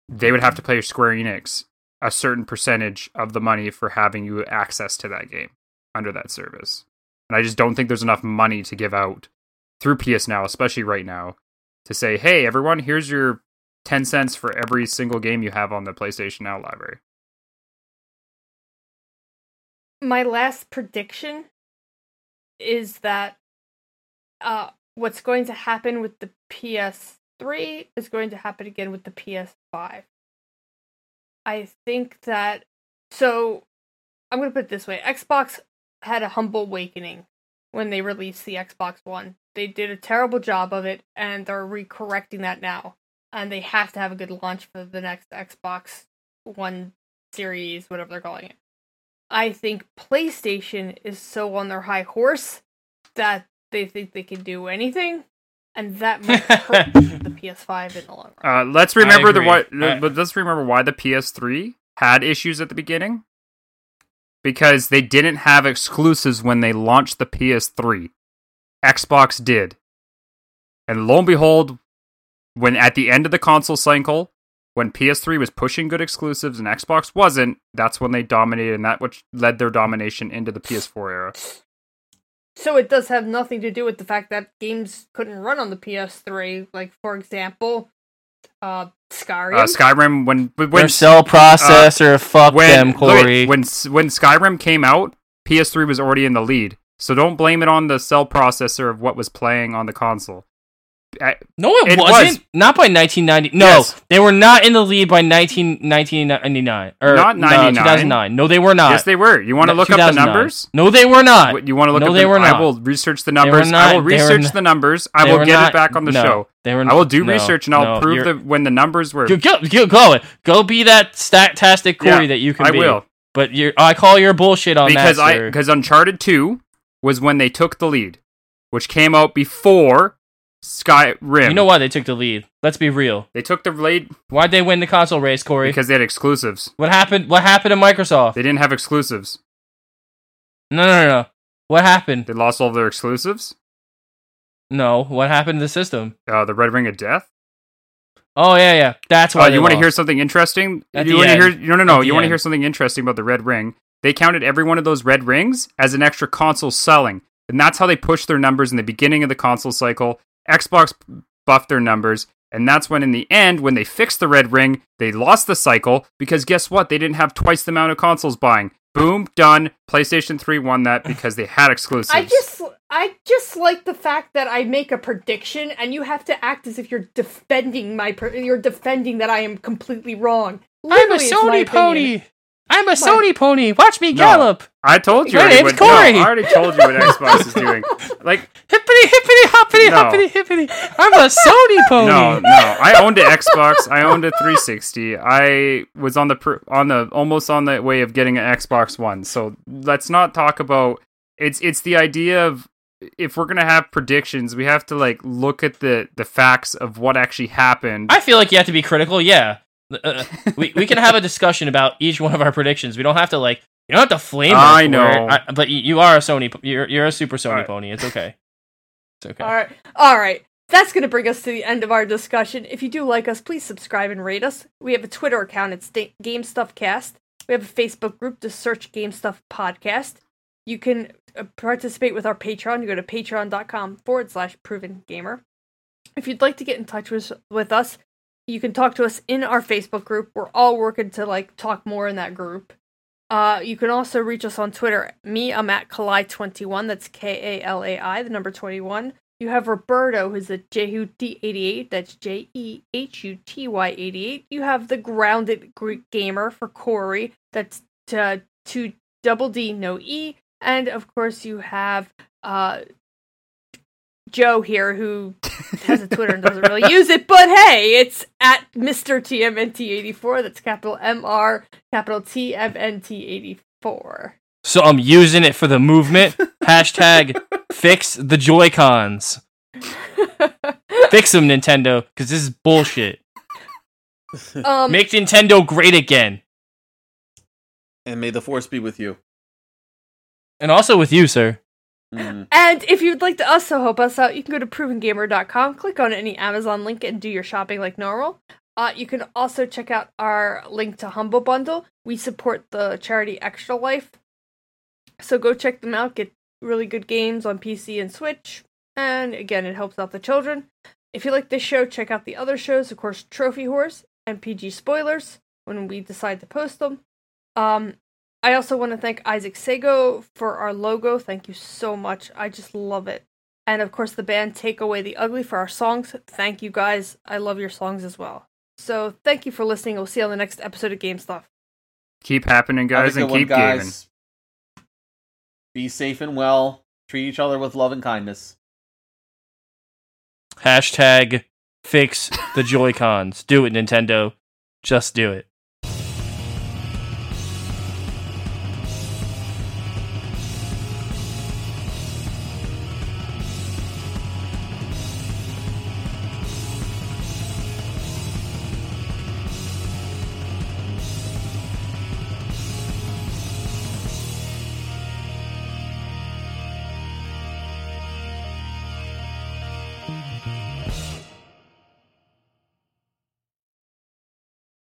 They would have to play Square Enix a certain percentage of the money for having you access to that game under that service. And I just don't think there's enough money to give out through PS Now, especially right now, to say, "Hey, everyone, here's your 10 cents for every single game you have on the PlayStation Now library." My last prediction is that uh, what's going to happen with the PS3 is going to happen again with the PS5. I think that so I'm going to put it this way. Xbox had a humble awakening when they released the Xbox One. They did a terrible job of it and they're recorrecting that now. And they have to have a good launch for the next Xbox One series, whatever they're calling it. I think PlayStation is so on their high horse that they think they can do anything, and that might hurt the PS5 in the long run. Uh, let's remember the agree. why, I- but let's remember why the PS3 had issues at the beginning. Because they didn't have exclusives when they launched the PS3. Xbox did. And lo and behold, when at the end of the console cycle, when PS3 was pushing good exclusives and Xbox wasn't, that's when they dominated, and that which led their domination into the PS4 era. So it does have nothing to do with the fact that games couldn't run on the PS3. Like for example, uh, Skyrim. Uh, Skyrim, when when Their cell processor, fuck when them, look at- Corey. when when Skyrim came out, PS3 was already in the lead. So don't blame it on the cell processor of what was playing on the console. I- no, it, it wasn't. was. Not by 1990. No, Yes. they were not in the lead by 19, 1999 or Not no, 2009. No, they were not. yes, they were. You want to No, look up the numbers? No, they were not. You want to look No, up they the, were not. I will research the numbers. I will research the numbers. I will get not- it back on the no, show. They were. I will do research and I'll prove that when the numbers were. Go, go, go, go, be that statastic Corey Yeah, that you can I be. will. But you're, I call your bullshit on because that, I because Uncharted Two was when they took the lead, which came out before Skyrim. You know why they took the lead? Let's be real. They took the lead Why'd they win the console race, Corey? because they had exclusives. what happened? What happened to Microsoft? They didn't have exclusives. No, no, no, no. What happened? They lost all of their exclusives. No. What happened to the system? Uh, the Red Ring of Death. Oh yeah, yeah. That's why. you they want to hear something interesting? At you the want to end. hear? No, no, no. At the You want to end. hear something interesting about the Red Ring? They counted every one of those red rings as an extra console selling, and that's how they pushed their numbers in the beginning of the console cycle. Xbox buffed their numbers, and that's when, in the end, when they fixed the red ring, they lost the cycle because guess what? They didn't have twice the amount of consoles buying. Boom, done. PlayStation 3 won that because they had exclusives. I just I just like the fact that I make a prediction and you have to act as if you're defending my you're defending that I am completely wrong. I'm a Literally, it's Sony opinion. pony. I'm a Sony pony. Watch me No. gallop. I told you. My name's what, no, Corey. I already told you what Xbox is doing. Like, Hippity hippity hoppity No. hoppity hippity. I'm a Sony pony. No, no. I owned an Xbox. I owned a 360. I was on the pr- on the almost on the way of getting an Xbox One. So let's not talk about it's it's the idea of if we're gonna have predictions, we have to like look at the the facts of what actually happened. I feel like you have to be critical. Yeah, Uh, we we can have a discussion about each one of our predictions. We don't have to like you don't have to flame. us I know. I, but you, you are a Sony. p- You're you're a super Sony Alright. pony. It's okay. It's okay. All right. All right. That's going to bring us to the end of our discussion. If you do like us, please subscribe and rate us. We have a Twitter account. It's da- Game Stuff Cast. We have a Facebook group. Just search Game Stuff Podcast. You can uh, participate with our Patreon. You go to patreon.com forward slash proven gamer. If you'd like to get in touch with, with us, you can talk to us in our Facebook group. We're all working to like talk more in that group. Uh, you can also reach us on Twitter. Me, I'm at Kalai21. That's K A L A I, the number 21. You have Roberto, who's at Jehuty88. That's J E H U T Y 88. You have the Grounded Greek Gamer for Corey. That's uh, two double D, no E. And of course, you have uh, Joe here, who has a Twitter and doesn't really use it. But hey, it's at Mr. TMNT84. That's capital M R, capital T M N T 84. So I'm using it for the movement. Hashtag fix the Joy Cons. Fix them, Nintendo, because this is bullshit. um, Make Nintendo great again, And may the force be with you. and also with you, sir. Mm. And if you'd like to also help us out, you can go to provengamer.com, click on any Amazon link, and do your shopping like normal. Uh, you can also check out our link to Humble Bundle. We support the charity Extra Life. So go check them out, get really good games on PC and Switch. And again, it helps out the children. If you like this show, check out the other shows, of course, Trophy Horse and PG Spoilers when we decide to post them. Um, I also want to thank Isaac Sacko for our logo. Thank you so much. I just love it. And of course, the band Take Away the Ugly for our songs. Thank you guys. I love your songs as well. So thank you for listening. We'll see you on the next episode of Game Stuff. keep happening, guys, good and one, keep gaming. Be safe and well. Treat each other with love and kindness. Hashtag fix the Joy Cons. Do it, Nintendo. Just do it.